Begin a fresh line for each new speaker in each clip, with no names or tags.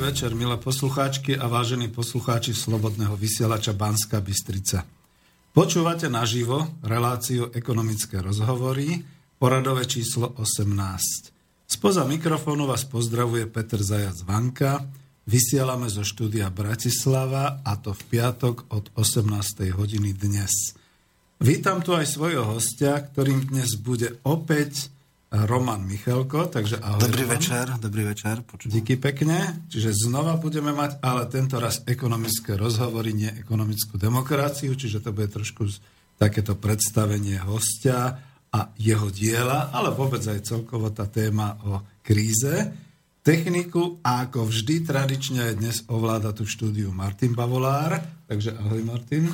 Dobrý večer, milé poslucháčky a vážení poslucháči Slobodného vysielača Banska Bystrica. Počúvate naživo reláciu ekonomické rozhovory, poradové číslo 18. Spoza mikrofónu vás pozdravuje Peter Zajac Vanka. Vysielame zo štúdia Bratislava a to v piatok od 18. hodiny dnes. Vítam tu aj svojho hostia, ktorým dnes bude opäť Roman Michalko, takže ahoj.
Dobrý
Roman.
večer, dobrý večer.
Počujem. Díky pekne. Čiže znova budeme mať, ale tento raz ekonomické rozhovory, nie ekonomickú demokraciu, čiže to bude trošku takéto predstavenie hostia a jeho diela, ale vôbec aj celkovo tá téma o kríze. Techniku a ako vždy tradične aj dnes ovláda tú štúdiu Martin Bavolár. Takže ahoj Martin.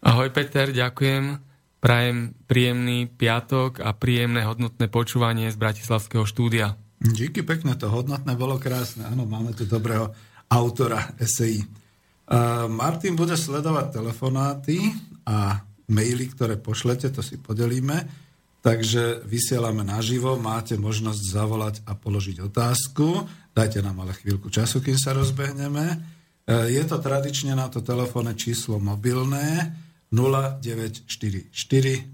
Ahoj Peter, ďakujem. Prajem príjemný piatok a príjemné hodnotné počúvanie z Bratislavského štúdia.
Díky pekne, to hodnotné bolo krásne. Áno, máme tu dobrého autora esejí. Uh, Martin bude sledovať telefonáty a maily, ktoré pošlete, to si podelíme. Takže vysielame naživo, máte možnosť zavolať a položiť otázku. Dajte nám ale chvíľku času, kým sa rozbehneme. Je to tradične na to telefónne číslo mobilné 0944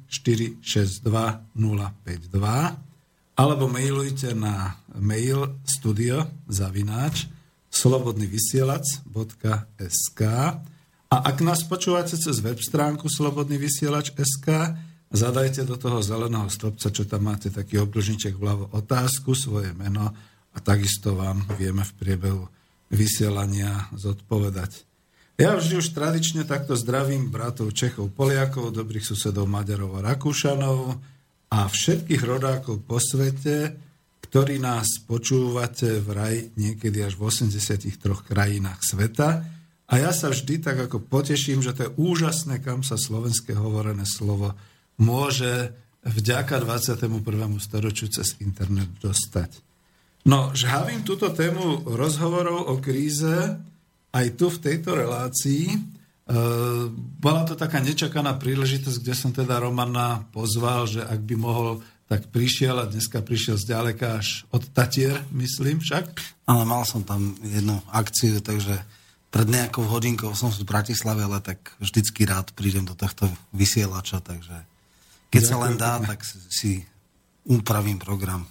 462 052 alebo mailujte na mail studio zavináč slobodnyvysielac.sk a ak nás počúvate cez web stránku slobodnyvysielač.sk zadajte do toho zeleného stopca, čo tam máte taký obdlžniček vľavo otázku, svoje meno a takisto vám vieme v priebehu vysielania zodpovedať. Ja vždy už tradične takto zdravím bratov Čechov, Poliakov, dobrých susedov Maďarov a Rakúšanov a všetkých rodákov po svete, ktorí nás počúvate v raj niekedy až v 83 krajinách sveta. A ja sa vždy tak ako poteším, že to je úžasné, kam sa slovenské hovorené slovo môže vďaka 21. storočiu cez internet dostať. No, žhavím túto tému rozhovorov o kríze, aj tu v tejto relácii. E, bola to taká nečakaná príležitosť, kde som teda Romana pozval, že ak by mohol, tak prišiel a dneska prišiel z ďaleka až od Tatier, myslím však.
Ale mal som tam jednu akciu, takže pred nejakou hodinkou som v Bratislave, ale tak vždycky rád prídem do tohto vysielača, takže keď Ďakujem. sa len dá, tak si upravím program.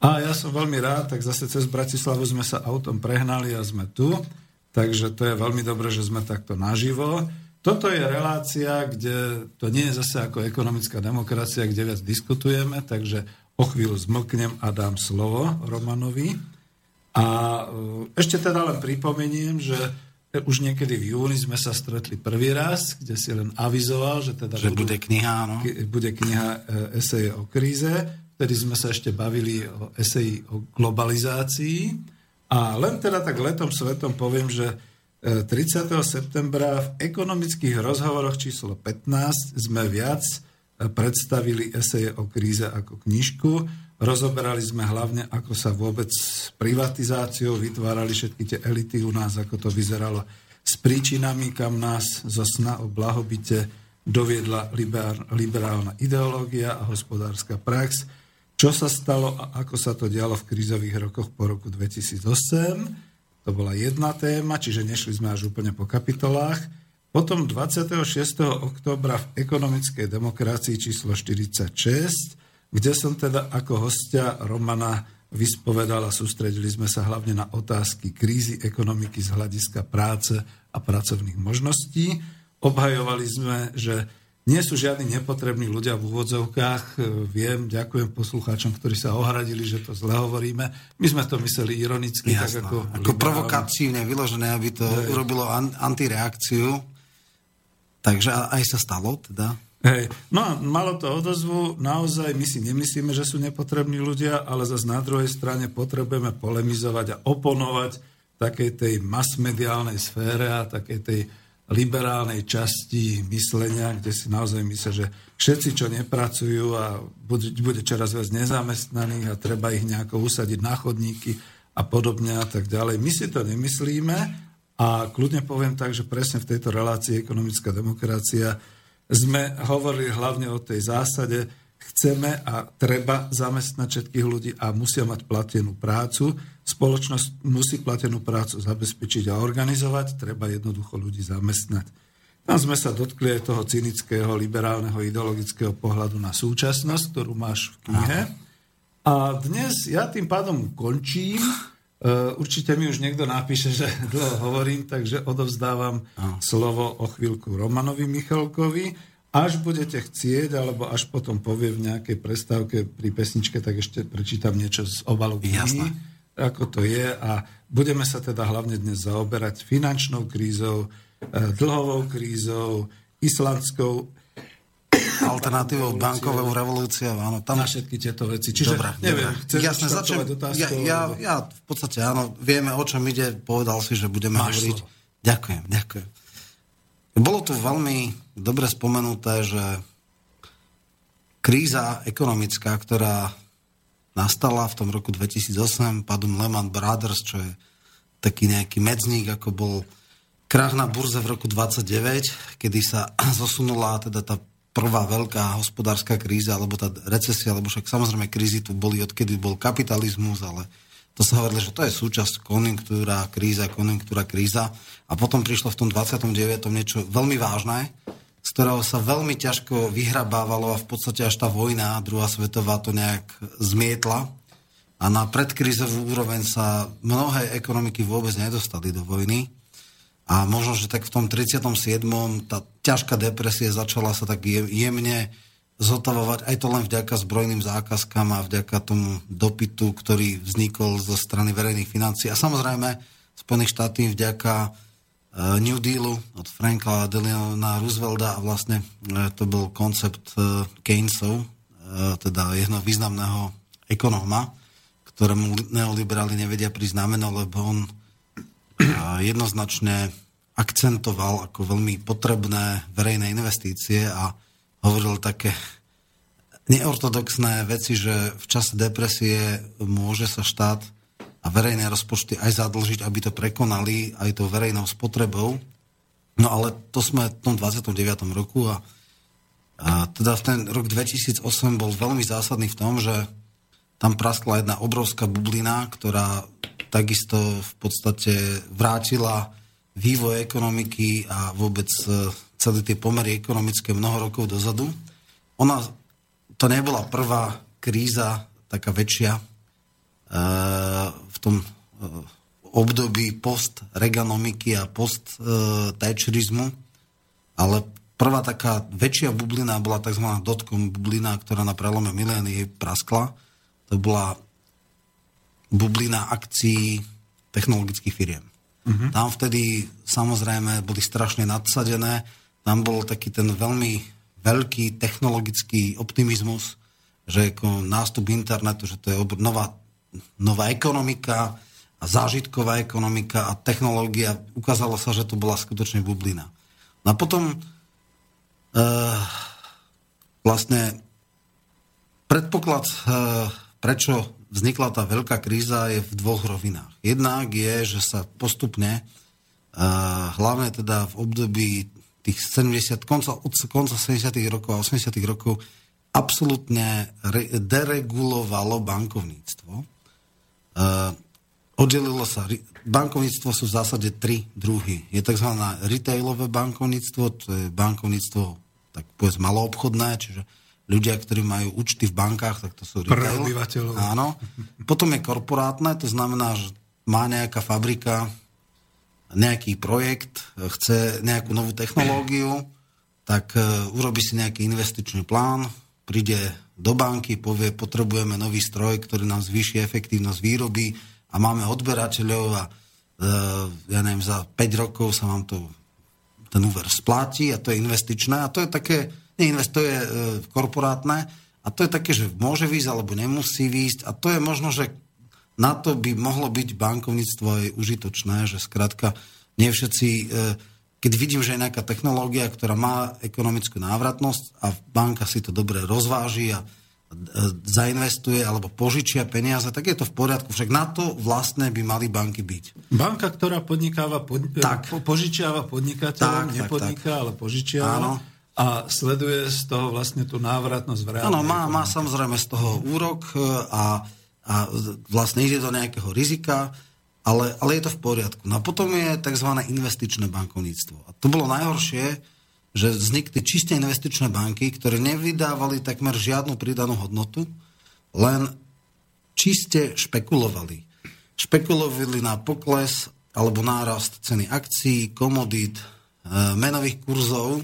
A ja som veľmi rád, tak zase cez Bratislavu sme sa autom prehnali a sme tu. Takže to je veľmi dobré, že sme takto naživo. Toto je relácia, kde to nie je zase ako ekonomická demokracia, kde viac diskutujeme, takže o chvíľu zmlknem a dám slovo Romanovi. A e, ešte teda len pripomeniem, že už niekedy v júni sme sa stretli prvý raz, kde si len avizoval, že teda
že budú, bude kniha, no?
bude kniha e, eseje o kríze. Vtedy sme sa ešte bavili o eseji o globalizácii. A len teda tak letom svetom poviem, že 30. E, septembra v ekonomických rozhovoroch číslo 15 sme viac e, predstavili eseje o kríze ako knižku. Rozoberali sme hlavne, ako sa vôbec s privatizáciou vytvárali všetky tie elity u nás, ako to vyzeralo s príčinami, kam nás zo sna o blahobite doviedla liberálna ideológia a hospodárska prax čo sa stalo a ako sa to dialo v krízových rokoch po roku 2008. To bola jedna téma, čiže nešli sme až úplne po kapitolách. Potom 26. oktobra v ekonomickej demokracii číslo 46, kde som teda ako hostia Romana vyspovedal a sústredili sme sa hlavne na otázky krízy ekonomiky z hľadiska práce a pracovných možností. Obhajovali sme, že nie sú žiadni nepotrební ľudia v úvodzovkách. Viem, ďakujem poslucháčom, ktorí sa ohradili, že to zle hovoríme. My sme to mysleli ironicky.
Jasná. Tak ako ako provokatívne vyložené, aby to Hej. urobilo an- antireakciu. Takže aj sa stalo teda.
Hej. No malo to odozvu. Naozaj my si nemyslíme, že sú nepotrební ľudia, ale zase na druhej strane potrebujeme polemizovať a oponovať takej tej masmediálnej sfére a takej tej liberálnej časti myslenia, kde si naozaj myslia, že všetci, čo nepracujú a bude, čoraz viac nezamestnaných a treba ich nejako usadiť na chodníky a podobne a tak ďalej. My si to nemyslíme a kľudne poviem tak, že presne v tejto relácii ekonomická demokracia sme hovorili hlavne o tej zásade, chceme a treba zamestnať všetkých ľudí a musia mať platenú prácu. Spoločnosť musí platenú prácu zabezpečiť a organizovať, treba jednoducho ľudí zamestnať. Tam sme sa dotkli aj toho cynického, liberálneho, ideologického pohľadu na súčasnosť, ktorú máš v knihe. A dnes ja tým pádom končím. Uh, určite mi už niekto napíše, že dlho hovorím, takže odovzdávam slovo o chvíľku Romanovi Michalkovi. Až budete chcieť, alebo až potom povie v nejakej prestávke pri pesničke, tak ešte prečítam niečo z obalu knihy, ako to je. A budeme sa teda hlavne dnes zaoberať finančnou krízou, eh, dlhovou krízou, islandskou
alternatívou bankovou revolúciou, áno. Tam...
Na všetky tieto veci. Čiže,
Dobre,
neviem,
dobre.
chceš
Jasne, začnem, ja, ja, ja, v podstate áno, vieme, o čom ide, povedal si, že budeme Máš hovoriť. Slovo. Ďakujem, ďakujem. Bolo tu veľmi dobre spomenuté, že kríza ekonomická, ktorá nastala v tom roku 2008, padom Lehman Brothers, čo je taký nejaký medzník, ako bol krach na burze v roku 29, kedy sa zosunula teda tá prvá veľká hospodárska kríza, alebo tá recesia, lebo však samozrejme krízy tu boli, odkedy bol kapitalizmus, ale to sa hovorilo, že to je súčasť konjunktúra, kríza, konjunktúra, kríza. A potom prišlo v tom 29. niečo veľmi vážne, z ktorého sa veľmi ťažko vyhrabávalo a v podstate až tá vojna, druhá svetová, to nejak zmietla. A na predkrízovú úroveň sa mnohé ekonomiky vôbec nedostali do vojny. A možno, že tak v tom 37. tá ťažká depresia začala sa tak jemne zotavovať aj to len vďaka zbrojným zákazkám a vďaka tomu dopytu, ktorý vznikol zo strany verejných financií. A samozrejme Spojených štáty vďaka New Dealu od Franka Delana Roosevelta a vlastne e, to bol koncept e, Keynesov, teda jedno významného ekonóma, ktorému neoliberáli nevedia priznameno, lebo on jednoznačne akcentoval ako veľmi potrebné verejné investície a hovoril také neortodoxné veci, že v čase depresie môže sa štát a verejné rozpočty aj zadlžiť, aby to prekonali aj tou verejnou spotrebou. No ale to sme v tom 29. roku a, a teda v ten rok 2008 bol veľmi zásadný v tom, že tam praskla jedna obrovská bublina, ktorá takisto v podstate vrátila vývoj ekonomiky a vôbec e, celé tie pomery ekonomické mnoho rokov dozadu. Ona, to nebola prvá kríza, taká väčšia, e, tom e, období post-reganomiky a post-thatcherizmu, ale prvá taká väčšia bublina bola tzv. dotcom bublina, ktorá na prelome milénie praskla. To bola bublina akcií technologických firiem. Uh-huh. Tam vtedy samozrejme boli strašne nadsadené tam bol taký ten veľmi veľký technologický optimizmus, že ako nástup internetu, že to je nová, nová ekonomika a zážitková ekonomika a technológia. Ukázalo sa, že to bola skutočne bublina. No a potom e, vlastne predpoklad, e, prečo vznikla tá veľká kríza je v dvoch rovinách. Jednak je, že sa postupne, e, hlavne teda v období tých 70, konca, od konca 70. rokov a 80. rokov absolútne re, deregulovalo bankovníctvo. Uh, oddelilo sa, bankovníctvo sú v zásade tri druhy. Je tzv. retailové bankovníctvo, to je bankovníctvo tak povedz maloobchodné, čiže ľudia, ktorí majú účty v bankách, tak to sú
retail.
Áno. Potom je korporátne, to znamená, že má nejaká fabrika nejaký projekt, chce nejakú novú technológiu, tak e, urobí si nejaký investičný plán, príde do banky, povie, potrebujeme nový stroj, ktorý nám zvýši efektívnosť výroby a máme odberateľov a e, ja neviem, za 5 rokov sa vám to ten úver spláti a to je investičné a to je také, nie e, korporátne a to je také, že môže výjsť alebo nemusí výjsť a to je možno, že na to by mohlo byť bankovníctvo aj užitočné, že skrátka nie všetci, e, keď vidím, že je nejaká technológia, ktorá má ekonomickú návratnosť a banka si to dobre rozváži a zainvestuje alebo požičia peniaze, tak je to v poriadku. Však na to vlastne by mali banky byť.
Banka, ktorá podnikáva, pod, tak. Po, požičiava podnikateľom, nepodniká, tak, tak. ale požičiava. Áno. A sleduje z toho vlastne tú návratnosť v
Áno, má, má samozrejme z toho úrok e, a, a vlastne ide do nejakého rizika, ale, ale je to v poriadku. No a potom je tzv. investičné bankovníctvo. A to bolo najhoršie, že vznikli čiste investičné banky, ktoré nevydávali takmer žiadnu pridanú hodnotu, len čiste špekulovali. Špekulovali na pokles alebo nárast ceny akcií, komodít, e, menových kurzov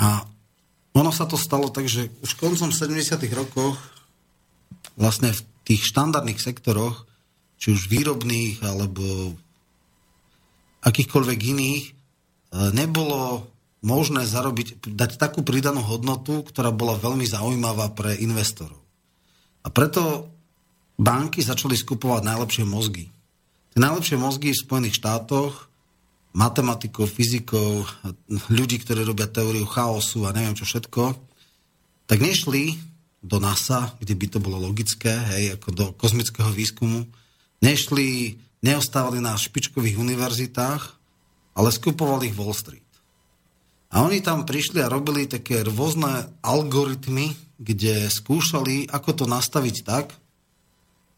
a ono sa to stalo tak, že už koncom 70. rokoch vlastne v tých štandardných sektoroch, či už výrobných alebo akýchkoľvek iných, e, nebolo možné zarobiť, dať takú pridanú hodnotu, ktorá bola veľmi zaujímavá pre investorov. A preto banky začali skupovať najlepšie mozgy. Tie najlepšie mozgy v Spojených štátoch matematikov, fyzikov, ľudí, ktorí robia teóriu chaosu a neviem čo všetko, tak nešli do NASA, kde by to bolo logické, hej, ako do kozmického výskumu, nešli, neostávali na špičkových univerzitách, ale skupovali ich Wall Street. A oni tam prišli a robili také rôzne algoritmy, kde skúšali, ako to nastaviť tak,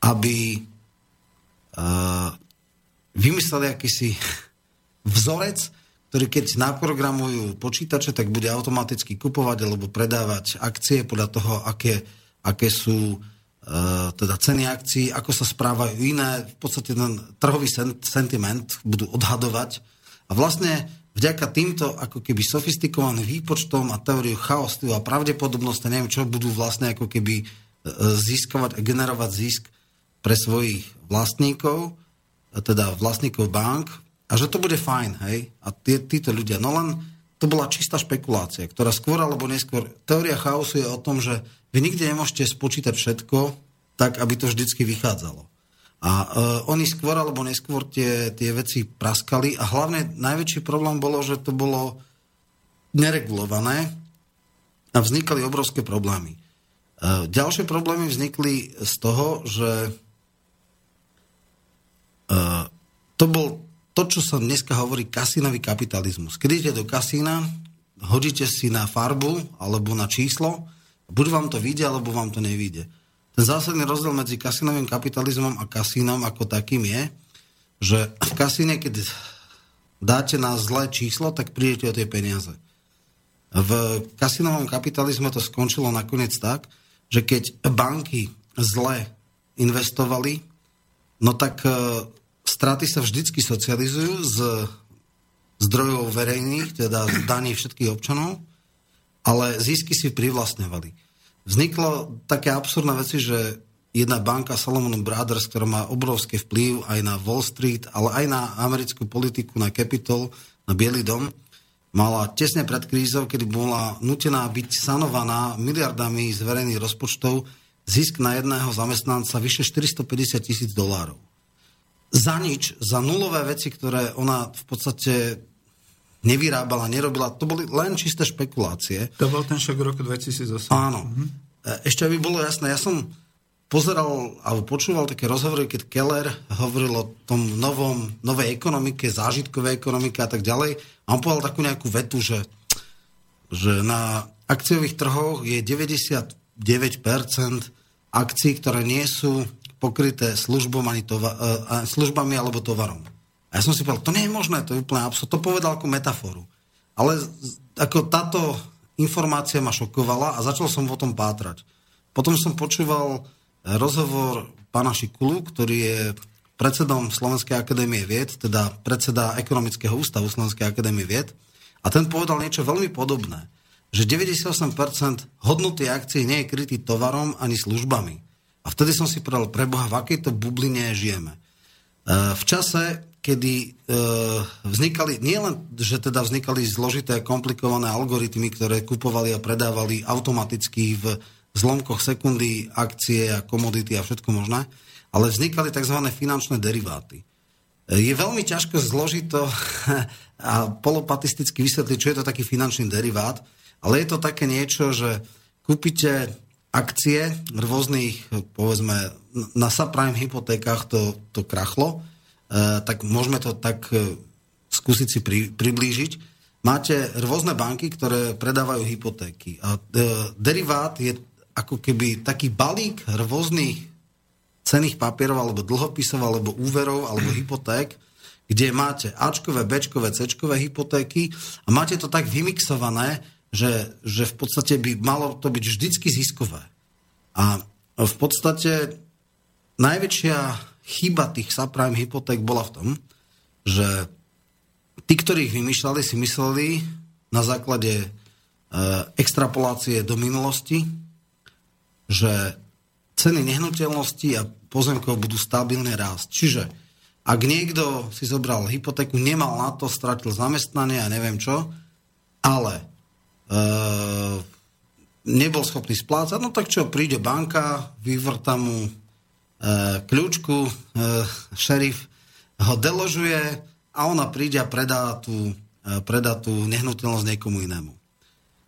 aby uh, vymysleli akýsi vzorec, ktorý keď naprogramujú počítače, tak bude automaticky kupovať alebo predávať akcie podľa toho, aké, aké sú teda ceny akcií, ako sa správajú iné, v podstate ten trhový sentiment budú odhadovať. A vlastne vďaka týmto ako keby sofistikovaným výpočtom a teóriu chaosu a pravdepodobnosti, neviem čo, budú vlastne ako keby uh, získavať a generovať zisk pre svojich vlastníkov, teda vlastníkov bank, a že to bude fajn, hej? A tí, títo ľudia, no len to bola čistá špekulácia, ktorá skôr alebo neskôr, teória chaosu je o tom, že vy nikde nemôžete spočítať všetko tak, aby to vždycky vychádzalo. A uh, oni skôr alebo neskôr tie, tie veci praskali a hlavne najväčší problém bolo, že to bolo neregulované a vznikali obrovské problémy. Uh, ďalšie problémy vznikli z toho, že uh, to bol to, čo sa dneska hovorí kasinový kapitalizmus. Keď idete do kasína, hodíte si na farbu alebo na číslo, buď vám to vyjde, alebo vám to nevyjde. Ten zásadný rozdiel medzi kasinovým kapitalizmom a kasínom ako takým je, že v kasíne, keď dáte na zlé číslo, tak prídete o tie peniaze. V kasinovom kapitalizme to skončilo nakoniec tak, že keď banky zle investovali, no tak straty sa vždycky socializujú z zdrojov verejných, teda z daní všetkých občanov, ale zisky si privlastňovali. Vzniklo také absurdné veci, že jedna banka Salomon Brothers, ktorá má obrovský vplyv aj na Wall Street, ale aj na americkú politiku, na Capitol, na Bielý dom, mala tesne pred krízou, kedy bola nutená byť sanovaná miliardami z verejných rozpočtov zisk na jedného zamestnanca vyše 450 tisíc dolárov za nič, za nulové veci, ktoré ona v podstate nevyrábala, nerobila. To boli len čisté špekulácie.
To bol ten šok roku 2008.
Áno. Mhm. Ešte aby bolo jasné, ja som pozeral alebo počúval také rozhovory, keď Keller hovoril o tom novom, novej ekonomike, zážitkovej ekonomike a tak ďalej. A on povedal takú nejakú vetu, že, že na akciových trhoch je 99% akcií, ktoré nie sú pokryté službom ani tova, uh, službami alebo tovarom. A ja som si povedal, to nie je možné, to je úplne absurd. To povedal ako metaforu. Ale ako táto informácia ma šokovala a začal som o tom pátrať. Potom som počúval rozhovor pána Šikulu, ktorý je predsedom Slovenskej akadémie vied, teda predseda ekonomického ústavu Slovenskej akadémie vied. A ten povedal niečo veľmi podobné, že 98% hodnoty akcií nie je krytý tovarom ani službami. A vtedy som si povedal, preboha, v akejto bubline žijeme. E, v čase, kedy e, vznikali, nie len, že teda vznikali zložité, komplikované algoritmy, ktoré kupovali a predávali automaticky v zlomkoch sekundy akcie a komodity a všetko možné, ale vznikali tzv. finančné deriváty. E, je veľmi ťažko zložito a polopatisticky vysvetliť, čo je to taký finančný derivát, ale je to také niečo, že kúpite akcie rôznych, povedzme, na subprime hypotékach to, to krachlo, tak môžeme to tak e, skúsiť si pri, priblížiť. máte rôzne banky, ktoré predávajú hypotéky. A e, derivát je ako keby taký balík rôznych cených papierov, alebo dlhopisov, alebo úverov, alebo hypoték, kde máte Ačkové, Bčkové, Cčkové hypotéky a máte to tak vymixované, že, že v podstate by malo to byť vždycky ziskové. A v podstate najväčšia chyba tých subprime hypoték bola v tom, že tí, ktorí ich vymýšľali, si mysleli na základe e, extrapolácie do minulosti, že ceny nehnuteľnosti a pozemkov budú stabilne rásť. Čiže ak niekto si zobral hypotéku, nemal na to, stratil zamestnanie a neviem čo, ale e, nebol schopný splácať, no tak čo, príde banka, vyvrta mu kľúčku, e, šerif ho deložuje a ona príde a predá tú, e, predá tú nehnuteľnosť niekomu inému.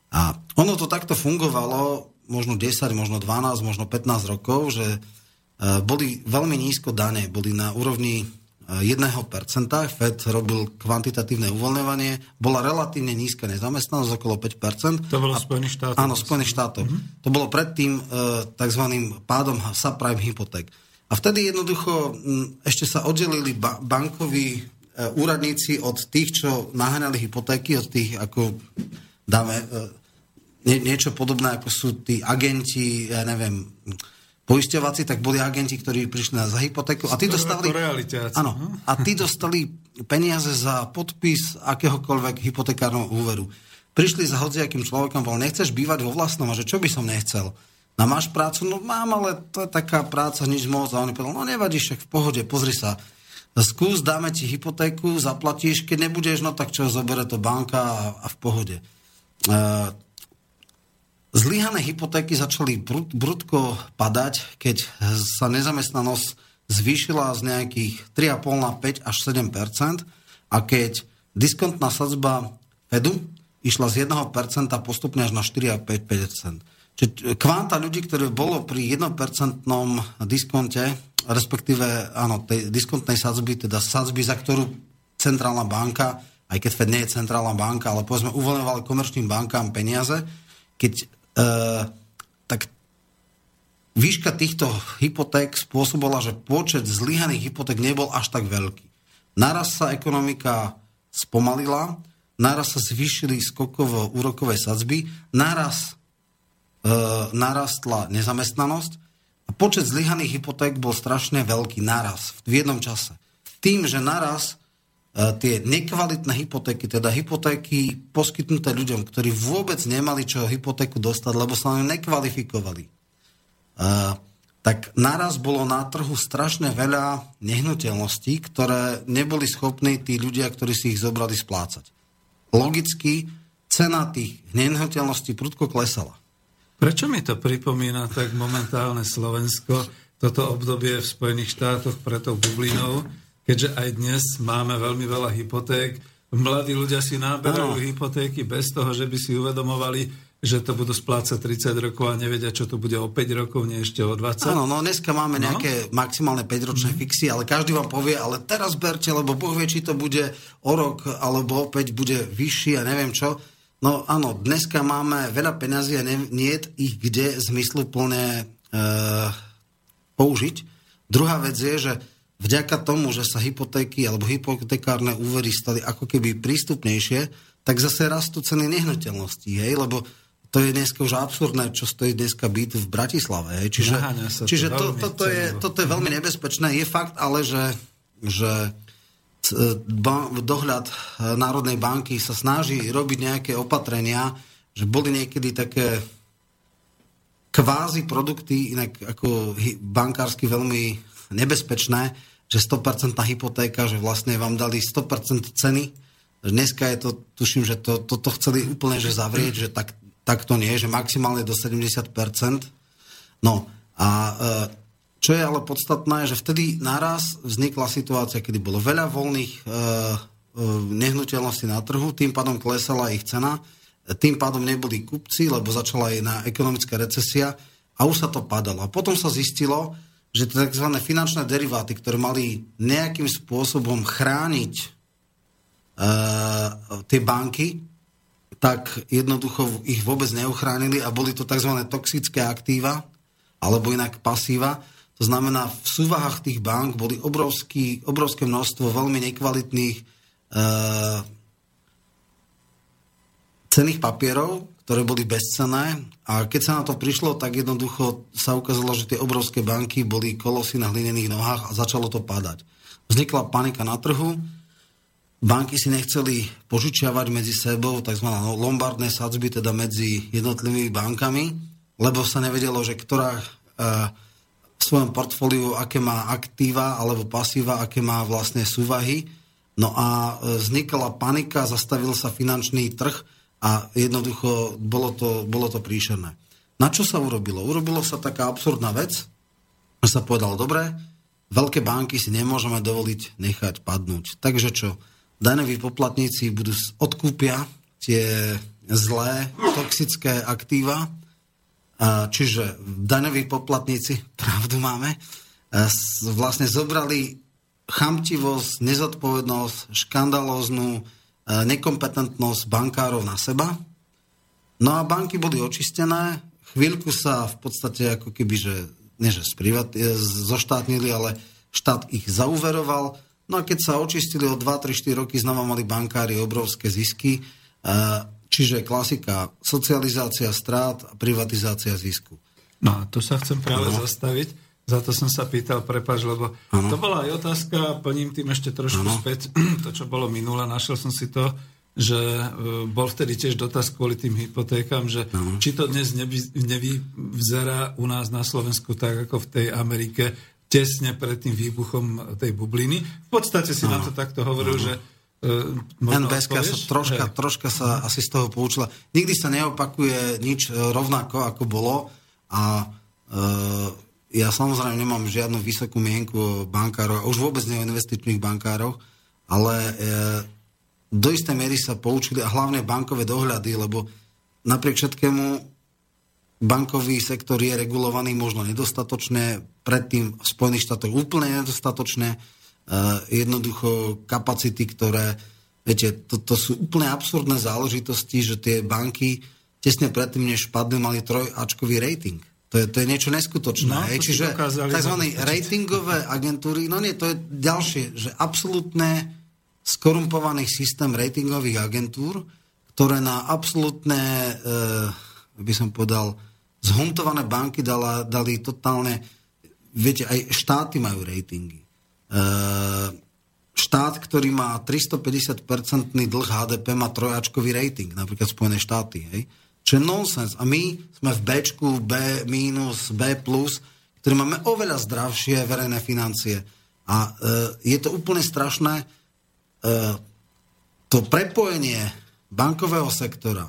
A ono to takto fungovalo možno 10, možno 12, možno 15 rokov, že e, boli veľmi nízko dane, boli na úrovni 1%, Fed robil kvantitatívne uvoľňovanie, bola relatívne nízka nezamestnanosť, okolo 5%.
To bolo Spojených štátov.
Áno, Spojených štátov. Mm-hmm. To bolo predtým e, tzv. pádom subprime hypoték. A vtedy jednoducho m, ešte sa oddelili ba- bankoví e, úradníci od tých, čo naháňali hypotéky, od tých, ako dáme, e, nie, niečo podobné, ako sú tí agenti, ja neviem, poisťovací, tak boli agenti, ktorí prišli na za hypotéku a tí dostali... Áno, a tí dostali peniaze za podpis akéhokoľvek hypotekárneho úveru. Prišli za hodziakým človekom, bol, nechceš bývať vo vlastnom, a že čo by som nechcel? No máš prácu? No mám, ale to je taká práca, nič moc. A on povedal, no nevadí, však v pohode, pozri sa. Skús, dáme ti hypotéku, zaplatíš, keď nebudeš, no tak čo, zobere to banka a, a v pohode. Uh, Zlyhané hypotéky začali brud, brudko padať, keď sa nezamestnanosť zvýšila z nejakých 3,5 na 5 až 7% a keď diskontná sadzba Fedu išla z 1 postupne až na 4 a 5 Čiže kvanta ľudí, ktoré bolo pri 1% diskonte, respektíve áno, tej diskontnej sadzby, teda sadzby, za ktorú centrálna banka, aj keď Fed nie je centrálna banka, ale povedzme uvoľňovali komerčným bankám peniaze, keď tak výška týchto hypoték spôsobila, že počet zlyhaných hypoték nebol až tak veľký. Naraz sa ekonomika spomalila, naraz sa zvýšili skokovo úrokové sadzby, naraz e, narastla nezamestnanosť a počet zlyhaných hypoték bol strašne veľký naraz, v jednom čase. Tým, že naraz tie nekvalitné hypotéky, teda hypotéky poskytnuté ľuďom, ktorí vôbec nemali čo hypotéku dostať, lebo sa ňu nekvalifikovali. Uh, tak naraz bolo na trhu strašne veľa nehnuteľností, ktoré neboli schopní tí ľudia, ktorí si ich zobrali, splácať. Logicky cena tých nehnuteľností prudko klesala.
Prečo mi to pripomína tak momentálne Slovensko, toto obdobie v Spojených štátoch pre tou bublinou, keďže aj dnes máme veľmi veľa hypoték. Mladí ľudia si náberajú hypotéky bez toho, že by si uvedomovali, že to budú splácať 30 rokov a nevedia, čo to bude o 5 rokov, nie ešte o 20.
Áno, no dneska máme no. nejaké maximálne 5-ročné mm. fixy, ale každý vám povie, ale teraz berte, lebo Boh vie, či to bude o rok, alebo opäť bude vyšší a neviem čo. No áno, dneska máme veľa peňazí a nie je ich kde zmysluplne e, použiť. Druhá vec je, že vďaka tomu, že sa hypotéky alebo hypotekárne úvery stali ako keby prístupnejšie, tak zase rastú ceny nehnuteľností, hej, lebo to je dneska už absurdné, čo stojí dneska byt v Bratislave. Hej. Čiže, čiže to, to, toto, je, toto je veľmi nebezpečné. Je fakt ale, že, že dohľad Národnej banky sa snaží robiť nejaké opatrenia, že boli niekedy také kvázi produkty, inak ako bankársky veľmi nebezpečné, že 100% hypotéka, že vlastne vám dali 100% ceny. Dneska je to, tuším, že to, toto chceli úplne že zavrieť, že tak, tak to nie, že maximálne do 70%. No a e, čo je ale podstatné, že vtedy naraz vznikla situácia, kedy bolo veľa voľných e, e, nehnuteľností na trhu, tým pádom klesala ich cena, tým pádom neboli kupci, lebo začala aj na ekonomická recesia a už sa to padalo. A potom sa zistilo, že tzv. finančné deriváty, ktoré mali nejakým spôsobom chrániť uh, tie banky, tak jednoducho ich vôbec neuchránili a boli to tzv. toxické aktíva, alebo inak pasíva. To znamená, v súvahách tých bank boli obrovský, obrovské množstvo veľmi nekvalitných e, cených papierov, ktoré boli bezcené a keď sa na to prišlo, tak jednoducho sa ukázalo, že tie obrovské banky boli kolosy na hlinených nohách a začalo to padať. Vznikla panika na trhu, banky si nechceli požičiavať medzi sebou, tzv. lombardné sadzby, teda medzi jednotlivými bankami, lebo sa nevedelo, že ktorá e, v svojom portfóliu, aké má aktíva alebo pasíva, aké má vlastne súvahy. No a e, vznikla panika, zastavil sa finančný trh a jednoducho bolo to, bolo to príšerné. Na čo sa urobilo? Urobilo sa taká absurdná vec, že sa povedalo, dobre, veľké banky si nemôžeme dovoliť nechať padnúť. Takže čo? Daňoví poplatníci budú odkúpia tie zlé, toxické aktíva Čiže daňoví poplatníci, pravdu máme, vlastne zobrali chamtivosť, nezodpovednosť, škandalóznu nekompetentnosť bankárov na seba. No a banky boli očistené, chvíľku sa v podstate ako keby, že nie že zoštátnili, ale štát ich zauveroval. No a keď sa očistili o 2, 3, 4 roky, znova mali bankári obrovské zisky. Čiže klasika, socializácia strát a privatizácia zisku.
No a tu sa chcem práve ano. zastaviť. Za to som sa pýtal, prepač, lebo ano. to bola aj otázka, plním tým ešte trošku ano. späť, to, čo bolo minule, našiel som si to, že e, bol vtedy tiež dotaz kvôli tým hypotékam, že ano. či to dnes nevyzerá u nás na Slovensku tak, ako v tej Amerike, tesne pred tým výbuchom tej bubliny. V podstate si ano. na to takto hovoril, ano. že
Uh, NBSK sa troška, troška sa asi z toho poučila. Nikdy sa neopakuje nič e, rovnako, ako bolo a uh, ja samozrejme nemám žiadnu vysokú mienku o bankároch, už vôbec nie o investičných bankároch, ale uh, do istej miery sa poučili a hlavne bankové dohľady, lebo napriek všetkému bankový sektor je regulovaný možno nedostatočne, predtým v Spojených štátoch úplne nedostatočne, jednoducho kapacity, ktoré, viete, to, to sú úplne absurdné záležitosti, že tie banky tesne predtým, než padli, mali trojačkový rating. To je, to je niečo neskutočné. No, hej? Čiže tzv. ratingové agentúry, no nie, to je ďalšie, že absolútne skorumpovaný systém ratingových agentúr, ktoré na absolútne, e, by som povedal, zhuntované banky dala, dali totálne, viete, aj štáty majú ratingy. Ehm, štát, ktorý má 350-percentný dlh HDP, má trojačkový rating, napríklad Spojené štáty. Hej? Čo je nonsens. A my sme v B, B minus, B plus, ktorí máme oveľa zdravšie verejné financie. A e, je to úplne strašné. E, to prepojenie bankového sektora,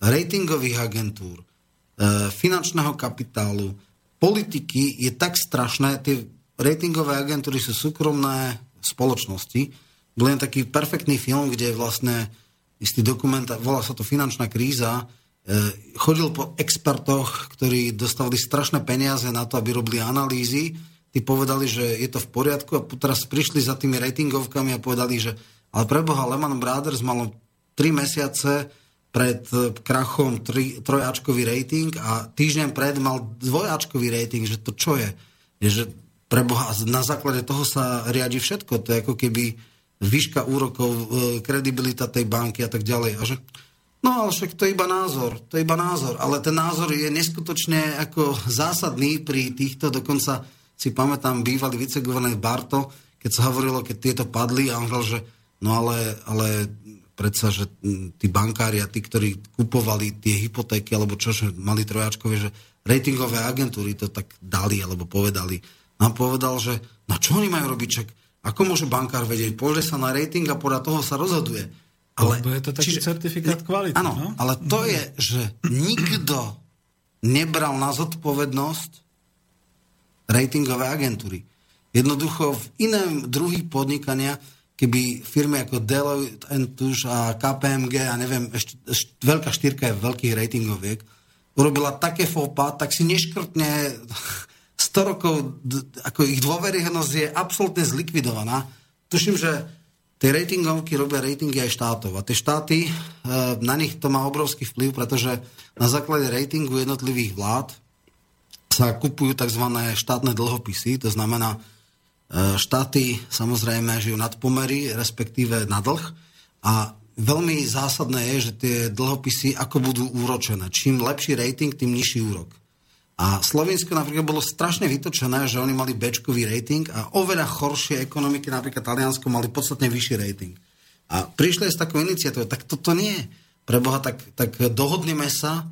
ratingových agentúr, e, finančného kapitálu, politiky je tak strašné, tie ratingové agentúry sú súkromné spoločnosti. Bol len taký perfektný film, kde vlastne istý dokument, volá sa to Finančná kríza, chodil po expertoch, ktorí dostali strašné peniaze na to, aby robili analýzy. Tí povedali, že je to v poriadku a teraz prišli za tými ratingovkami a povedali, že ale preboha Lehman Brothers malo 3 mesiace pred krachom tri, trojačkový rating a týždeň pred mal dvojačkový rating, že to čo je? je že pre Boha, na základe toho sa riadi všetko. To je ako keby výška úrokov, e, kredibilita tej banky a tak ďalej. A že, no ale však to je iba názor, to je iba názor. Ale ten názor je neskutočne ako zásadný pri týchto, dokonca si pamätám bývalý viceguvernér Barto, keď sa hovorilo, keď tieto padli a on hovoril, že no ale, ale predsa, že tí bankári a tí, ktorí kupovali tie hypotéky alebo čo, že mali trojačkové, že ratingové agentúry to tak dali alebo povedali nám povedal, že na čo oni majú robiť, čak ako môže bankár vedieť, pozrie sa na rating a podľa toho sa rozhoduje.
Ale, Lebo je to taký čiže, certifikát kvality.
Áno,
no?
ale to je, že nikto nebral na zodpovednosť ratingové agentúry. Jednoducho v iném druhý podnikania, keby firmy ako Deloitte Touche a KPMG a neviem, ešte, ešte veľká štyrka je veľkých ratingoviek, urobila také fópa, tak si neškrtne 100 rokov, ako ich dôveryhodnosť je absolútne zlikvidovaná. Tuším, že tie ratingovky robia ratingy aj štátov. A tie štáty, e, na nich to má obrovský vplyv, pretože na základe ratingu jednotlivých vlád sa kupujú tzv. štátne dlhopisy, to znamená, e, štáty samozrejme žijú nad pomery, respektíve na dlh a veľmi zásadné je, že tie dlhopisy ako budú úročené. Čím lepší rating, tým nižší úrok. A Slovensko napríklad bolo strašne vytočené, že oni mali bečkový rating a oveľa horšie ekonomiky, napríklad Taliansko, mali podstatne vyšší rating. A prišli s takou iniciatívou, tak toto nie. Preboha, tak, tak dohodneme sa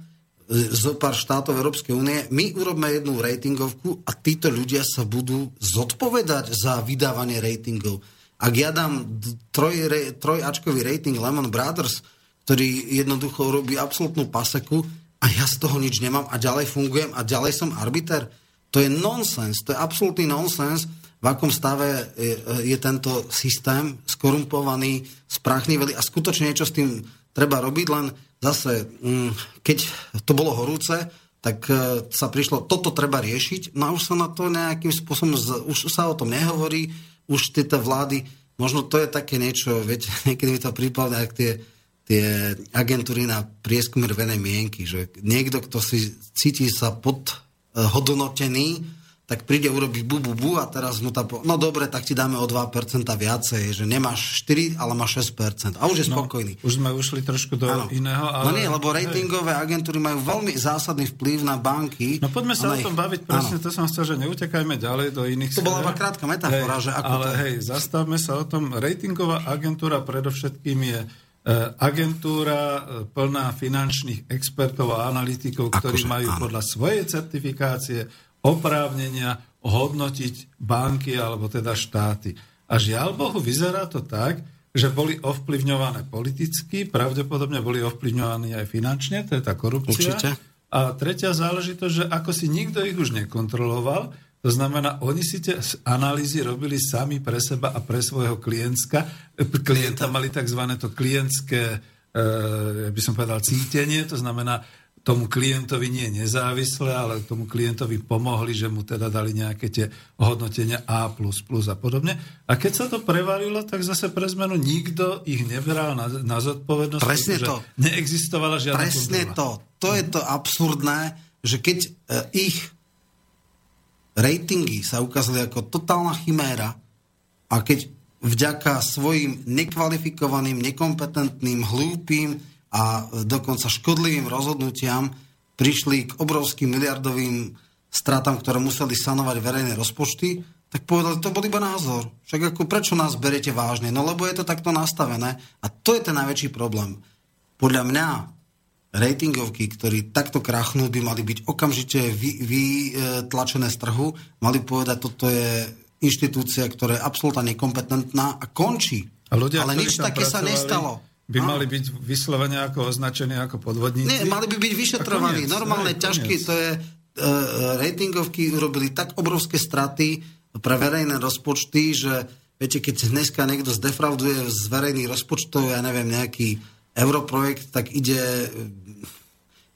zo pár štátov Európskej únie, my urobíme jednu ratingovku a títo ľudia sa budú zodpovedať za vydávanie ratingov. Ak ja dám troj, trojačkový rating Lehman Brothers, ktorý jednoducho robí absolútnu paseku, a ja z toho nič nemám a ďalej fungujem a ďalej som arbiter. To je nonsens, to je absolútny nonsens, v akom stave je, je tento systém skorumpovaný, spráchnivelý a skutočne niečo s tým treba robiť, len zase, mm, keď to bolo horúce, tak e, sa prišlo, toto treba riešiť, no a už sa na to nejakým spôsobom, už sa o tom nehovorí, už tieto vlády, možno to je také niečo, viete, niekedy mi to prípadne, ak tie tie agentúry na prieskum rvenej mienky, že niekto, kto si cíti sa podhodnotený, tak príde urobiť bu, bu, bu a teraz mu tá... Po... No dobre, tak ti dáme o 2% viacej, že nemáš 4, ale máš 6%. A už je no, spokojný.
No, už sme ušli trošku do ano. iného, ale...
No nie, lebo ratingové agentúry majú veľmi zásadný vplyv na banky.
No poďme sa o tom ich... baviť, presne ano. to som chcel, že neutekajme ďalej do iných...
To bola iba krátka metafora,
hej,
že ako
Ale
to...
hej, zastavme sa o tom. Ratingová agentúra predovšetkým je agentúra e, plná finančných expertov a analytikov, ktorí akože, majú áno. podľa svojej certifikácie oprávnenia hodnotiť banky alebo teda štáty. A žiaľ Bohu, vyzerá to tak, že boli ovplyvňované politicky, pravdepodobne boli ovplyvňovaní aj finančne, to je tá korupcia.
Určite.
A tretia záležitosť, že ako si nikto ich už nekontroloval, to znamená, oni si tie analýzy robili sami pre seba a pre svojho klientka. Klienta mali tzv. to klientské, e, by som povedal, cítenie, to znamená, tomu klientovi nie nezávisle, ale tomu klientovi pomohli, že mu teda dali nejaké tie hodnotenia A++ a podobne. A keď sa to prevalilo, tak zase pre zmenu nikto ich nebral na, na zodpovednosť.
Presne to.
Neexistovala žiadna
Presne kontrola. to. To je to absurdné, že keď e, ich ratingy sa ukázali ako totálna chiméra a keď vďaka svojim nekvalifikovaným, nekompetentným, hlúpým a dokonca škodlivým rozhodnutiam prišli k obrovským miliardovým stratám, ktoré museli sanovať verejné rozpočty, tak povedali, to bol iba názor. Však ako, prečo nás berete vážne? No lebo je to takto nastavené a to je ten najväčší problém. Podľa mňa ratingovky, ktorí takto krachnú, by mali byť okamžite vytlačené vy, z trhu, mali povedať, toto je inštitúcia, ktorá je absolútne nekompetentná a končí. A ľudia, Ale nič také sa nestalo.
By a? mali byť vyslovene ako označení ako podvodníci?
Nie, mali by byť vyšetrovaní. Normálne ťažké, to je, uh, ratingovky urobili tak obrovské straty pre verejné rozpočty, že viete, keď dneska niekto zdefrauduje z verejných rozpočtov, ja neviem, nejaký europrojekt, tak ide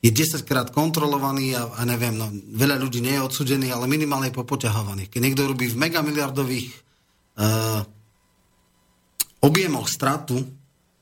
je 10 krát kontrolovaný a, a neviem, no, veľa ľudí nie je odsudený, ale minimálne je popoťahovaný. Keď niekto robí v megamiliardových uh, objemoch stratu,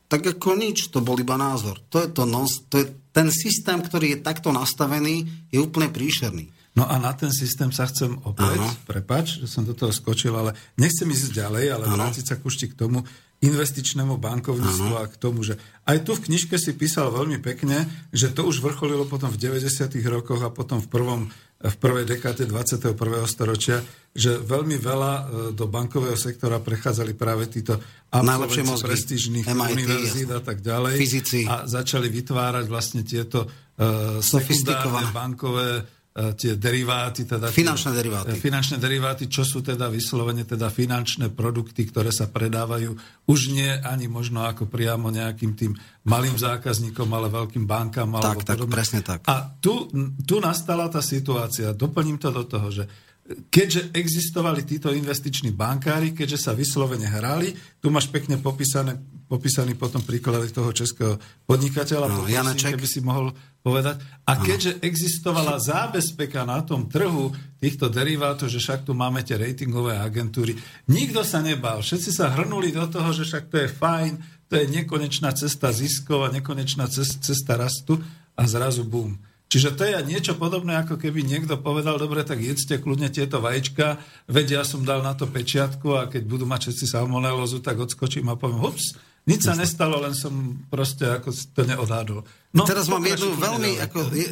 tak ako nič, to bol iba názor. To je, to, no, to je ten systém, ktorý je takto nastavený, je úplne príšerný.
No a na ten systém sa chcem opäť, ano. prepač, že som do toho skočil, ale nechcem ísť ďalej, ale ano. vrátiť sa kušti k tomu, investičnému bankovníctvu a k tomu, že aj tu v knižke si písal veľmi pekne, že to už vrcholilo potom v 90. rokoch a potom v, prvom, v prvej dekáte 21. storočia, že veľmi veľa e, do bankového sektora prechádzali práve títo absolventi prestížnych univerzít a tak ďalej.
Fyzici.
A začali vytvárať vlastne tieto uh, sekundárne bankové tie deriváty. Teda
finančné tie, deriváty.
E, finančné deriváty, čo sú teda vyslovene teda finančné produkty, ktoré sa predávajú už nie ani možno ako priamo nejakým tým malým zákazníkom, ale veľkým bankám.
Tak, tak, podobne. presne tak.
A tu, tu nastala tá situácia, doplním to do toho, že keďže existovali títo investiční bankári, keďže sa vyslovene hrali, tu máš pekne popísané, popísaný potom príklad toho českého podnikateľa, no, poprosím, keby si mohol povedať. A keďže existovala zábezpeka na tom trhu týchto derivátov, že však tu máme tie ratingové agentúry, nikto sa nebal. Všetci sa hrnuli do toho, že však to je fajn, to je nekonečná cesta ziskov a nekonečná cesta rastu a zrazu bum. Čiže to je niečo podobné, ako keby niekto povedal, dobre, tak jedzte kľudne tieto vajíčka, veď ja som dal na to pečiatku a keď budú mať všetci salmonelózu, tak odskočím a poviem, hups, nič sa nestalo, len som proste ako to neodhádol.
No, Teraz mám jednu veľmi, ako, je,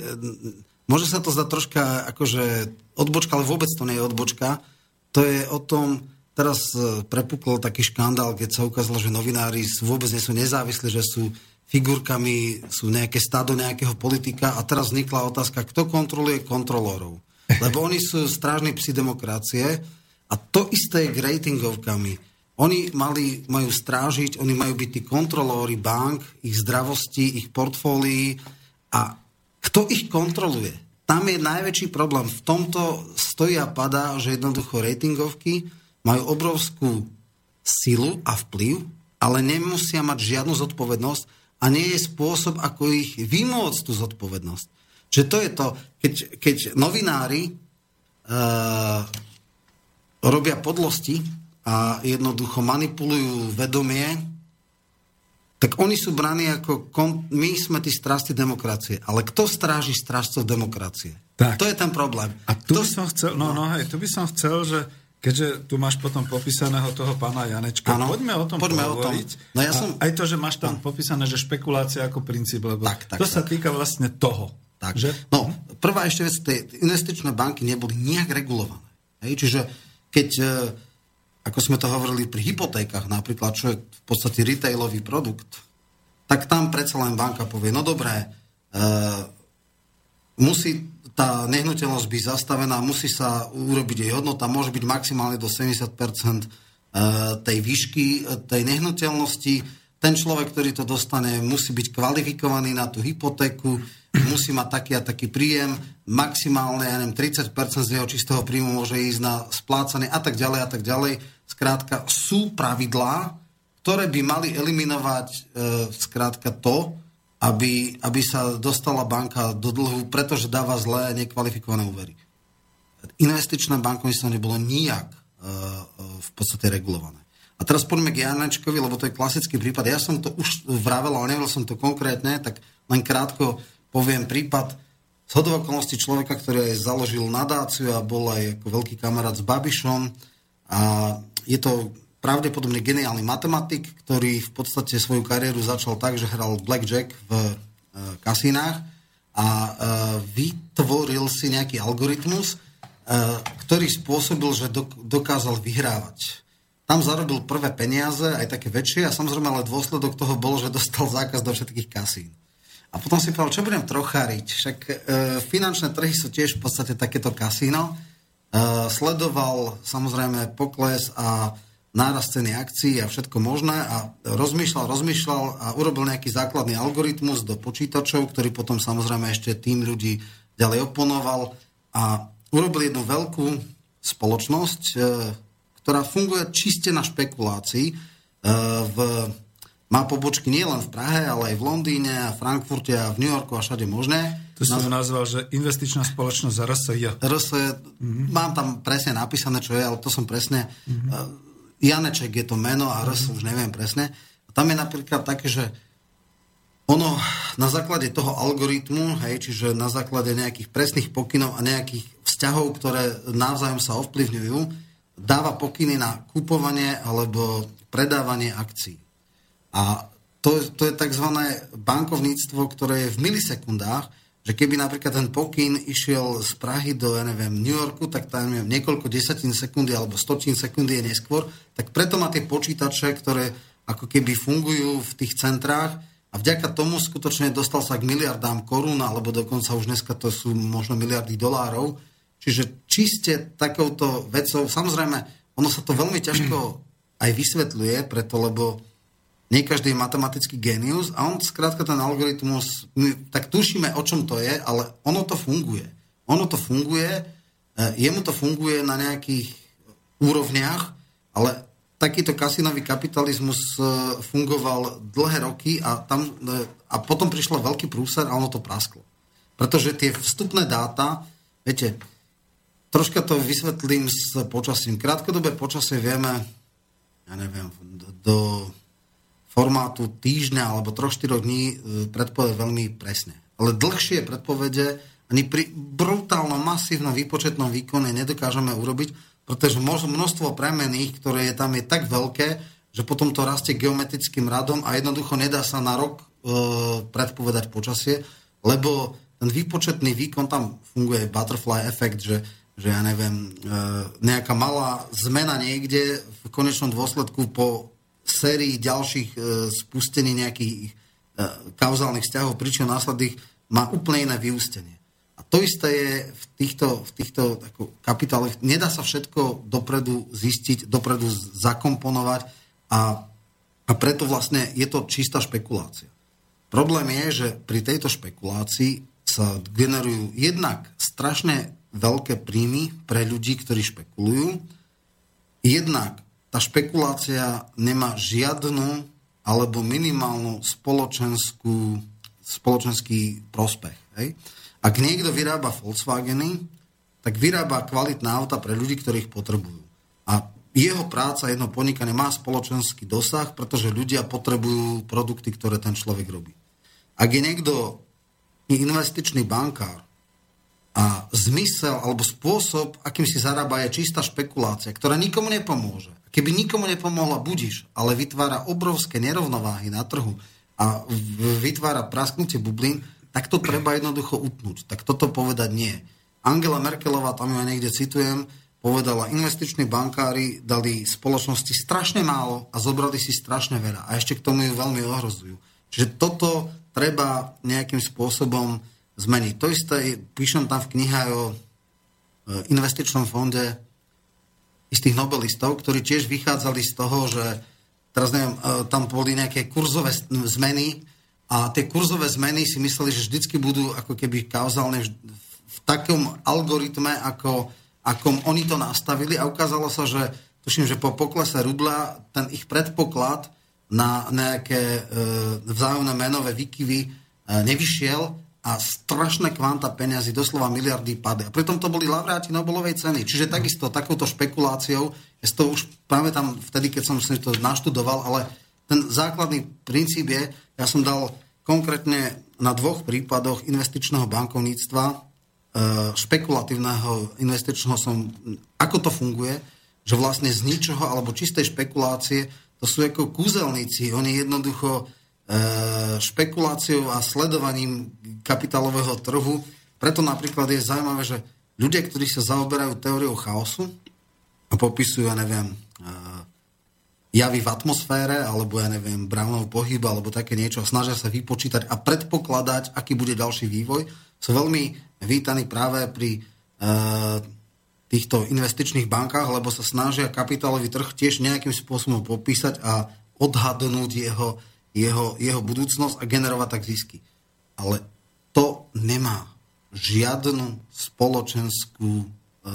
môže sa to zdať troška akože odbočka, ale vôbec to nie je odbočka. To je o tom, teraz e, prepukol taký škandál, keď sa ukázalo, že novinári vôbec nie sú nezávislí, že sú figurkami sú nejaké stádo nejakého politika a teraz vznikla otázka, kto kontroluje kontrolórov. Lebo oni sú strážni psi demokracie a to isté je k ratingovkami. Oni mali, majú strážiť, oni majú byť tí kontrolóri bank, ich zdravosti, ich portfólií a kto ich kontroluje? Tam je najväčší problém. V tomto stojí a padá, že jednoducho ratingovky majú obrovskú silu a vplyv, ale nemusia mať žiadnu zodpovednosť a nie je spôsob, ako ich vymôcť tú zodpovednosť. Že to je to, keď, keď novinári uh, robia podlosti a jednoducho manipulujú vedomie, tak oni sú braní ako, kon, my sme tí strážci demokracie. Ale kto stráži strážcov demokracie? Tak. To je ten problém.
A tu kto... by som chcel, no, no, hej, tu by som chcel, že Keďže tu máš potom popísaného toho pána Janečka, ano, poďme o tom poďme pohovoriť. O tom. No ja som... Aj to, že máš tam no. popísané, že špekulácia ako princíp, lebo tak, tak, to tak. sa týka vlastne toho.
Tak. Že? No, prvá ešte vec, tie investičné banky neboli nejak regulované. Hej? Čiže keď, e, ako sme to hovorili pri hypotékach napríklad, čo je v podstate retailový produkt, tak tam predsa len banka povie, no dobré, uh, musí tá nehnuteľnosť byť zastavená, musí sa urobiť jej hodnota, môže byť maximálne do 70% e, tej výšky e, tej nehnuteľnosti. Ten človek, ktorý to dostane, musí byť kvalifikovaný na tú hypotéku, musí mať taký a taký príjem, maximálne, ja neviem, 30% z jeho čistého príjmu môže ísť na splácanie a tak ďalej a tak ďalej. Skrátka, sú pravidlá, ktoré by mali eliminovať e, skrátka to, aby, aby sa dostala banka do dlhu, pretože dáva zlé nekvalifikované úvery. Investičné bankovníctvo nebolo nijak e, e, v podstate regulované. A teraz poďme k Janečkovi, lebo to je klasický prípad. Ja som to už vravel, ale nevedel som to konkrétne, tak len krátko poviem prípad z človeka, ktorý aj založil nadáciu a bol aj ako veľký kamarát s Babišom. A je to pravdepodobne geniálny matematik, ktorý v podstate svoju kariéru začal tak, že hral blackjack v e, kasínach a e, vytvoril si nejaký algoritmus, e, ktorý spôsobil, že dokázal vyhrávať. Tam zarobil prvé peniaze, aj také väčšie, a samozrejme ale dôsledok toho bol, že dostal zákaz do všetkých kasín. A potom si povedal, čo budem trocháriť, však e, finančné trhy sú tiež v podstate takéto kasíno. E, sledoval samozrejme pokles a nárast ceny akcií a všetko možné a rozmýšľal, rozmýšľal a urobil nejaký základný algoritmus do počítačov, ktorý potom samozrejme ešte tým ľudí ďalej oponoval a urobil jednu veľkú spoločnosť, e, ktorá funguje čiste na špekulácii. E, v, má pobočky nielen v Prahe, ale aj v Londýne a Frankfurte a v New Yorku a všade možné.
To som no, nazval, že investičná spoločnosť RSI.
RSI, mm-hmm. mám tam presne napísané, čo je, ale to som presne... Mm-hmm Janeček je to meno a RS už neviem presne. A tam je napríklad také, že ono na základe toho algoritmu, hej, čiže na základe nejakých presných pokynov a nejakých vzťahov, ktoré navzájom sa ovplyvňujú, dáva pokyny na kupovanie alebo predávanie akcií. A to, to je tzv. bankovníctvo, ktoré je v milisekundách, že keby napríklad ten pokyn išiel z Prahy do, ja neviem, New Yorku, tak tam neviem, niekoľko desatín sekundy alebo stotín sekundy je neskôr, tak preto má tie počítače, ktoré ako keby fungujú v tých centrách a vďaka tomu skutočne dostal sa k miliardám korún, alebo dokonca už dneska to sú možno miliardy dolárov. Čiže čiste takouto vecou, samozrejme, ono sa to veľmi ťažko aj vysvetľuje, preto lebo nie každý je matematický genius a on skrátka ten algoritmus, my tak tušíme, o čom to je, ale ono to funguje. Ono to funguje, jemu to funguje na nejakých úrovniach, ale takýto kasinový kapitalizmus e, fungoval dlhé roky a, tam, e, a potom prišlo veľký prúser a ono to prasklo. Pretože tie vstupné dáta, viete, troška to vysvetlím s počasím. Krátkodobé počasie vieme, ja neviem, do formátu týždňa alebo 3-4 dní e, predpovedať veľmi presne. Ale dlhšie predpovede ani pri brutálnom, masívnom výpočetnom výkone nedokážeme urobiť, pretože množstvo premených, ktoré je tam, je tak veľké, že potom to rastie geometrickým radom a jednoducho nedá sa na rok e, predpovedať počasie, lebo ten výpočetný výkon, tam funguje butterfly efekt, že, že ja neviem, e, nejaká malá zmena niekde v konečnom dôsledku po sérii ďalších e, spustení nejakých e, kauzálnych vzťahov, pričom následných má úplne iné vyústenie to isté je v týchto, v týchto kapitáloch. Nedá sa všetko dopredu zistiť, dopredu zakomponovať a, a preto vlastne je to čistá špekulácia. Problém je, že pri tejto špekulácii sa generujú jednak strašne veľké príjmy pre ľudí, ktorí špekulujú. Jednak tá špekulácia nemá žiadnu alebo minimálnu spoločenskú, spoločenský prospech. Hej? Ak niekto vyrába Volkswageny, tak vyrába kvalitné auta pre ľudí, ktorí ich potrebujú. A jeho práca, jedno podnikanie má spoločenský dosah, pretože ľudia potrebujú produkty, ktoré ten človek robí. Ak je niekto investičný bankár a zmysel alebo spôsob, akým si zarába, je čistá špekulácia, ktorá nikomu nepomôže. Keby nikomu nepomohla, budiš, ale vytvára obrovské nerovnováhy na trhu a vytvára prasknutie bublín, tak to treba jednoducho utnúť. Tak toto povedať nie. Angela Merkelová, tam ju aj niekde citujem, povedala, investiční bankári dali spoločnosti strašne málo a zobrali si strašne veľa. A ešte k tomu ju veľmi ohrozujú. Čiže toto treba nejakým spôsobom zmeniť. To isté, píšem tam v knihe o e, investičnom fonde istých nobelistov, ktorí tiež vychádzali z toho, že teraz neviem, e, tam boli nejaké kurzové zmeny a tie kurzové zmeny si mysleli, že vždycky budú ako keby kauzálne v takom algoritme, ako, ako oni to nastavili a ukázalo sa, že tuším, že po poklese rubla ten ich predpoklad na nejaké e, vzájomné menové výkyvy e, nevyšiel a strašné kvanta peniazy, doslova miliardy pady. A pritom to boli laureáti Nobelovej ceny. Čiže takisto takouto špekuláciou, ja to už pamätám vtedy, keď som si to naštudoval, ale ten základný princíp je, ja som dal konkrétne na dvoch prípadoch investičného bankovníctva, e, špekulatívneho investičného som, ako to funguje, že vlastne z ničoho alebo čistej špekulácie to sú ako kúzelníci. Oni jednoducho špekuláciou a sledovaním kapitálového trhu. Preto napríklad je zaujímavé, že ľudia, ktorí sa zaoberajú teóriou chaosu a popisujú, ja neviem, e, javy v atmosfére, alebo ja neviem, Brownov pohyb, alebo také niečo, snažia sa vypočítať a predpokladať, aký bude ďalší vývoj, sú veľmi vítaní práve pri e, týchto investičných bankách, lebo sa snažia kapitálový trh tiež nejakým spôsobom popísať a odhadnúť jeho, jeho, jeho budúcnosť a generovať tak zisky. Ale to nemá žiadnu spoločenskú, e,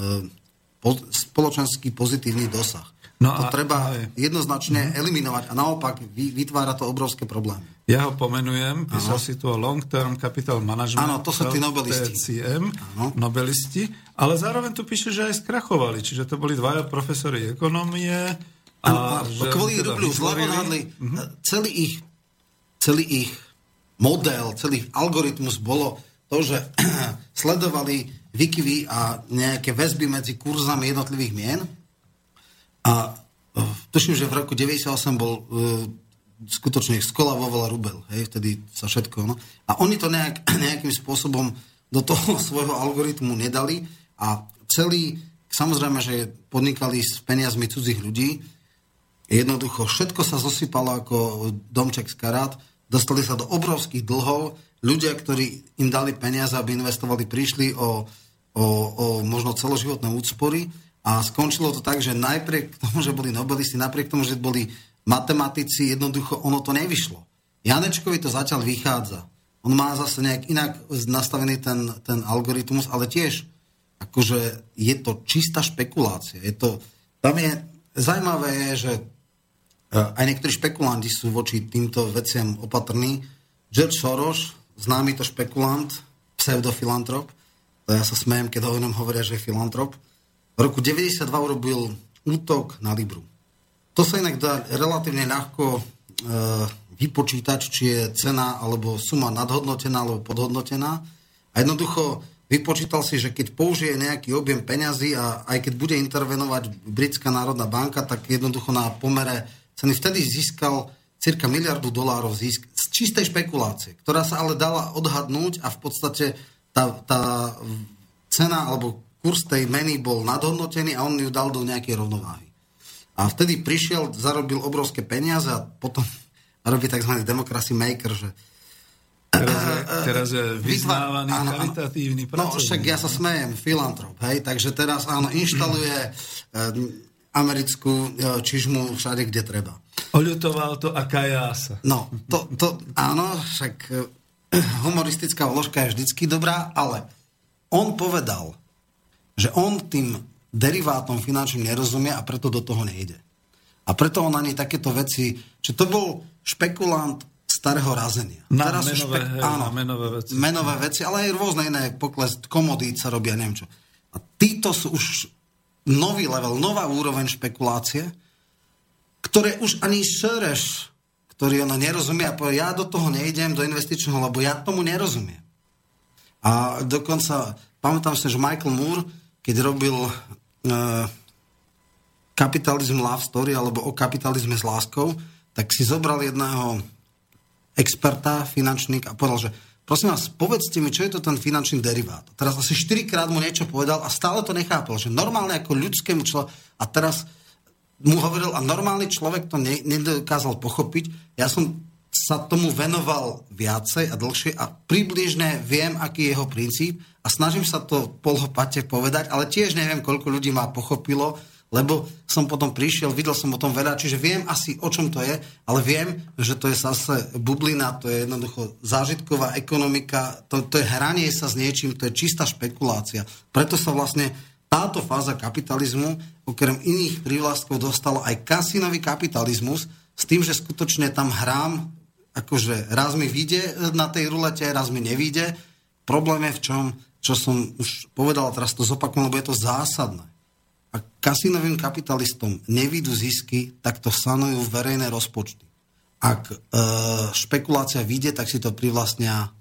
po, spoločenský pozitívny dosah. No to a, treba aj. jednoznačne uh-huh. eliminovať a naopak vytvára to obrovské problémy.
Ja ho pomenujem, písal si tu o Long Term Capital Management.
Áno, to sú tí nobelisti.
TCM, nobelisti, ale zároveň tu píše, že aj skrachovali, čiže to boli dvaja profesori ekonomie.
A, a že kvôli teda rubľu zľavodhádli, uh-huh. celý ich, celý ich model, celý algoritmus bolo to, že sledovali výkyvy a nejaké väzby medzi kurzami jednotlivých mien. A e, tuším, že v roku 98 bol uh, skutočne skolavoval rubel, hej, vtedy sa všetko, no. A oni to nejak, nejakým spôsobom do toho svojho algoritmu nedali a celý, samozrejme, že podnikali s peniazmi cudzích ľudí, jednoducho všetko sa zosypalo ako domček z karát, dostali sa do obrovských dlhov, ľudia, ktorí im dali peniaze, aby investovali, prišli o, o, o možno celoživotné úspory a skončilo to tak, že najpriek tomu, že boli nobelisti, napriek tomu, že boli matematici, jednoducho ono to nevyšlo. Janečkovi to zatiaľ vychádza. On má zase nejak inak nastavený ten, ten algoritmus, ale tiež akože je to čistá špekulácia. Je to, tam je, zaujímavé je, že aj niektorí špekulanti sú voči týmto veciam opatrní. George Soros, známy to špekulant, pseudofilantrop, to ja sa smejem, keď o ňom hovoria, že je filantrop, v roku 92 urobil útok na Libru. To sa inak dá relatívne ľahko e, vypočítať, či je cena alebo suma nadhodnotená alebo podhodnotená. A jednoducho vypočítal si, že keď použije nejaký objem peňazí a aj keď bude intervenovať Britská národná banka, tak jednoducho na pomere ceny vtedy získal cirka miliardu dolárov zisk z čistej špekulácie, ktorá sa ale dala odhadnúť a v podstate tá, tá cena alebo kurz tej meny bol nadhodnotený a on ju dal do nejakej rovnováhy. A vtedy prišiel, zarobil obrovské peniaze a potom robí tzv. democracy maker, že
Teraz je, teraz je vyznávaný áno, charitatívny
pracovník. No však ja sa smejem, filantrop, hej, takže teraz áno, inštaluje e, americkú e, čižmu všade, kde treba.
Oľutoval to a kajása.
No, to, to áno, však e, humoristická vložka je vždycky dobrá, ale on povedal, že on tým derivátom finančným nerozumie a preto do toho nejde. A preto on ani takéto veci, že to bol špekulant starého razenia.
Na Teraz menové, špe- áno, na menové veci.
Menové veci, ale aj rôzne iné pokles komodít sa robia, neviem čo. A títo sú už nový level, nová úroveň špekulácie, ktoré už ani Šereš, ktorý ono nerozumie a povie, ja do toho nejdem, do investičného, lebo ja tomu nerozumiem. A dokonca, pamätám sa, že Michael Moore, keď robil uh, kapitalizm love story, alebo o kapitalizme s láskou, tak si zobral jedného experta, finančník a povedal, že prosím vás, povedzte mi, čo je to ten finančný derivát. Teraz asi 4 krát mu niečo povedal a stále to nechápal, že normálne ako ľudskému človeku a teraz mu hovoril a normálny človek to ne, nedokázal pochopiť. Ja som sa tomu venoval viacej a dlhšie a približne viem, aký je jeho princíp a snažím sa to polhopate povedať, ale tiež neviem, koľko ľudí ma pochopilo, lebo som potom prišiel, videl som o tom veľa, čiže viem asi, o čom to je, ale viem, že to je zase bublina, to je jednoducho zážitková ekonomika, to, to je hranie sa s niečím, to je čistá špekulácia. Preto sa vlastne táto fáza kapitalizmu, okrem iných prívlastkov, dostala aj kasinový kapitalizmus, s tým, že skutočne tam hrám, akože raz mi vyjde na tej rulete, raz mi nevíde. Problém je v čom, čo som už povedal, teraz to zopakujem, lebo je to zásadné ak kasinovým kapitalistom nevidú zisky, tak to sanujú verejné rozpočty. Ak e, špekulácia vyjde, tak si to privlastnia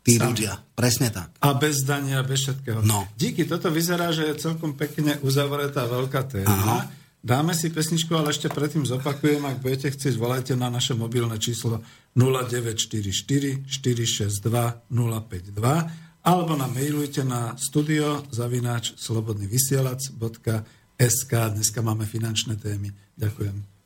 tí Sami. ľudia. Presne tak.
A bez dania, bez všetkého.
No.
Díky, toto vyzerá, že je celkom pekne uzavretá veľká téma. Aha. Dáme si pesničku, ale ešte predtým zopakujem, ak budete chcieť, volajte na naše mobilné číslo 0944 462 052 alebo nám mailujte na studio zavináč slobodnyvysielac.sk. Dneska máme finančné témy. Ďakujem.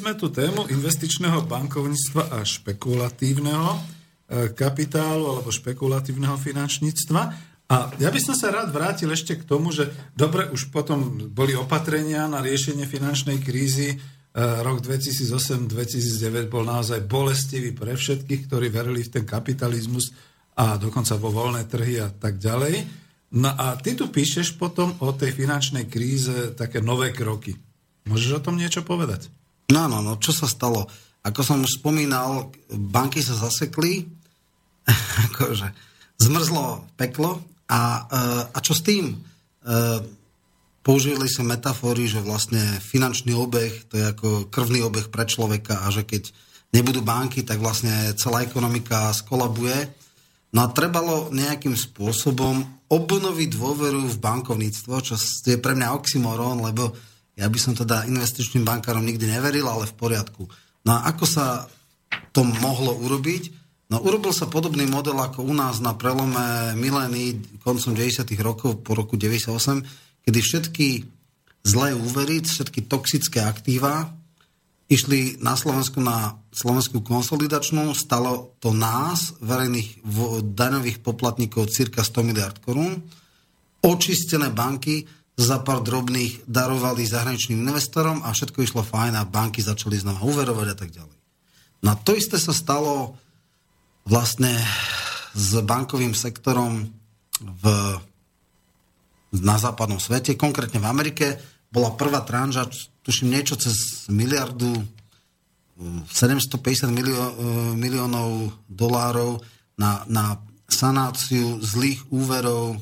Sme tú tému investičného bankovníctva a špekulatívneho e, kapitálu alebo špekulatívneho finančníctva. A ja by som sa rád vrátil ešte k tomu, že dobre, už potom boli opatrenia na riešenie finančnej krízy. E, rok 2008-2009 bol naozaj bolestivý pre všetkých, ktorí verili v ten kapitalizmus a dokonca vo voľné trhy a tak ďalej. No a ty tu píšeš potom o tej finančnej kríze také nové kroky. Môžeš o tom niečo povedať?
No, no, no, čo sa stalo? Ako som už spomínal, banky sa zasekli, akože zmrzlo peklo a, eh, a čo s tým? Eh, použili sa metafory, že vlastne finančný obeh, to je ako krvný obeh pre človeka a že keď nebudú banky, tak vlastne celá ekonomika skolabuje. No a trebalo nejakým spôsobom obnoviť dôveru v bankovníctvo, čo je pre mňa oxymoron, lebo ja by som teda investičným bankárom nikdy neveril, ale v poriadku. No a ako sa to mohlo urobiť? No urobil sa podobný model ako u nás na prelome milény koncom 90. rokov po roku 98, kedy všetky zlé úvery, všetky toxické aktíva išli na Slovensku na Slovenskú konsolidačnú, stalo to nás, verejných daňových poplatníkov, cirka 100 miliard korún, očistené banky, za pár drobných darovali zahraničným investorom a všetko išlo fajn a banky začali znova uverovať a tak ďalej. No to isté sa stalo vlastne s bankovým sektorom v, na západnom svete, konkrétne v Amerike. Bola prvá tranža, tuším niečo cez miliardu 750 milió, miliónov dolárov na, na sanáciu zlých úverov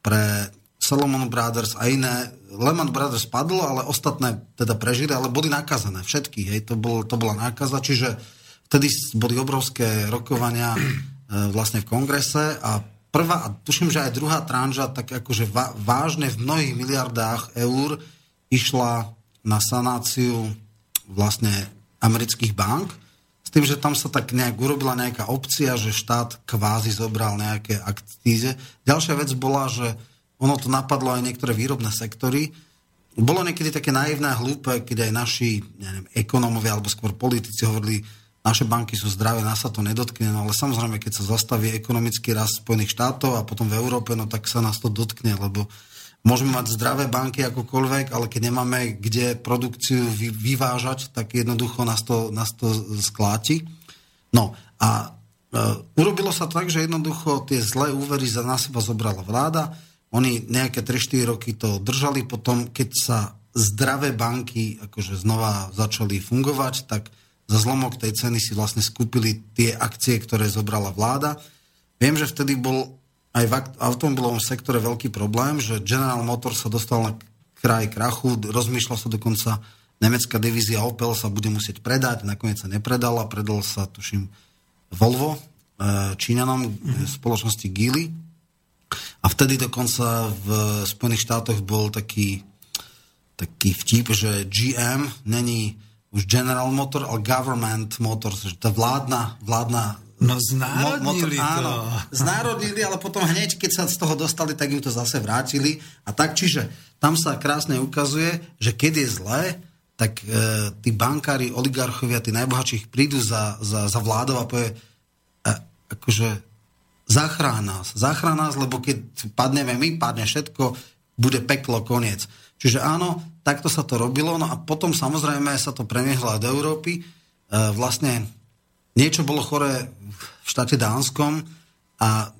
pre Solomon Brothers a iné. Lehman Brothers padlo, ale ostatné teda prežili, ale boli nakazané. Všetky, hej, to, bol, to bola nákaza, čiže vtedy boli obrovské rokovania e, vlastne v kongrese a prvá, a tuším, že aj druhá tranža, tak akože vážne v mnohých miliardách eur išla na sanáciu vlastne amerických bank, s tým, že tam sa tak nejak urobila nejaká opcia, že štát kvázi zobral nejaké aktíze. Ďalšia vec bola, že ono to napadlo aj niektoré výrobné sektory. Bolo niekedy také naivné a hlúpe, keď aj naši neviem, ekonómovia alebo skôr politici hovorili, naše banky sú zdravé, nás sa to nedotkne, no ale samozrejme, keď sa zastaví ekonomický rast Spojených štátov a potom v Európe, no tak sa nás to dotkne, lebo môžeme mať zdravé banky akokoľvek, ale keď nemáme kde produkciu vy, vyvážať, tak jednoducho nás to, nás to skláti. No a e, urobilo sa tak, že jednoducho tie zlé úvery za nás seba zobrala vláda, oni nejaké 3-4 roky to držali, potom keď sa zdravé banky akože znova začali fungovať, tak za zlomok tej ceny si vlastne skúpili tie akcie, ktoré zobrala vláda. Viem, že vtedy bol aj v automobilovom sektore veľký problém, že General Motors sa dostal na kraj krachu, rozmýšľal sa dokonca nemecká divízia Opel sa bude musieť predať, nakoniec sa nepredala, predal sa, tuším, Volvo, e, Číňanom, mm-hmm. spoločnosti Geely a vtedy dokonca v Spojených štátoch bol taký, taký vtip, že GM není už General Motor, ale Government Motors, že tá vládna, vládna
No znárodnili
motor, áno, znárodnili, ale potom hneď, keď sa z toho dostali, tak im to zase vrátili. A tak, čiže tam sa krásne ukazuje, že keď je zlé, tak e, tí bankári, oligarchovia, tí najbohatších prídu za, za, za vládou a povie, e, akože zachrán nás. Zachrán nás, lebo keď padneme my, padne všetko, bude peklo, koniec. Čiže áno, takto sa to robilo, no a potom samozrejme sa to premiehlo do Európy. E, vlastne niečo bolo chore v štáte Dánskom a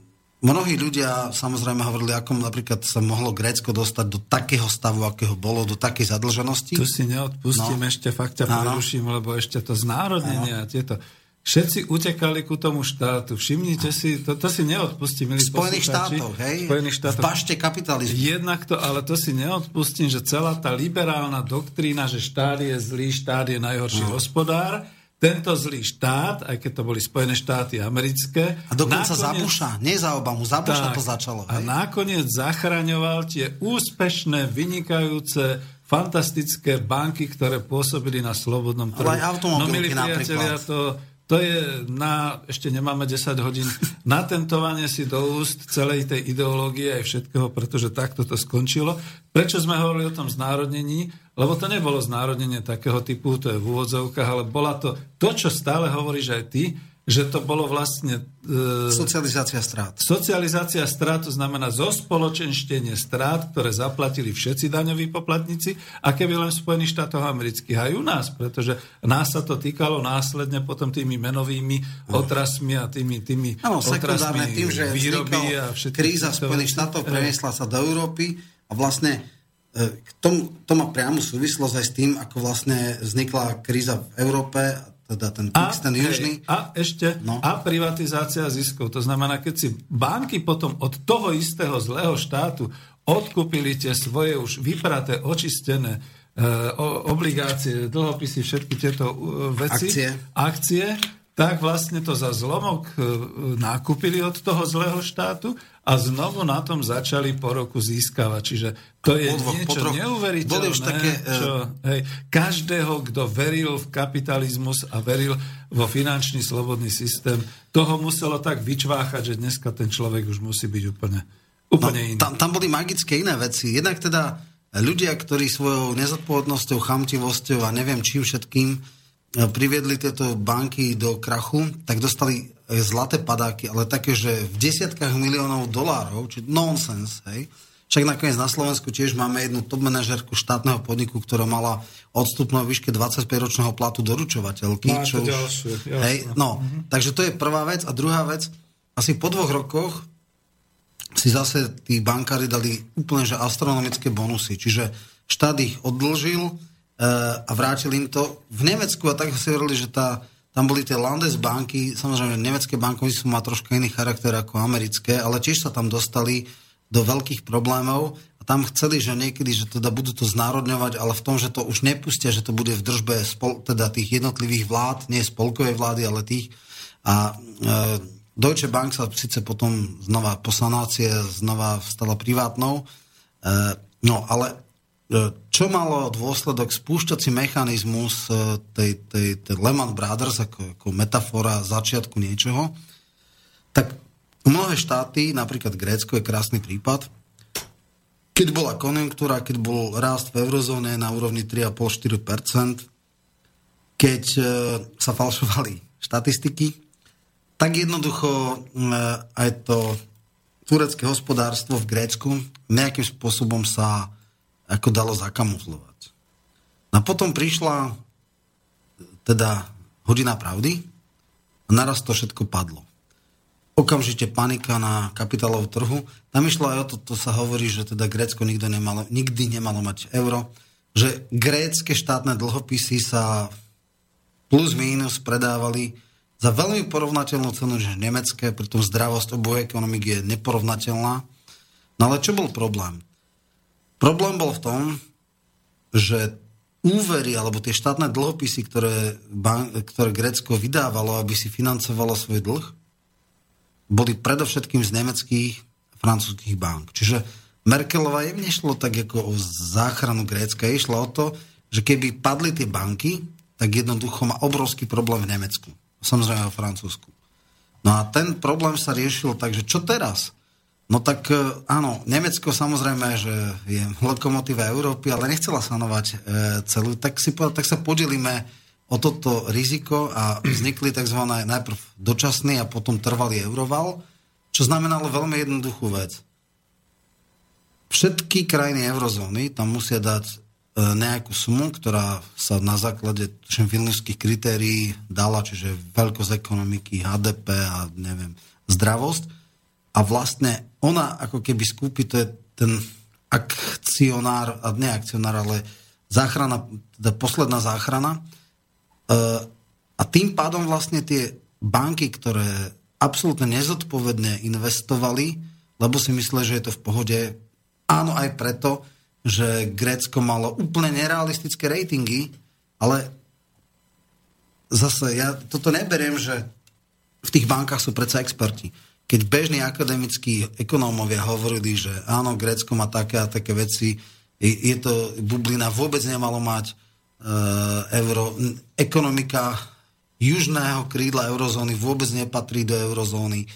mnohí ľudia samozrejme hovorili, ako napríklad sa mohlo Grécko dostať do takého stavu, akého bolo, do takej zadlženosti.
Tu si neodpustím, no. ešte fakt ťa preruším, lebo ešte to znárodnenie a tieto Všetci utekali ku tomu štátu. Všimnite si, to, to si neodpustím, milí
Spojených štátov, hej? Spojených štátov. V bašte kapitalizmu.
Jednak to, ale to si neodpustím, že celá tá liberálna doktrína, že štát je zlý, štát je najhorší no. hospodár, tento zlý štát, aj keď to boli Spojené štáty americké.
A dokonca nakoniec, za Busha, nie za Obamu, za Busha to začalo.
Hej? A nakoniec zachraňoval tie úspešné, vynikajúce, fantastické banky, ktoré pôsobili na slobodnom trhu.
Ale aj automobilky no, milí priatelia,
to to je na, ešte nemáme 10 hodín, natentovanie si do úst celej tej ideológie aj všetkého, pretože takto to skončilo. Prečo sme hovorili o tom znárodnení? Lebo to nebolo znárodnenie takého typu, to je v úvodzovkách, ale bola to to, čo stále hovoríš aj ty, že to bolo vlastne...
E, socializácia strát.
Socializácia strát, to znamená zospoločenštenie strát, ktoré zaplatili všetci daňoví poplatníci, a keby len v Spojených štátoch amerických, aj u nás, pretože nás sa to týkalo následne potom tými menovými otrasmi a tými, tými
ano, otrasmi tým, že výroby a všetky kríza Spojených štátov preniesla sa do Európy a vlastne e, k tomu, to má priamu súvislosť aj s tým, ako vlastne vznikla kríza v Európe teda ten a, ten južný.
A ešte, no. a privatizácia ziskov. To znamená, keď si banky potom od toho istého zlého štátu odkúpili tie svoje už vypraté, očistené e, obligácie, dlhopisy, všetky tieto e, veci,
akcie.
akcie, tak vlastne to za zlomok e, nakúpili od toho zlého štátu a znovu na tom začali po roku získavať. Čiže to je podvoch, niečo podroch. neuveriteľné. Boli už také, e, čo, hej, každého, kto veril v kapitalizmus a veril vo finančný slobodný systém, toho muselo tak vyčváchať, že dneska ten človek už musí byť úplne, úplne no, iný.
Tam, tam boli magické iné veci. Jednak teda ľudia, ktorí svojou nezodpovednosťou, chamtivosťou a neviem čím všetkým priviedli tieto banky do krachu, tak dostali zlaté padáky, ale také, že v desiatkách miliónov dolárov, či nonsense, hej. Však nakoniec na Slovensku tiež máme jednu top manažerku štátneho podniku, ktorá mala odstupnú výške 25-ročného platu doručovateľky.
No, čo už, ďalšie,
hej, no, mm-hmm. takže to je prvá vec. A druhá vec, asi po dvoch rokoch si zase tí bankári dali úplne že astronomické bonusy. Čiže štát ich odlžil a vrátil im to. V Nemecku a tak si hovorili, že tá tam boli tie Landesbanky, samozrejme nemecké bankovníctvo má trošku iný charakter ako americké, ale tiež sa tam dostali do veľkých problémov a tam chceli, že niekedy, že teda budú to znárodňovať, ale v tom, že to už nepustia, že to bude v držbe spol, teda tých jednotlivých vlád, nie spolkovej vlády, ale tých. A e, Deutsche Bank sa síce potom znova po sanácie znova stala privátnou, e, no ale čo malo dôsledok spúšťací mechanizmus e, tej, tej, tej Lehman Brothers ako, ako metafora začiatku niečoho, tak mnohé štáty, napríklad Grécko je krásny prípad, keď bola konjunktúra, keď bol rast v eurozóne na úrovni 3,5-4%, keď e, sa falšovali štatistiky, tak jednoducho aj to turecké hospodárstvo v Grécku nejakým spôsobom sa ako dalo zakamuflovať. No a potom prišla teda hodina pravdy a naraz to všetko padlo. Okamžite panika na kapitálovom trhu. Tam išlo aj o to, to sa hovorí, že teda Grécko nikdy nemalo, nikdy nemalo mať euro, že grécké štátne dlhopisy sa plus minus predávali za veľmi porovnateľnú cenu, že nemecké, pritom zdravosť oboje ekonomik je neporovnateľná. No ale čo bol problém? Problém bol v tom, že úvery alebo tie štátne dlhopisy, ktoré, bank, ktoré Grécko vydávalo, aby si financovalo svoj dlh, boli predovšetkým z nemeckých a francúzských bank. Čiže Merkelová im nešlo tak ako o záchranu Grécka, išlo o to, že keby padli tie banky, tak jednoducho má obrovský problém v Nemecku. Samozrejme vo Francúzsku. No a ten problém sa riešil tak, že čo teraz? No tak e, áno, Nemecko samozrejme, že je lokomotíva Európy, ale nechcela sanovať e, celú, tak, si, tak sa podelíme o toto riziko a vznikli tzv. najprv dočasný a potom trvalý euroval, čo znamenalo veľmi jednoduchú vec. Všetky krajiny eurozóny tam musia dať e, nejakú sumu, ktorá sa na základe vilnických kritérií dala, čiže veľkosť ekonomiky, HDP a neviem, zdravosť a vlastne ona ako keby skúpi, to je ten akcionár, a ne akcionár, ale záchrana, teda posledná záchrana. E, a tým pádom vlastne tie banky, ktoré absolútne nezodpovedne investovali, lebo si mysleli, že je to v pohode, áno aj preto, že Grécko malo úplne nerealistické ratingy, ale zase ja toto neberiem, že v tých bankách sú predsa experti. Keď bežní akademickí ekonómovia hovorili, že áno, Grécko má také a také veci, je to bublina, vôbec nemalo mať uh, euro. Ekonomika južného krídla eurozóny vôbec nepatrí do eurozóny.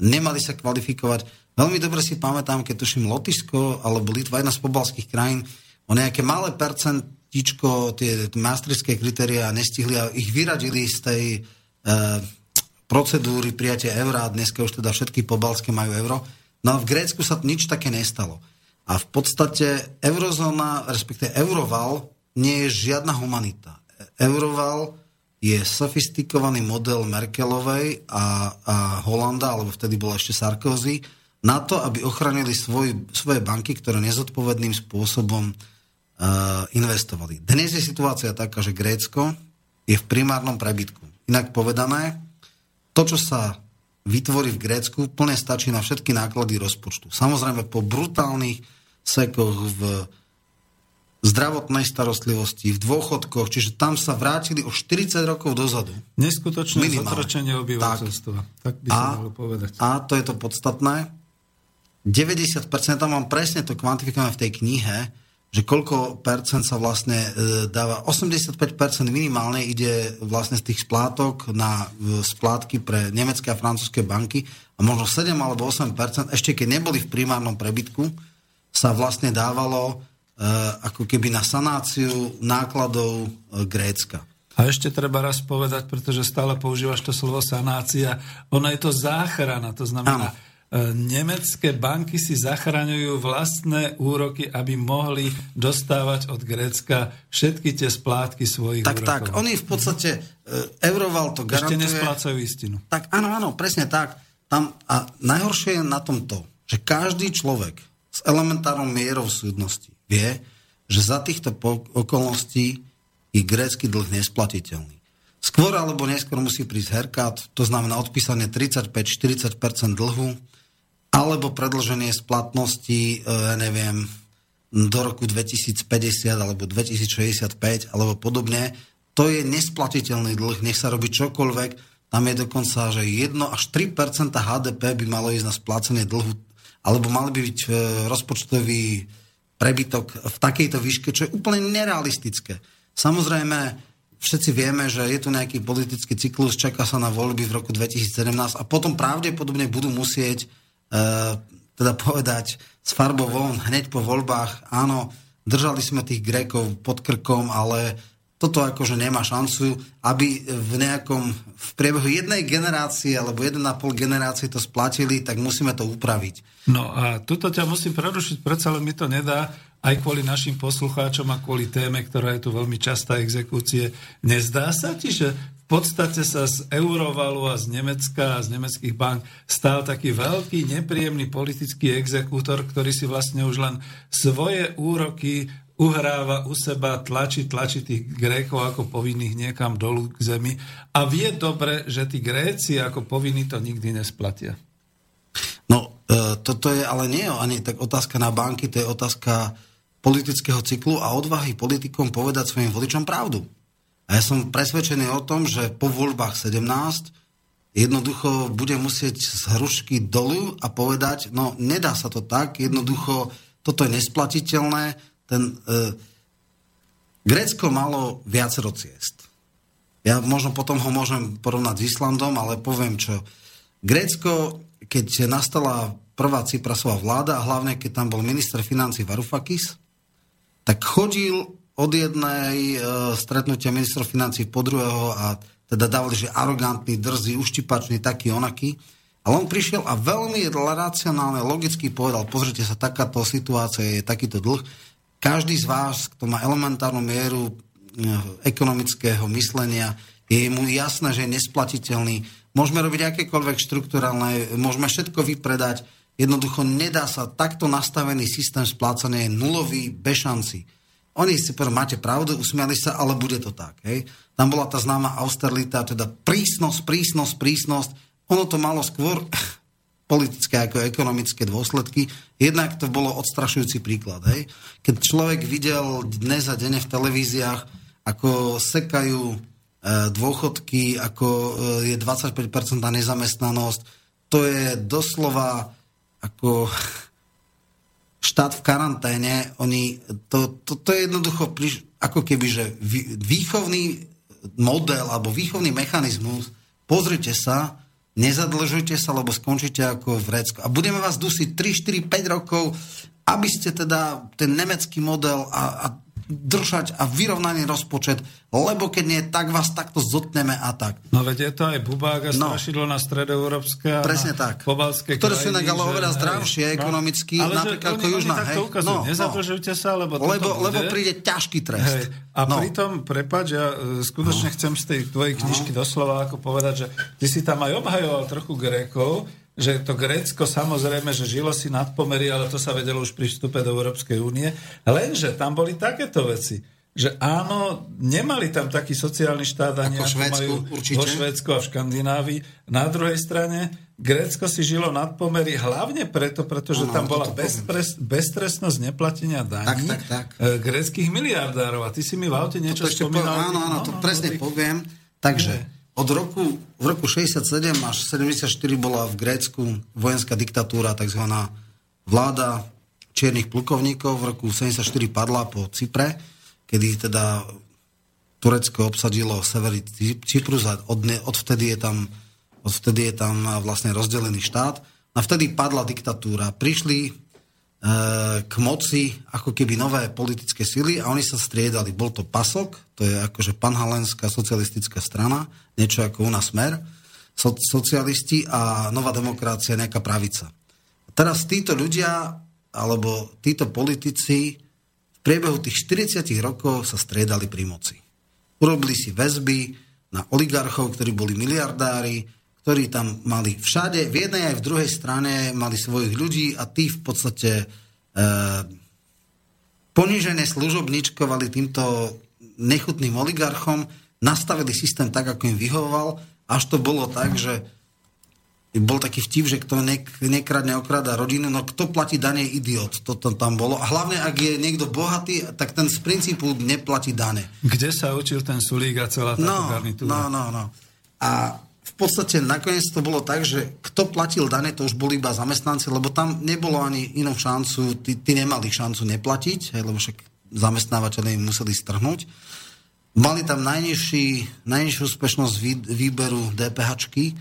Nemali sa kvalifikovať. Veľmi dobre si pamätám, keď tuším Lotyšsko alebo Litva, jedna z pobalských krajín, o nejaké malé percentičko tie maastrichtské kritéria nestihli a ich vyradili z tej uh, procedúry prijatia eura a dneska už teda všetky pobalské majú euro. No a v Grécku sa nič také nestalo. A v podstate eurozóna, respektíve euroval, nie je žiadna humanita. Euroval je sofistikovaný model Merkelovej a, a Holanda, alebo vtedy bola ešte Sarkozy, na to, aby ochránili svoj, svoje banky, ktoré nezodpovedným spôsobom uh, investovali. Dnes je situácia taká, že Grécko je v primárnom prebytku. Inak povedané, to, čo sa vytvorí v Grécku, plne stačí na všetky náklady rozpočtu. Samozrejme, po brutálnych sekoch v zdravotnej starostlivosti, v dôchodkoch, čiže tam sa vrátili o 40 rokov dozadu.
Neskutočné zotročenie obyvateľstva. Tak, tak by sa a, povedať.
A to je to podstatné. 90%, tam mám presne to kvantifikované v tej knihe, že koľko percent sa vlastne e, dáva, 85% minimálne ide vlastne z tých splátok na e, splátky pre nemecké a francúzske banky a možno 7 alebo 8%, ešte keď neboli v primárnom prebytku, sa vlastne dávalo e, ako keby na sanáciu nákladov Grécka.
A ešte treba raz povedať, pretože stále používaš to slovo sanácia, ona je to záchrana, to znamená, ano E, nemecké banky si zachraňujú vlastné úroky, aby mohli dostávať od Grécka všetky tie splátky svojich
tak, úrokov. Tak, tak, oni v podstate, e, Euroval to garantuje.
Ešte nesplácajú istinu.
Tak, áno, áno, presne tak. Tam, a najhoršie je na tom to, že každý človek s elementárnou mierou súdnosti vie, že za týchto okolností je grécky dlh nesplatiteľný. Skôr alebo neskôr musí prísť herkát, to znamená odpísanie 35-40% dlhu, alebo predlženie splatnosti, e, ja neviem, do roku 2050 alebo 2065 alebo podobne, to je nesplatiteľný dlh, nech sa robí čokoľvek, tam je dokonca, že 1 až 3 HDP by malo ísť na splácenie dlhu, alebo mal by byť e, rozpočtový prebytok v takejto výške, čo je úplne nerealistické. Samozrejme, všetci vieme, že je tu nejaký politický cyklus, čaká sa na voľby v roku 2017 a potom pravdepodobne budú musieť teda povedať s farbou von hneď po voľbách, áno, držali sme tých Grékov pod krkom, ale toto akože nemá šancu, aby v nejakom, v priebehu jednej generácie alebo 1,5 generácie to splatili, tak musíme to upraviť.
No a tuto ťa musím prerušiť, predsa len mi to nedá, aj kvôli našim poslucháčom a kvôli téme, ktorá je tu veľmi častá exekúcie. Nezdá sa ti, že podstate sa z Eurovalu a z Nemecka a z nemeckých bank stal taký veľký, nepríjemný politický exekútor, ktorý si vlastne už len svoje úroky uhráva u seba, tlačí, tlačí tých Grékov ako povinných niekam dolu k zemi a vie dobre, že tí Gréci ako povinní to nikdy nesplatia.
No, e, toto je ale nie ani tak otázka na banky, to je otázka politického cyklu a odvahy politikom povedať svojim voličom pravdu. A ja som presvedčený o tom, že po voľbách 17 jednoducho bude musieť z hrušky dolu a povedať, no nedá sa to tak, jednoducho toto je nesplatiteľné. Ten, e, Grécko malo viacero ciest. Ja možno potom ho môžem porovnať s Islandom, ale poviem čo. Grécko, keď nastala prvá Ciprasová vláda a hlavne keď tam bol minister financí Varoufakis, tak chodil od jednej e, stretnutia ministrov financí po druhého a teda dávali, že arogantný, drzý, uštipačný, taký, onaký. Ale on prišiel a veľmi racionálne, logicky povedal, pozrite sa, takáto situácia je takýto dlh. Každý z vás, kto má elementárnu mieru e, ekonomického myslenia, je mu jasné, že je nesplatiteľný. môžeme robiť akékoľvek štruktúralné, môžeme všetko vypredať, jednoducho nedá sa, takto nastavený systém splácania je nulový, bez šanci. Oni si povedali, máte pravdu, usmiali sa, ale bude to tak. Hej. Tam bola tá známa austerita, teda prísnosť, prísnosť, prísnosť. Ono to malo skôr politické ako ekonomické dôsledky. Jednak to bolo odstrašujúci príklad. Hej. Keď človek videl dnes a denne v televíziách, ako sekajú e, dôchodky, ako e, je 25% nezamestnanosť, to je doslova ako štát v karanténe, oni, to, to, to je jednoducho priš, ako keby, že výchovný model alebo výchovný mechanizmus, pozrite sa, nezadlžujte sa, lebo skončíte ako v Récku. A budeme vás dusiť 3, 4, 5 rokov, aby ste teda ten nemecký model a, a držať a vyrovnaný rozpočet, lebo keď nie, tak vás takto zotneme a tak.
No veď je to aj bubák a no. strašidlo na stredoeurópske a
Presne tak. pobalské Ktoré sú inak ale oveľa zdravšie hej, ekonomicky, no, napríklad ako Južná. Hej,
no, Nezadržujte sa, lebo
lebo, lebo príde ťažký trest. Hej.
A no. pritom, prepač, ja uh, skutočne no. chcem z tej tvojej knižky no. doslova ako povedať, že ty si tam aj obhajoval trochu Grékov, že to Grécko samozrejme, že žilo si nad pomery, ale to sa vedelo už pri vstupe do Európskej únie. Lenže tam boli takéto veci, že áno, nemali tam taký sociálny štát ani
ako, Švédsku, majú
určite. vo Švédsku a v Škandinávii. Na druhej strane Grécko si žilo nad pomery hlavne preto, pretože ano, tam bola bezpres, beztrestnosť neplatenia daní
tak, tak, tak.
E, gréckých miliardárov. A ty si mi v aute niečo spomínal.
Po, áno, áno, no, to no, presne no, poviem. Takže... Nie od roku, v roku 67 až 74 bola v Grécku vojenská diktatúra, tzv. vláda čiernych plukovníkov. V roku 74 padla po Cypre, kedy teda Turecko obsadilo severy Cyprus a od, odvtedy je tam odvtedy je tam vlastne rozdelený štát. A vtedy padla diktatúra. Prišli k moci ako keby nové politické sily a oni sa striedali. Bol to PASOK, to je akože panhalenská socialistická strana, niečo ako u nás Smer, so, socialisti a nová demokracia, nejaká pravica. Teraz títo ľudia, alebo títo politici v priebehu tých 40 rokov sa striedali pri moci. Urobili si väzby na oligarchov, ktorí boli miliardári, ktorí tam mali všade, v jednej aj v druhej strane mali svojich ľudí a tí v podstate e, ponižené služobničkovali týmto nechutným oligarchom, nastavili systém tak, ako im vyhovoval, až to bolo tak, že bol taký vtip, že kto nek- nekradne, okrada rodinu, no kto platí dane, idiot. Toto tam bolo. A hlavne, ak je niekto bohatý, tak ten z princípu neplatí dane.
Kde sa učil ten Sulík a celá táto
no,
garnitúra?
No, no, no. A podstate nakoniec to bolo tak, že kto platil dane, to už boli iba zamestnanci, lebo tam nebolo ani inú šancu, tí, tí nemali šancu neplatiť, hej, lebo však zamestnávateľe im museli strhnúť. Mali tam najnižší, najnižšiu úspešnosť vý, výberu DPHčky.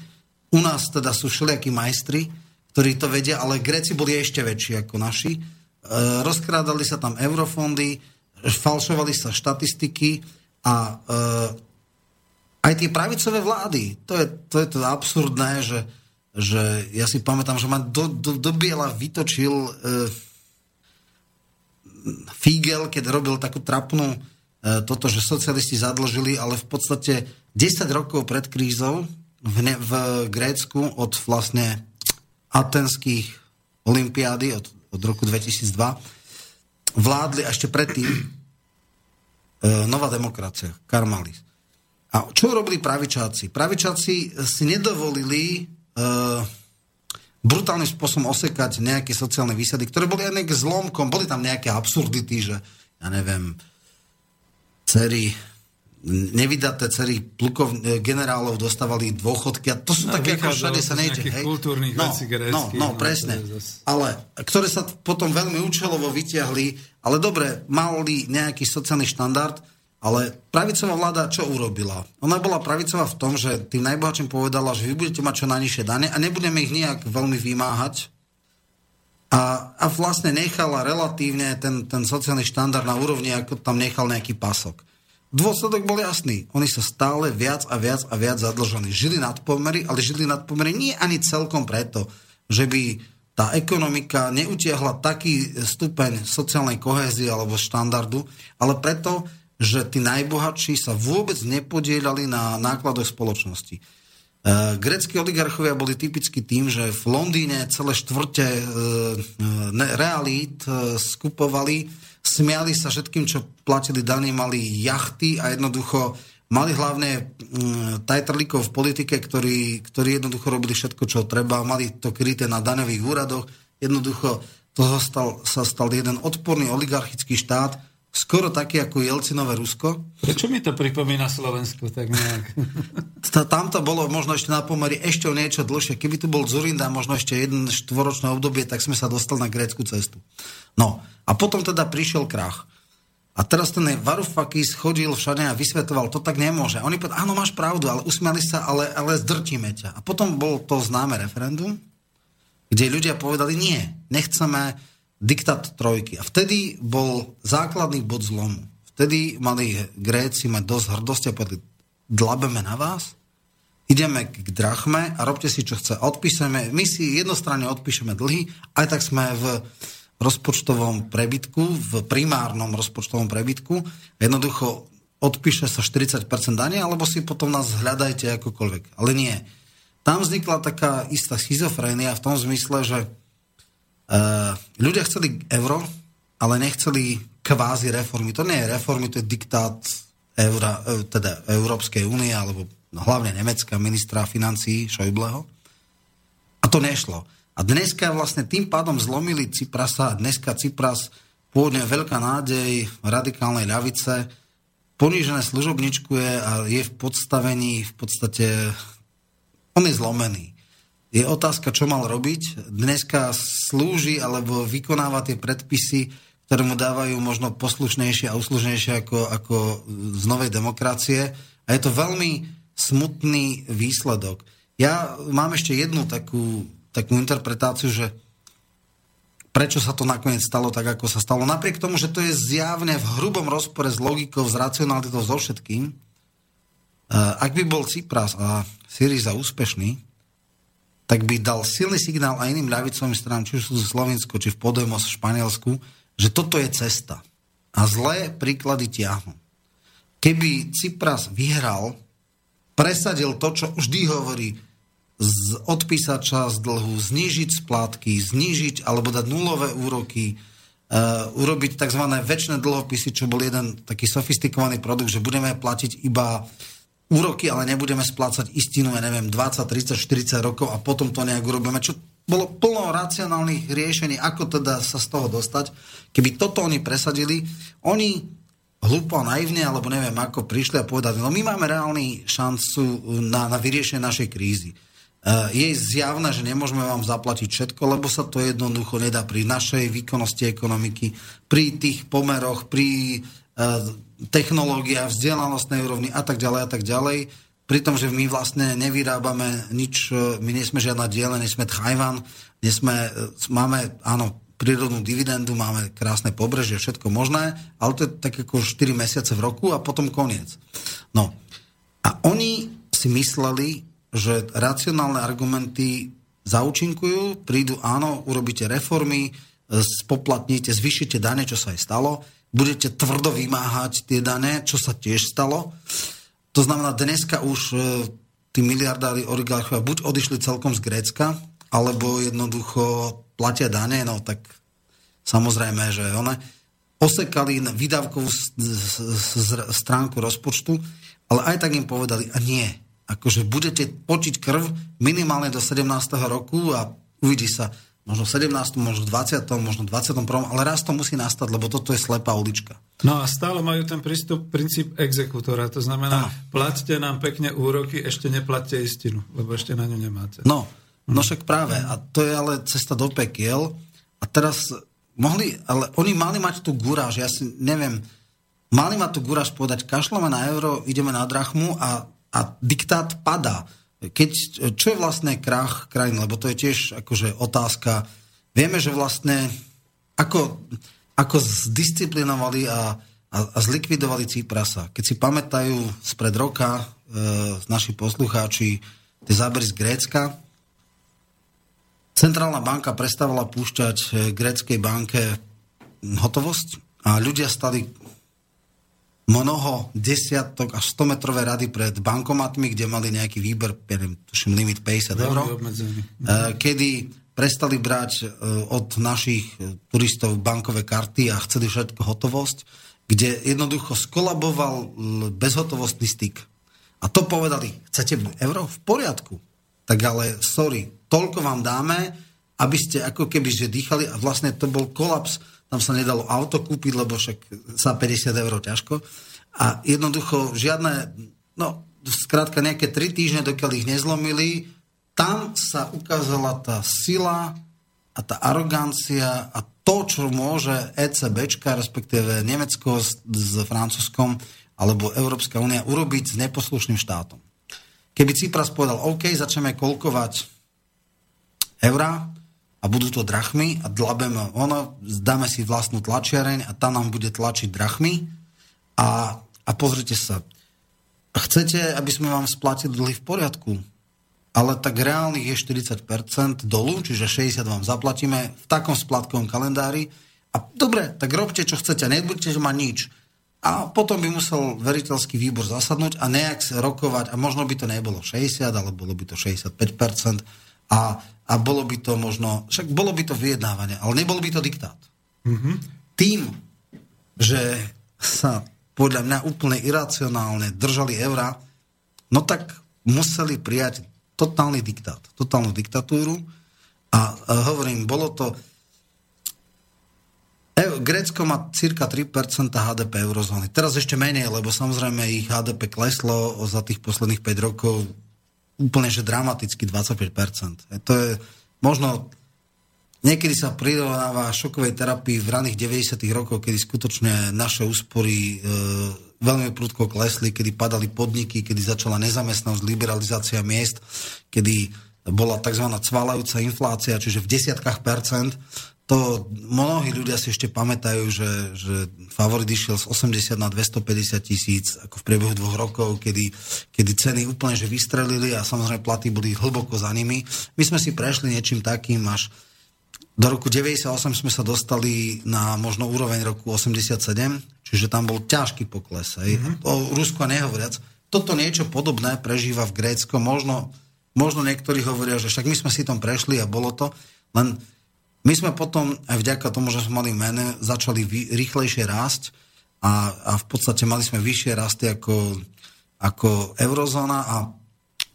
U nás teda sú všelijakí majstri, ktorí to vedia, ale Gréci boli ešte väčší ako naši. E, rozkrádali sa tam eurofondy, falšovali sa štatistiky a e, aj tie pravicové vlády, to je to, je to absurdné, že, že ja si pamätám, že ma do, do, do biela vytočil e, Figel, keď robil takú trapnú e, toto, že socialisti zadlžili, ale v podstate 10 rokov pred krízou v, ne, v Grécku od vlastne atenských olympiády od, od roku 2002 vládli ešte predtým e, nová demokracia, Karmalis. A čo robili pravičáci? Pravičáci si nedovolili uh, brutálnym spôsobom osekať nejaké sociálne výsady, ktoré boli aj nejaké zlomkom, boli tam nejaké absurdity, že ja neviem, cery, nevydaté cery plukov, e, generálov dostávali dôchodky a to sú no, také, ako všade sa nejde.
Hej? kultúrnych
no,
vecí
no, no, presne. Ale, ktoré sa potom veľmi účelovo vyťahli, ale dobre, mali nejaký sociálny štandard, ale pravicová vláda čo urobila? Ona bola pravicová v tom, že tým najbohatším povedala, že vy budete mať čo najnižšie dane a nebudeme ich nejak veľmi vymáhať. A, a vlastne nechala relatívne ten, ten sociálny štandard na úrovni, ako tam nechal nejaký pasok. Dôsledok bol jasný. Oni sa stále viac a viac a viac zadlžali. Žili nad pomery, ale žili nad pomery nie ani celkom preto, že by tá ekonomika neutiahla taký stupeň sociálnej kohézie alebo štandardu, ale preto, že tí najbohatší sa vôbec nepodielali na nákladoch spoločnosti. Uh, Greckí oligarchovia boli typicky tým, že v Londýne celé štvrte uh, realít uh, skupovali, smiali sa všetkým, čo platili dane, mali jachty a jednoducho mali hlavne um, tajtrlíkov v politike, ktorí, ktorí jednoducho robili všetko, čo treba, mali to kryté na daňových úradoch. Jednoducho to stal, sa stal jeden odporný oligarchický štát, skoro taký ako Jelcinové Rusko.
Prečo mi to pripomína Slovensko tak nejak?
Tam to bolo možno ešte na pomery ešte o niečo dlhšie. Keby tu bol Zurinda možno ešte jeden štvoročné obdobie, tak sme sa dostali na grécku cestu. No a potom teda prišiel krach. A teraz ten Varoufakis chodil všade a vysvetoval, to tak nemôže. A oni povedali, áno, máš pravdu, ale usmiali sa, ale, ale zdrtíme ťa. A potom bol to známe referendum, kde ľudia povedali, nie, nechceme diktat trojky. A vtedy bol základný bod zlomu. Vtedy mali Gréci mať dosť hrdosti a povedali, dlabeme na vás, ideme k drachme a robte si, čo chce. Odpíšeme, my si jednostranne odpíšeme dlhy, aj tak sme v rozpočtovom prebytku, v primárnom rozpočtovom prebytku. Jednoducho odpíše sa 40% dania, alebo si potom nás hľadajte akokoľvek. Ale nie. Tam vznikla taká istá schizofrénia v tom zmysle, že ľudia chceli euro, ale nechceli kvázi reformy. To nie je reformy, to je diktát Eura, e, teda Európskej únie, alebo no, hlavne Nemecka ministra financí Šojbleho. A to nešlo. A dneska vlastne tým pádom zlomili Ciprasa. Dneska Cipras pôvodne veľká nádej radikálnej ľavice, ponížené služobničkuje a je v podstavení, v podstate, on je zlomený je otázka, čo mal robiť. Dneska slúži alebo vykonáva tie predpisy, ktoré mu dávajú možno poslušnejšie a uslužnejšie ako, ako z novej demokracie. A je to veľmi smutný výsledok. Ja mám ešte jednu takú, takú interpretáciu, že prečo sa to nakoniec stalo tak, ako sa stalo. Napriek tomu, že to je zjavne v hrubom rozpore s logikou, s racionalitou, so všetkým, eh, ak by bol Cypras a Syriza úspešný, tak by dal silný signál aj iným ľavicovým stranám, či už sú Slovensku, či v Podemos, v Španielsku, že toto je cesta. A zlé príklady tiahnu. Keby Cypras vyhral, presadil to, čo vždy hovorí, z, odpísať čas dlhu, znížiť splátky, znížiť alebo dať nulové úroky, uh, urobiť tzv. väčšie dlhopisy, čo bol jeden taký sofistikovaný produkt, že budeme platiť iba úroky, ale nebudeme splácať istinu, ja neviem, 20, 30, 40 rokov a potom to nejak urobíme, čo bolo plno racionálnych riešení, ako teda sa z toho dostať. Keby toto oni presadili, oni hlupo naivne, alebo neviem ako, prišli a povedali, no my máme reálny šancu na, na vyriešenie našej krízy. Uh, je zjavné, že nemôžeme vám zaplatiť všetko, lebo sa to jednoducho nedá pri našej výkonnosti ekonomiky, pri tých pomeroch, pri technológia, vzdelanostnej úrovni a tak ďalej a tak ďalej. Pri tom, že my vlastne nevyrábame nič, e, my nie sme žiadna diele, nie sme Tchajvan, nie sme, e, máme, áno, prírodnú dividendu, máme krásne pobrežie, všetko možné, ale to je tak ako 4 mesiace v roku a potom koniec. No. A oni si mysleli, že racionálne argumenty zaučinkujú, prídu, áno, urobíte reformy, spoplatníte, zvyšite dane, čo sa aj stalo, budete tvrdo vymáhať tie dané, čo sa tiež stalo. To znamená, dneska už e, tí miliardári oligarchovia buď odišli celkom z Grécka, alebo jednoducho platia dane, no tak samozrejme, že one osekali výdavkovú stránku rozpočtu, ale aj tak im povedali, a nie, akože budete počiť krv minimálne do 17. roku a uvidí sa, možno 17., možno 20., možno 21., ale raz to musí nastať, lebo toto je slepá ulička.
No a stále majú ten prístup, princíp exekútora, to znamená, no. plaťte nám pekne úroky, ešte neplatte istinu, lebo ešte na ňu nemáte.
No, no však práve, a to je ale cesta do pekiel a teraz mohli, ale oni mali mať tú guráž, ja si neviem, mali mať tú guráž povedať, kašlame na euro, ideme na drachmu a, a diktát padá keď, čo je vlastne krach krajín, lebo to je tiež akože otázka. Vieme, že vlastne ako, ako zdisciplinovali a, a, a zlikvidovali Ciprasa. Keď si pamätajú spred roka e, naši poslucháči tie zábery z Grécka, Centrálna banka prestávala púšťať e, gréckej banke hotovosť a ľudia stali mnoho desiatok až 100 metrové rady pred bankomatmi, kde mali nejaký výber, tuším, limit 50 eur. Kedy prestali brať e, od našich e, turistov bankové karty a chceli všetko hotovosť, kde jednoducho skolaboval bezhotovostný styk. A to povedali, chcete euro? V poriadku. Tak ale, sorry, toľko vám dáme, aby ste ako keby že dýchali a vlastne to bol kolaps, tam sa nedalo auto kúpiť, lebo však sa 50 eur ťažko. A jednoducho žiadne, no skrátka nejaké 3 týždne, dokiaľ ich nezlomili, tam sa ukázala tá sila a tá arogancia a to, čo môže ECBčka, respektíve Nemecko s, s Francúzskom, alebo Európska únia urobiť s neposlušným štátom. Keby Cypras povedal, OK, začneme kolkovať eurá a budú to drachmy a dlabeme. Ono, zdáme si vlastnú tlačiareň a tam nám bude tlačiť drachmy. A, a pozrite sa, chcete, aby sme vám splatili dlhy v poriadku, ale tak reálnych je 40% dolu, čiže 60 vám zaplatíme v takom splatkovom kalendári. A dobre, tak robte, čo chcete, nebudete mať nič. A potom by musel veriteľský výbor zasadnúť a nejak rokovať a možno by to nebolo 60, ale bolo by to 65% a, a bolo by to možno, však bolo by to vyjednávanie, ale nebolo by to diktát. Mm-hmm. Tým, že sa podľa mňa úplne iracionálne držali eura, no tak museli prijať totálny diktát, totálnu diktatúru a, a hovorím, bolo to Grécko má cirka 3% HDP eurozóny. Teraz ešte menej, lebo samozrejme ich HDP kleslo za tých posledných 5 rokov úplne že dramaticky 25%. To je možno Niekedy sa prirovnáva šokovej terapii v raných 90. rokoch, kedy skutočne naše úspory e, veľmi prudko klesli, kedy padali podniky, kedy začala nezamestnanosť, liberalizácia miest, kedy bola tzv. cvalajúca inflácia, čiže v desiatkách percent to mnohí ľudia si ešte pamätajú, že, že favorit išiel z 80 na 250 tisíc ako v priebehu dvoch rokov, kedy, kedy ceny úplne že vystrelili a samozrejme platy boli hlboko za nimi. My sme si prešli niečím takým až do roku 98 sme sa dostali na možno úroveň roku 87, čiže tam bol ťažký pokles. Mm-hmm. O Rusku nehovoriac. Toto niečo podobné prežíva v Grécko. Možno, možno niektorí hovoria, že však my sme si tom prešli a bolo to, len my sme potom, aj vďaka tomu, že sme mali mene, začali vy, rýchlejšie rásť a, a v podstate mali sme vyššie rasty ako, ako eurozóna a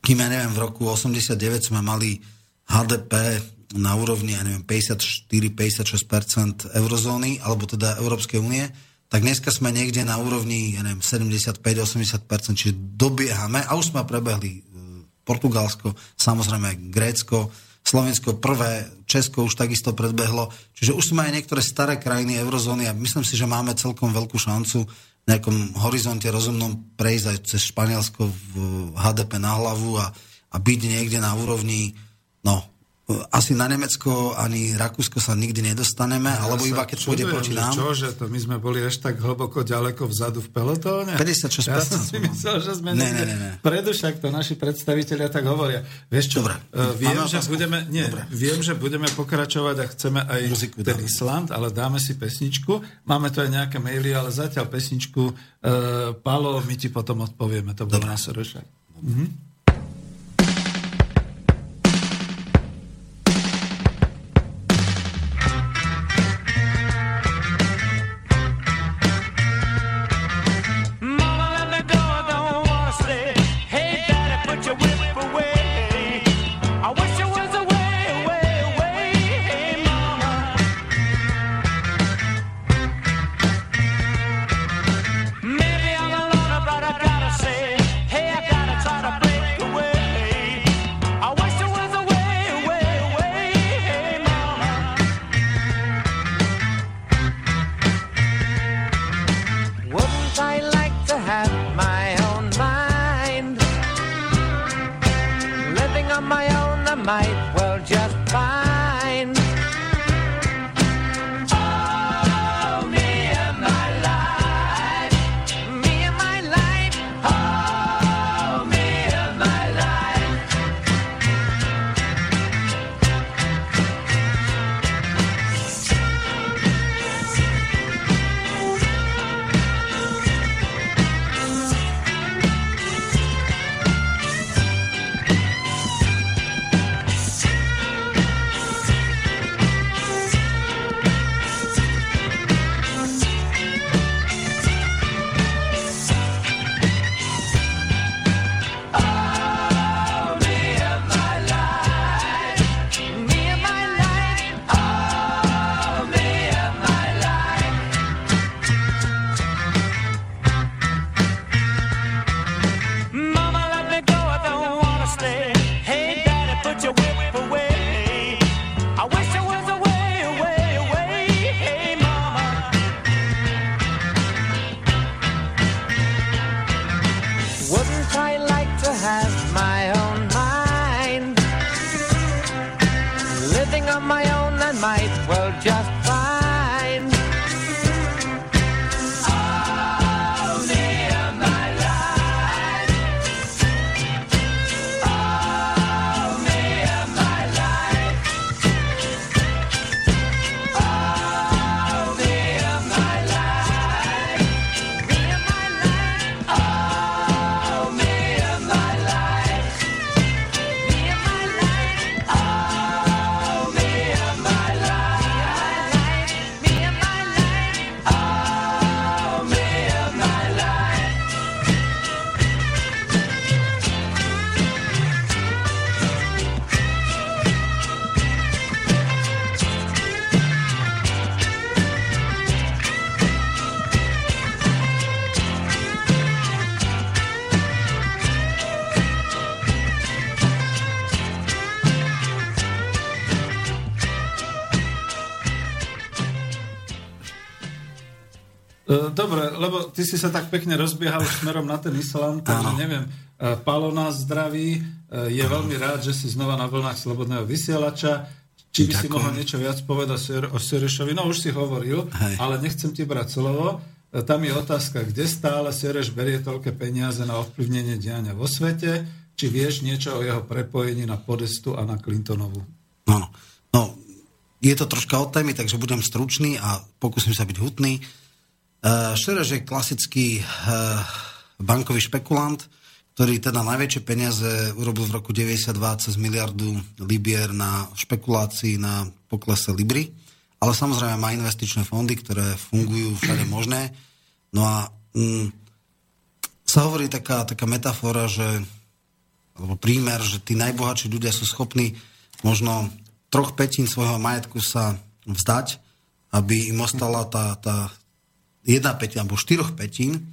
kým ja neviem, v roku 89 sme mali HDP na úrovni, ja neviem, 54-56% eurozóny, alebo teda Európskej únie, tak dneska sme niekde na úrovni, ja neviem, 75-80%, čiže dobiehame a už sme prebehli e, Portugalsko, samozrejme Grécko, Slovensko prvé, Česko už takisto predbehlo. Čiže už sme aj niektoré staré krajiny eurozóny a myslím si, že máme celkom veľkú šancu v nejakom horizonte rozumnom prejsť aj cez Španielsko v HDP na hlavu a, a byť niekde na úrovni no, asi na Nemecko ani Rakúsko sa nikdy nedostaneme, ja alebo iba keď pôjde proti nám.
Čo, že to my sme boli až tak hlboko ďaleko vzadu v pelotóne?
56%.
Ja som si myslel, že sme ne, ne, ne, ne. predu, však to naši predstaviteľia tak hovoria. Vieš čo, Dobre. Uh, viem, že budeme, nie, Dobre. viem, že budeme pokračovať a chceme aj Muziku ten dáme. Island, ale dáme si pesničku. Máme tu aj nejaké maily, ale zatiaľ pesničku. Uh, Palo, my ti potom odpovieme. To bolo na Mhm. Ty si sa tak pekne rozbiehal smerom na ten Island, takže neviem, e, Palo nás zdraví, e, je veľmi rád, že si znova na vlnách Slobodného vysielača. Či by si
Ďakujem.
mohol niečo viac povedať o Serešovi? No už si hovoril,
Hej.
ale nechcem ti brať slovo. E, Tam je otázka, kde stále Sereš berie toľké peniaze na ovplyvnenie diania vo svete? Či vieš niečo o jeho prepojení na Podestu a na Clintonovu?
No, no. no, je to troška od témy, takže budem stručný a pokúsim sa byť hutný. Uh, Šereš je klasický uh, bankový špekulant, ktorý teda najväčšie peniaze urobil v roku 92 cez miliardu libier na špekulácii na poklese Libry, ale samozrejme má investičné fondy, ktoré fungujú všade možné. No a mm, sa hovorí taká, taká metafora, že alebo prímer, že tí najbohatší ľudia sú schopní možno troch petín svojho majetku sa vzdať, aby im ostala tá, tá jedna petina alebo štyroch petín.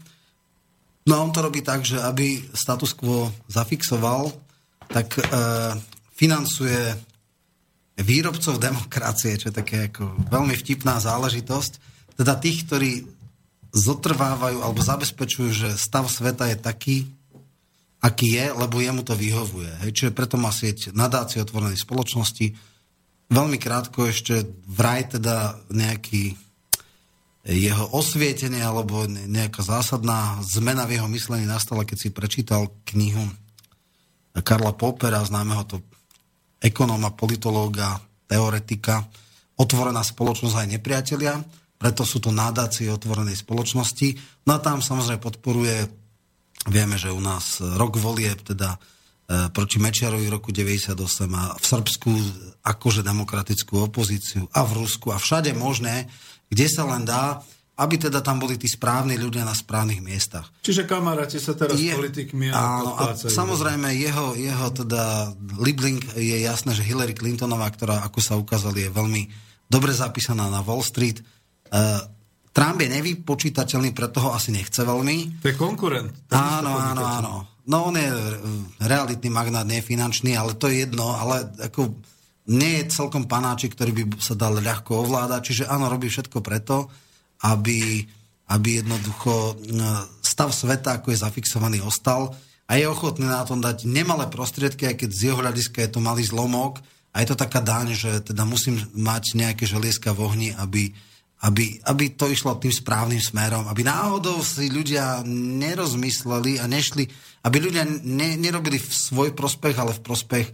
No a on to robí tak, že aby status quo zafixoval, tak e, financuje výrobcov demokracie, čo je také ako veľmi vtipná záležitosť. Teda tých, ktorí zotrvávajú alebo zabezpečujú, že stav sveta je taký, aký je, lebo jemu to vyhovuje. Hej. Čiže preto má sieť nadácie otvorenej spoločnosti. Veľmi krátko ešte vraj teda nejaký jeho osvietenie alebo ne- nejaká zásadná zmena v jeho myslení nastala, keď si prečítal knihu Karla Popera, známeho to ekonóma, politológa, teoretika, otvorená spoločnosť aj nepriatelia, preto sú to nadácie otvorenej spoločnosti. No a tam samozrejme podporuje, vieme, že u nás rok volieb, teda e, proti Mečiarovi roku 98 a v Srbsku akože demokratickú opozíciu a v Rusku a všade možné, kde sa len dá, aby teda tam boli tí správni ľudia na správnych miestach.
Čiže kamaráti sa teraz s politikmi
áno, a samozrejme jeho, jeho teda Libling je jasné, že Hillary Clintonová, ktorá ako sa ukázali je veľmi dobre zapísaná na Wall Street. Uh, Trump je nevypočítateľný, preto ho asi nechce veľmi.
To je konkurent.
Áno, áno, áno. No on je e, realitný magnát, nie finančný, ale to je jedno, ale ako nie je celkom panáčik, ktorý by sa dal ľahko ovládať, čiže áno, robí všetko preto, aby, aby jednoducho e, stav sveta, ako je zafixovaný, ostal a je ochotný na tom dať nemalé prostriedky, aj keď z jeho hľadiska je to malý zlomok a je to taká daň, že teda musím mať nejaké želieska v ohni, aby, aby, aby to išlo tým správnym smerom, aby náhodou si ľudia nerozmysleli a nešli, aby ľudia ne, nerobili v svoj prospech, ale v prospech e,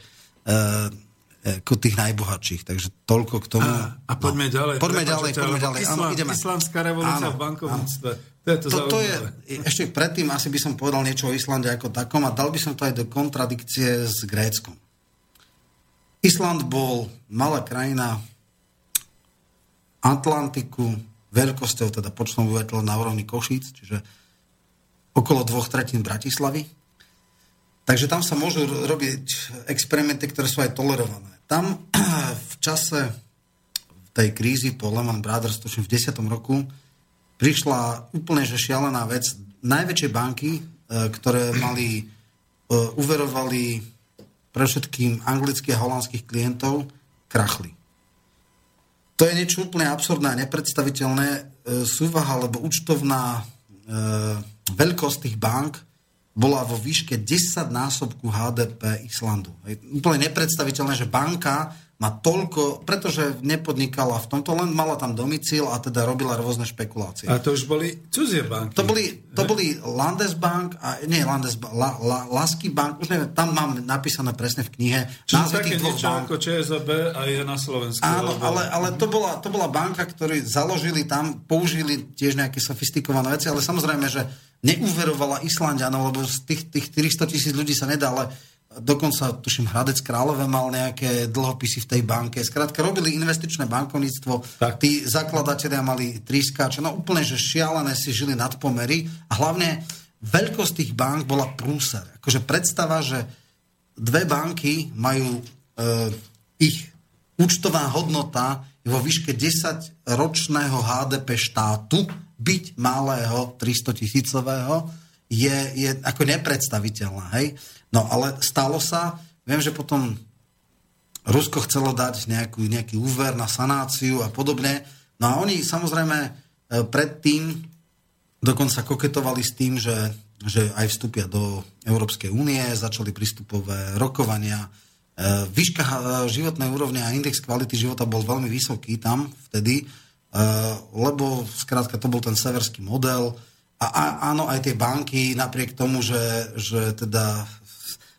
ako tých najbohatších. Takže toľko k tomu.
A, a poďme
no.
ďalej.
Poďme
Prepáčte,
ďalej, poďme ďalej.
Islám,
Áno, ideme.
Islamská revolúcia
Áno,
v bankovníctve. To je to,
to, to je, ešte predtým asi by som povedal niečo o Islande ako takom a dal by som to aj do kontradikcie s Gréckom. Island bol malá krajina Atlantiku, veľkosťou, teda počtom obyvateľov na úrovni Košíc, čiže okolo dvoch tretín Bratislavy. Takže tam sa môžu robiť experimenty, ktoré sú aj tolerované. Tam v čase tej krízy po Lehman Brothers, tuším v 10. roku, prišla úplne že šialená vec. Najväčšie banky, e, ktoré mali, e, uverovali pre všetkým anglických a holandských klientov, krachli. To je niečo úplne absurdné a nepredstaviteľné. E, súvaha alebo účtovná e, veľkosť tých bank bola vo výške 10 násobku HDP Islandu. Je úplne nepredstaviteľné, že banka má toľko, pretože nepodnikala v tomto, len mala tam domicil a teda robila rôzne špekulácie.
A to už boli cudzie banky.
To boli, to boli Landesbank, a, nie Landesbank, La, La, Lasky Bank, už neviem, tam mám napísané presne v knihe
Čiže také niečo
bank.
ako ČSOB a je na Slovensku.
Áno, ale, ale to, bola, to bola banka, ktorí založili tam, použili tiež nejaké sofistikované veci, ale samozrejme, že neuverovala Islandianov, lebo z tých, tých 400 tisíc ľudí sa nedá, ale dokonca, tuším, Hradec Králové mal nejaké dlhopisy v tej banke. Skrátka, robili investičné bankovníctvo,
Tak.
tí zakladatelia mali trískáče, no úplne, že šialené si žili nad pomery a hlavne veľkosť tých bank bola prúser. Akože predstava, že dve banky majú e, ich účtová hodnota vo výške 10 ročného HDP štátu, byť malého 300 tisícového, je, je ako nepredstaviteľná. Hej? No ale stalo sa, viem, že potom Rusko chcelo dať nejakú, nejaký úver na sanáciu a podobne. No a oni samozrejme e, predtým dokonca koketovali s tým, že, že aj vstúpia do Európskej únie, začali prístupové rokovania. E, Výška e, životnej úrovne a index kvality života bol veľmi vysoký tam vtedy, lebo skrátka to bol ten severský model. A, áno, aj tie banky, napriek tomu, že, že teda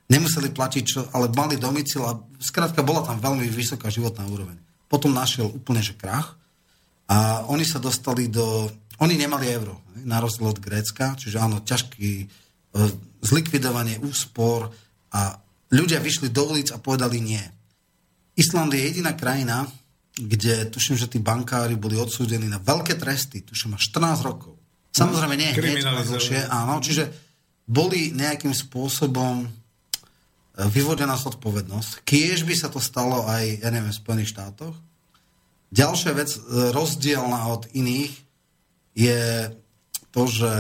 nemuseli platiť, čo, ale mali domicil a skrátka bola tam veľmi vysoká životná úroveň. Potom našiel úplne, že krach a oni sa dostali do... Oni nemali euro, na rozdiel od Grécka, čiže áno, ťažký e, zlikvidovanie úspor a ľudia vyšli do ulic a povedali nie. Island je jediná krajina, kde tuším, že tí bankári boli odsúdení na veľké tresty, tuším, až 14 rokov. Samozrejme nie, dlhšie, áno, čiže boli nejakým spôsobom e, vyvodená zodpovednosť. Kiež by sa to stalo aj, ja neviem, v Spojených štátoch. Ďalšia vec, e, rozdielna od iných, je to, že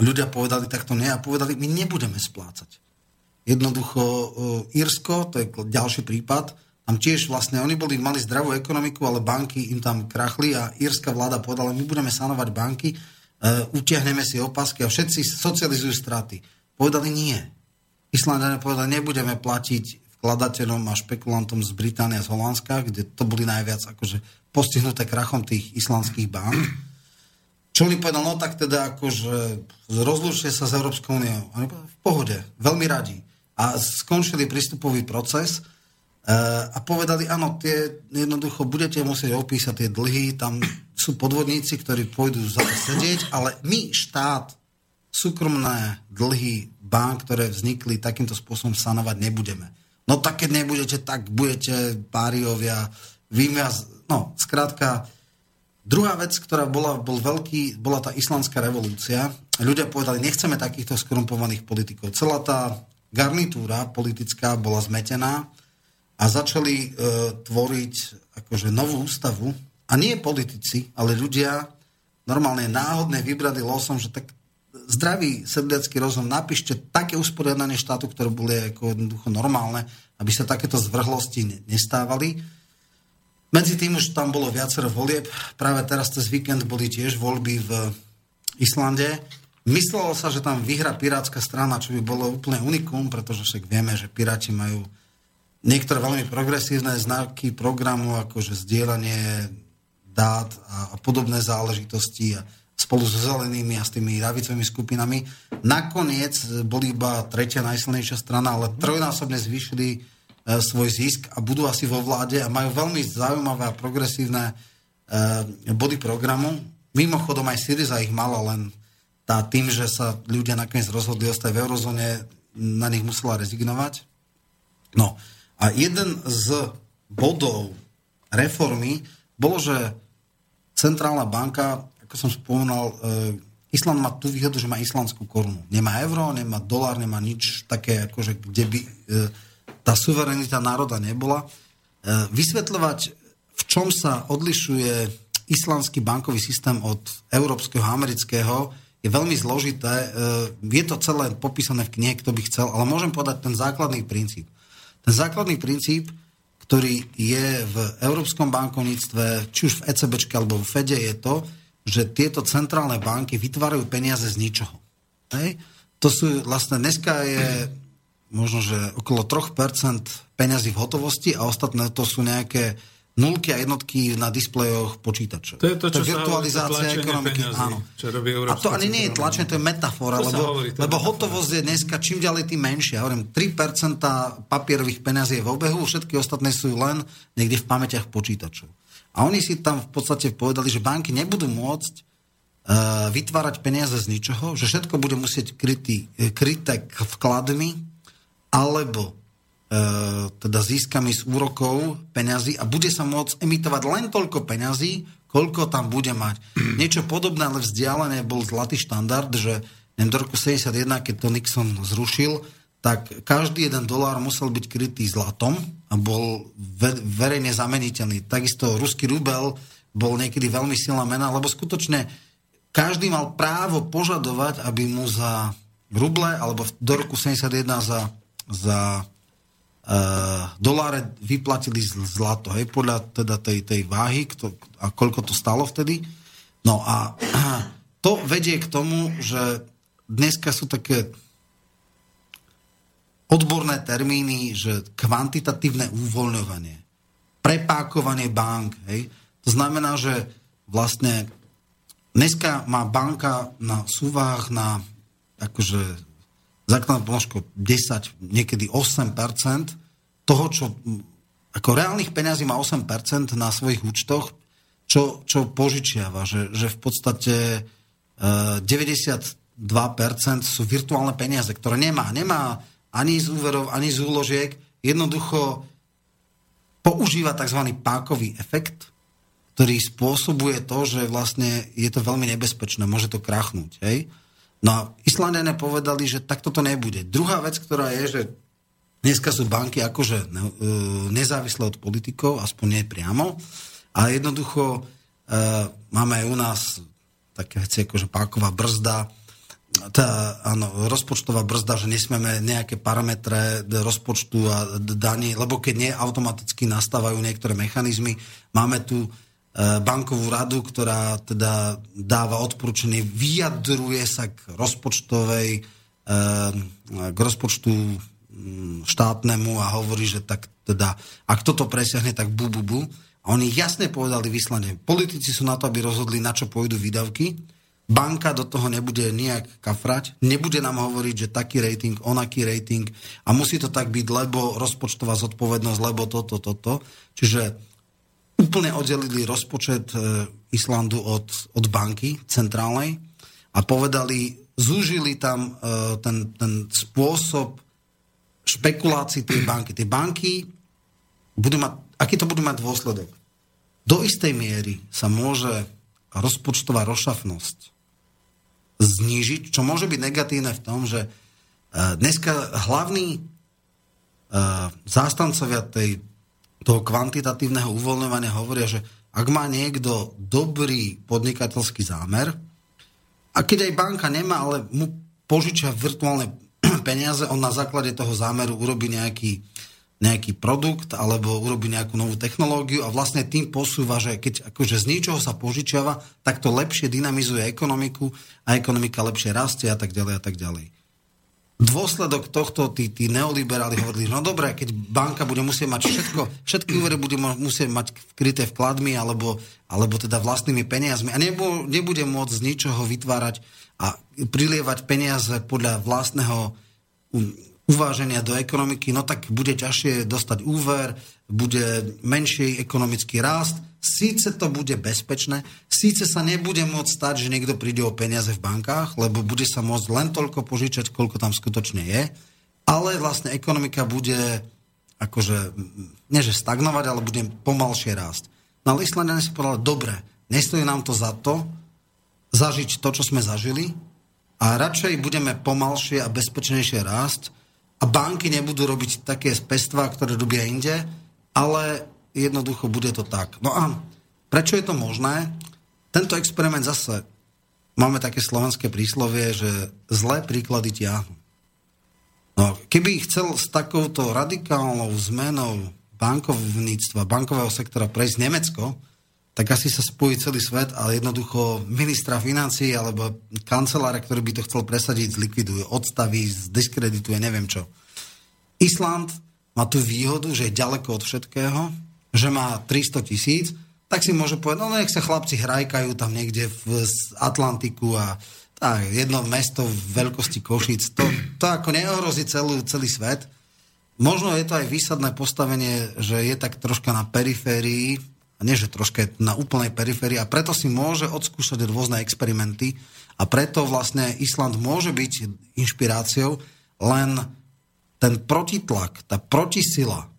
ľudia povedali takto nie a povedali, my nebudeme splácať. Jednoducho e, Írsko, to je ďalší prípad, tam tiež vlastne, oni boli, mali zdravú ekonomiku, ale banky im tam krachli a írska vláda povedala, my budeme sanovať banky, e, utiahneme si opasky a všetci socializujú straty. Povedali nie. Islandania povedali, nebudeme platiť vkladateľom a špekulantom z Británie a z Holandska, kde to boli najviac akože postihnuté krachom tých islandských bank. Čo oni povedali, no tak teda akože rozlúčte sa s Európskou úniou. Oni povedali, v pohode, veľmi radi. A skončili prístupový proces a povedali, áno, tie jednoducho budete musieť opísať tie dlhy, tam sú podvodníci, ktorí pôjdu za to sedieť, ale my, štát, súkromné dlhy bank, ktoré vznikli takýmto spôsobom sanovať nebudeme. No tak keď nebudete, tak budete páriovia, vymiaz... No, skrátka, Druhá vec, ktorá bola, bol veľký, bola tá islandská revolúcia. Ľudia povedali, nechceme takýchto skorumpovaných politikov. Celá tá garnitúra politická bola zmetená a začali e, tvoriť akože novú ústavu. A nie politici, ale ľudia normálne náhodne vybrali losom, že tak zdravý sedliacký rozum, napíšte také usporiadanie štátu, ktoré boli ako jednoducho normálne, aby sa takéto zvrhlosti ne- nestávali. Medzi tým už tam bolo viacero volieb. Práve teraz cez víkend boli tiež voľby v Islande. Myslelo sa, že tam vyhra pirátska strana, čo by bolo úplne unikum, pretože však vieme, že piráti majú niektoré veľmi progresívne znaky programu, akože zdieľanie dát a, a podobné záležitosti a spolu so zelenými a s tými ľavicovými skupinami. Nakoniec boli iba tretia najsilnejšia strana, ale trojnásobne zvýšili e, svoj zisk a budú asi vo vláde a majú veľmi zaujímavé a progresívne e, body programu. Mimochodom aj Syriza ich mala, len tá tým, že sa ľudia nakoniec rozhodli ostať v eurozóne, na nich musela rezignovať. No a jeden z bodov reformy bolo, že centrálna banka, ako som spomínal, e, Island má tú výhodu, že má islandskú korunu. Nemá euro, nemá dolár, nemá nič také, akože, kde by e, tá suverenita národa nebola. E, vysvetľovať, v čom sa odlišuje islandský bankový systém od európskeho a amerického, je veľmi zložité. Je to celé popísané v knihe, kto by chcel, ale môžem povedať ten základný princíp. Ten základný princíp, ktorý je v európskom bankovníctve, či už v ECB alebo v Fede, je to, že tieto centrálne banky vytvárajú peniaze z ničoho. Hej? To sú vlastne, dneska je možno, že okolo 3% peňazí v hotovosti a ostatné to sú nejaké nulky a jednotky na displejoch počítačov.
To je to, čo
virtualizácia
to tlačenie
ekonomiky.
peňazí,
Áno.
čo robí
a to ani nie je tlačenie, to je metafora,
To
lebo,
hovorí, to
lebo hotovosť je dneska čím ďalej tým menšia. Hovorím, 3% papierových peňazí je v obehu, všetky ostatné sú len niekde v pamäťach počítačov. A oni si tam v podstate povedali, že banky nebudú môcť uh, vytvárať peniaze z ničoho, že všetko bude musieť krytý, eh, kryté vkladmi alebo e, teda získami z úrokov peňazí a bude sa môcť emitovať len toľko peňazí, koľko tam bude mať. Niečo podobné, ale vzdialené bol zlatý štandard, že neviem, do roku 71, keď to Nixon zrušil, tak každý jeden dolár musel byť krytý zlatom a bol ve- verejne zameniteľný. Takisto ruský rubel bol niekedy veľmi silná mena, lebo skutočne každý mal právo požadovať, aby mu za ruble, alebo do roku 71 za, za uh, doláre vyplatili zlato, hej, podľa teda tej, tej váhy kto, a koľko to stalo vtedy. No a to vedie k tomu, že dneska sú také odborné termíny, že kvantitatívne uvoľňovanie, prepákovanie bank, hej. To znamená, že vlastne dneska má banka na súvách na akože základná položka 10, niekedy 8% toho, čo ako reálnych peňazí má 8% na svojich účtoch, čo, čo požičiava, že, že v podstate e, 92% sú virtuálne peniaze, ktoré nemá. Nemá ani z úverov, ani z úložiek. Jednoducho používa tzv. pákový efekt, ktorý spôsobuje to, že vlastne je to veľmi nebezpečné, môže to krachnúť. Hej? No a Islandene povedali, že takto to nebude. Druhá vec, ktorá je, že dneska sú banky akože e, nezávislé od politikov, aspoň nie priamo, a jednoducho e, máme aj u nás také veci ako že páková brzda, tá, áno, rozpočtová brzda, že nesmieme nejaké parametre rozpočtu a daní, lebo keď nie, automaticky nastávajú niektoré mechanizmy. Máme tu bankovú radu, ktorá teda dáva odporúčanie, vyjadruje sa k rozpočtovej, e, k rozpočtu štátnemu a hovorí, že tak teda, ak toto presiahne, tak bu, bu, bu. A oni jasne povedali vyslane, politici sú na to, aby rozhodli, na čo pôjdu výdavky, banka do toho nebude nejak kafrať, nebude nám hovoriť, že taký rating, onaký rating a musí to tak byť, lebo rozpočtová zodpovednosť, lebo toto, toto. Čiže úplne oddelili rozpočet e, Islandu od, od banky centrálnej a povedali, zúžili tam e, ten, ten spôsob špekulácií tej banky. Tie banky budú mať, aký to budú mať dôsledok? Do istej miery sa môže rozpočtová rozšafnosť znížiť, čo môže byť negatívne v tom, že e, dneska hlavní zástancovia tej, toho kvantitatívneho uvoľňovania hovoria, že ak má niekto dobrý podnikateľský zámer, a keď aj banka nemá, ale mu požičia virtuálne peniaze, on na základe toho zámeru urobí nejaký, nejaký produkt alebo urobí nejakú novú technológiu a vlastne tým posúva, že keď akože z ničoho sa požičiava, tak to lepšie dynamizuje ekonomiku a ekonomika lepšie rastie a tak ďalej a tak ďalej. Dôsledok tohto tí, tí neoliberáli hovorili, no dobré, keď banka bude musieť mať všetko, všetky úvery bude musieť mať kryté vkladmi alebo, alebo teda vlastnými peniazmi a nebu, nebude môcť z ničoho vytvárať a prilievať peniaze podľa vlastného uváženia do ekonomiky, no tak bude ťažšie dostať úver, bude menší ekonomický rast, síce to bude bezpečné, síce sa nebude môcť stať, že niekto príde o peniaze v bankách, lebo bude sa môcť len toľko požičať, koľko tam skutočne je, ale vlastne ekonomika bude akože, nie že stagnovať, ale bude pomalšie rásť. No ale Islandania si povedali, dobre, nestojí nám to za to, zažiť to, čo sme zažili a radšej budeme pomalšie a bezpečnejšie rásť a banky nebudú robiť také pestvá, ktoré robia inde, ale jednoducho bude to tak. No a prečo je to možné? Tento experiment zase máme také slovenské príslovie, že zlé príklady tiahnu. No, keby chcel s takouto radikálnou zmenou bankovníctva, bankového sektora prejsť Nemecko, tak asi sa spojí celý svet, ale jednoducho ministra financí alebo kancelára, ktorý by to chcel presadiť, zlikviduje, odstaví, zdiskredituje, neviem čo. Island má tú výhodu, že je ďaleko od všetkého, že má 300 tisíc, tak si môže povedať, no nech sa chlapci hrajkajú tam niekde v Atlantiku a tá, jedno mesto v veľkosti Košic, to, to ako neohrozí celú, celý svet. Možno je to aj výsadné postavenie, že je tak troška na periférii, a nie že troška na úplnej periférii a preto si môže odskúšať rôzne experimenty a preto vlastne Island môže byť inšpiráciou, len ten protitlak, tá protisila,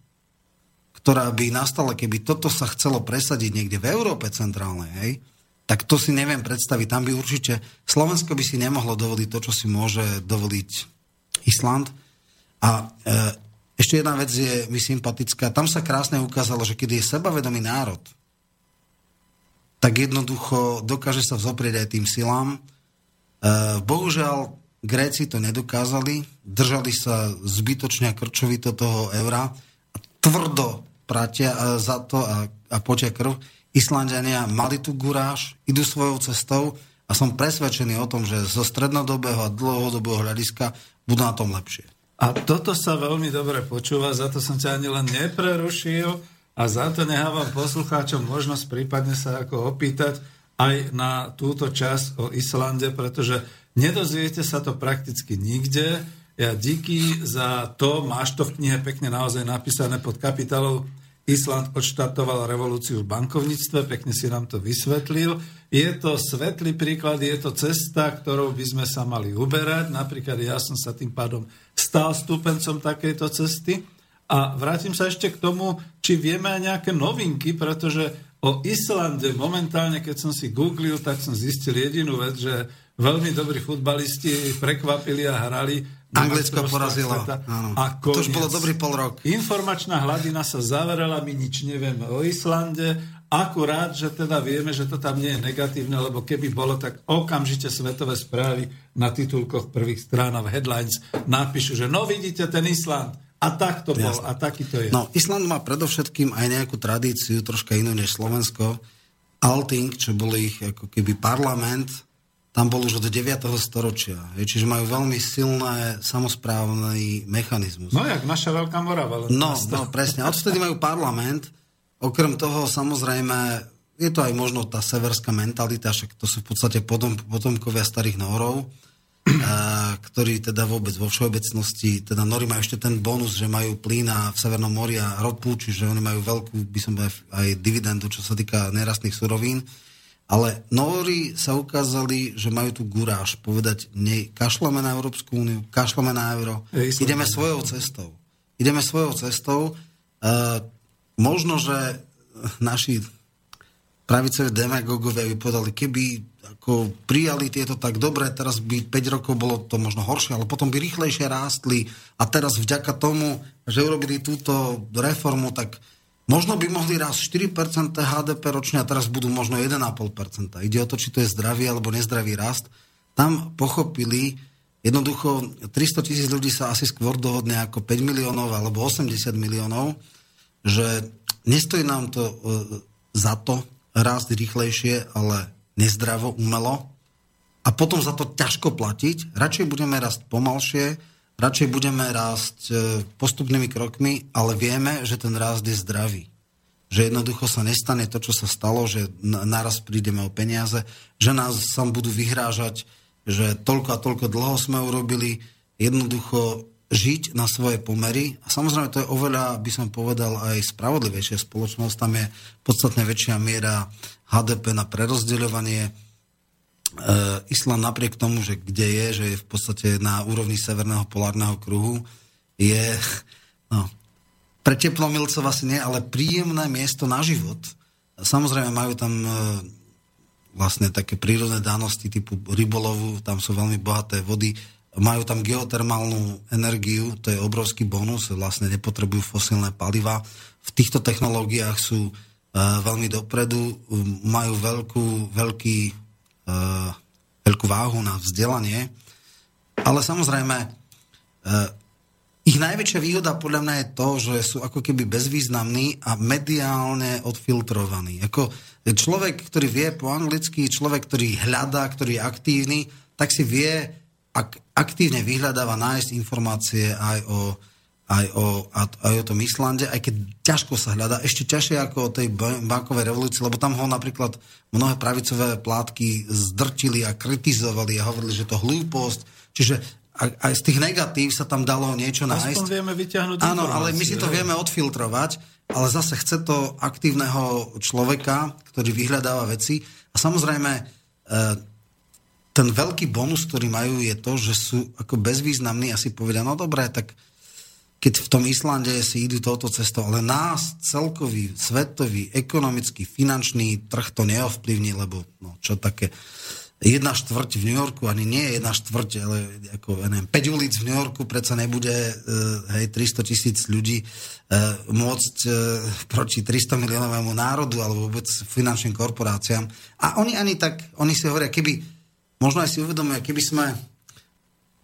ktorá by nastala, keby toto sa chcelo presadiť niekde v Európe centrálnej, hej, tak to si neviem predstaviť. Tam by určite Slovensko by si nemohlo dovoliť to, čo si môže dovoliť Island. A e, ešte jedna vec je mi sympatická. Tam sa krásne ukázalo, že keď je sebavedomý národ, tak jednoducho dokáže sa vzoprieť aj tým silám. E, bohužiaľ, Gréci to nedokázali, držali sa zbytočne a krčovito toho eura a tvrdo pratia e, za to a, a počia krv. Islandiania mali tu guráž, idú svojou cestou a som presvedčený o tom, že zo strednodobého a dlhodobého hľadiska budú na tom lepšie.
A toto sa veľmi dobre počúva, za to som ťa ani len neprerušil a za to nehávam poslucháčom možnosť prípadne sa ako opýtať aj na túto časť o Islande, pretože nedozviete sa to prakticky nikde. Ja díky za to, máš to v knihe pekne naozaj napísané pod kapitálou Island odštartoval revolúciu v bankovníctve, pekne si nám to vysvetlil. Je to svetlý príklad, je to cesta, ktorou by sme sa mali uberať. Napríklad ja som sa tým pádom stal stúpencom takejto cesty. A vrátim sa ešte k tomu, či vieme aj nejaké novinky, pretože o Islande momentálne, keď som si googlil, tak som zistil jedinú vec, že veľmi dobrí futbalisti prekvapili a hrali
Anglicko porazilo. Áno.
A
To už bolo dobrý pol rok.
Informačná hladina sa zaverela, my nič nevieme o Islande, akurát, že teda vieme, že to tam nie je negatívne, lebo keby bolo, tak okamžite svetové správy na titulkoch prvých strán a v headlines napíšu, že no vidíte ten Island, a tak to bol, a taký to je.
No, Island má predovšetkým aj nejakú tradíciu, troška inú než Slovensko. Alting, čo bol ich ako keby parlament, tam bol už od 9. storočia. Čiže majú veľmi silné samozprávny mechanizmus.
No jak naša Veľká Morava.
No, no, presne. Odvtedy majú parlament. Okrem toho, samozrejme, je to aj možno tá severská mentalita, však to sú v podstate potom, potomkovia starých Norov, a, ktorí teda vôbec vo všeobecnosti, teda Nori majú ešte ten bonus, že majú plyn a v Severnom mori a ropu, čiže oni majú veľkú, by som povedal, aj dividendu, čo sa týka nerastných surovín. Ale Nóri sa ukázali, že majú tu guráž povedať, ne, kašleme na Európsku úniu, kašleme na euro,
Island.
ideme svojou cestou. Ideme svojou cestou. Uh, možno, že naši pravicoví demagogovia by povedali, keby ako prijali tieto tak dobre, teraz by 5 rokov bolo to možno horšie, ale potom by rýchlejšie rástli a teraz vďaka tomu, že urobili túto reformu, tak možno by mohli rásť 4% HDP ročne a teraz budú možno 1,5%. Ide o to, či to je zdravý alebo nezdravý rast. Tam pochopili, jednoducho 300 tisíc ľudí sa asi skôr dohodne ako 5 miliónov alebo 80 miliónov, že nestojí nám to e, za to rásť rýchlejšie, ale nezdravo, umelo a potom za to ťažko platiť. Radšej budeme rásť pomalšie, radšej budeme rásť e, postupnými krokmi, ale vieme, že ten rast je zdravý. Že jednoducho sa nestane to, čo sa stalo, že na- naraz prídeme o peniaze, že nás sa budú vyhrážať, že toľko a toľko dlho sme urobili, jednoducho žiť na svoje pomery. A samozrejme to je oveľa, by som povedal, aj spravodlivejšia spoločnosť. Tam je podstatne väčšia miera HDP na prerozdeľovanie. E, Islám napriek tomu, že kde je, že je v podstate na úrovni severného polárneho kruhu, je no, pre teplomilcov asi nie, ale príjemné miesto na život. Samozrejme majú tam e, vlastne také prírodné dánosti typu rybolovu, tam sú veľmi bohaté vody, majú tam geotermálnu energiu, to je obrovský bonus, vlastne nepotrebujú fosílne paliva. V týchto technológiách sú uh, veľmi dopredu, majú veľkú, veľký, veľkú váhu na vzdelanie, ale samozrejme uh, ich najväčšia výhoda podľa mňa je to, že sú ako keby bezvýznamní a mediálne odfiltrovaní. Ako človek, ktorý vie po anglicky, človek, ktorý hľadá, ktorý je aktívny, tak si vie, ak aktívne vyhľadáva nájsť informácie aj o aj o, aj o tom Islande, aj keď ťažko sa hľadá, ešte ťažšie ako o tej ba- bankovej revolúcii, lebo tam ho napríklad mnohé pravicové plátky zdrtili a kritizovali a hovorili, že to hlúposť. Čiže aj, z tých negatív sa tam dalo niečo nájsť.
Aspoň vieme vyťahnuť
Áno, ale my si to vieme odfiltrovať, ale zase chce to aktívneho človeka, ktorý vyhľadáva veci. A samozrejme, e, ten veľký bonus, ktorý majú, je to, že sú ako bezvýznamní a si povedia, no dobré, tak keď v tom Islande si idú touto cestou, ale nás celkový, svetový, ekonomický, finančný trh to neovplyvní, lebo no, čo také jedna štvrť v New Yorku, ani nie je jedna štvrť, ale ako, ja neviem, 5 ulic v New Yorku predsa nebude uh, hej, 300 tisíc ľudí uh, môcť uh, proti 300 miliónovému národu alebo vôbec finančným korporáciám. A oni ani tak, oni si hovoria, keby, možno aj si uvedomujú, keby sme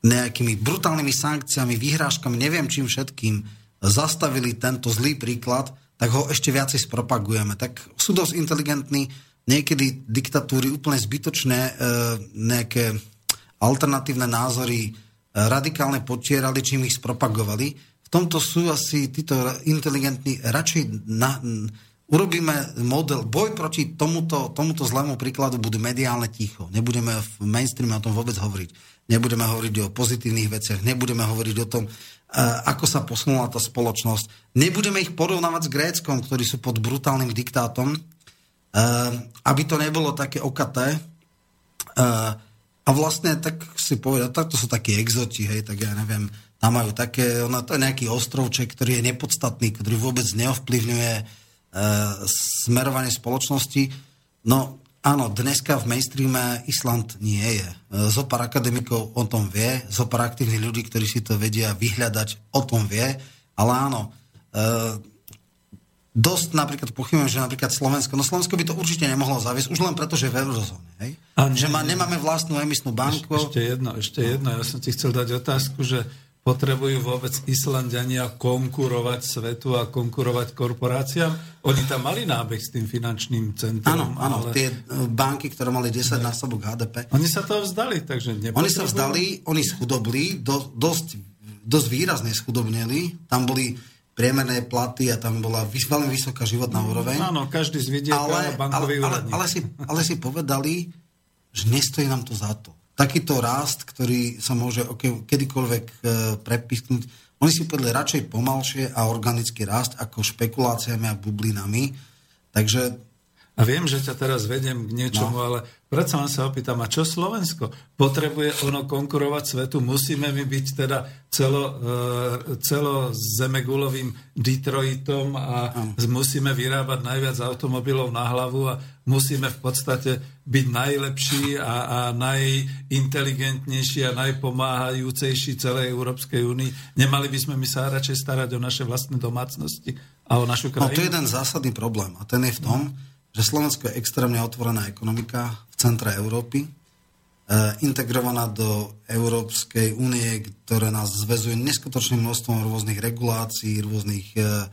nejakými brutálnymi sankciami, vyhrážkami, neviem čím všetkým, zastavili tento zlý príklad, tak ho ešte viacej spropagujeme. Tak sú dosť inteligentní, niekedy diktatúry úplne zbytočné, e, nejaké alternatívne názory e, radikálne potierali, čím ich spropagovali. V tomto sú asi títo inteligentní, radšej na, urobíme model, boj proti tomuto, tomuto zlému príkladu budú mediálne ticho. Nebudeme v mainstreame o tom vôbec hovoriť. Nebudeme hovoriť o pozitívnych veciach, nebudeme hovoriť o tom, e, ako sa posunula tá spoločnosť. Nebudeme ich porovnávať s Gréckom, ktorí sú pod brutálnym diktátom, e, aby to nebolo také okaté. E, a vlastne tak si povedať, tak to sú takí exoti, hej, tak ja neviem, tam majú také, ono, to je nejaký ostrovček, ktorý je nepodstatný, ktorý vôbec neovplyvňuje smerovanie spoločnosti. No áno, dneska v mainstreame Island nie je. Zopár akademikov o tom vie, zopár aktívnych ľudí, ktorí si to vedia vyhľadať, o tom vie, ale áno, e, dosť napríklad pochybujem, že napríklad Slovensko, no Slovensko by to určite nemohlo zaviesť, už len preto, že je v eurozóne. Hej?
A nie,
že má, nemáme vlastnú emisnú banku.
Ešte jedno, ešte jedno. Ja som ti chcel dať otázku, že potrebujú vôbec Islandiania konkurovať svetu a konkurovať korporáciám? Oni tam mali nábeh s tým finančným centrom.
Áno, áno,
ale
tie e, banky, ktoré mali 10 násobok HDP.
Oni sa toho vzdali, takže nepotrebujú.
Oni sa vzdali, oni schudobli, do, dosť, dosť výrazne schudobnili. Tam boli priemerné platy a tam bola vys- veľmi vysoká životná úroveň.
Áno, každý z vidieka
ale, ale,
bankový
ale,
úradník.
ale, si, ale si povedali, že nestojí nám to za to. Takýto rast, ktorý sa môže kedykoľvek e, prepisknúť, oni si povedali radšej pomalšie a organický rast ako špekuláciami a bublinami. Takže
A viem, že ťa teraz vedem k niečomu, no. ale predsa len sa opýtam, a čo Slovensko? Potrebuje ono konkurovať svetu? Musíme my byť teda celo, e, celo zemegulovým Detroitom a musíme vyrábať najviac automobilov na hlavu a musíme v podstate byť najlepší a, a najinteligentnejší a najpomáhajúcejší celej Európskej únii. Nemali by sme my sa radšej starať o naše vlastné domácnosti a o našu
No
krajinu?
to je jeden zásadný problém a ten je v tom, že Slovensko je extrémne otvorená ekonomika v centre Európy, e, integrovaná do Európskej únie, ktoré nás zväzuje neskutočným množstvom rôznych regulácií, rôznych e,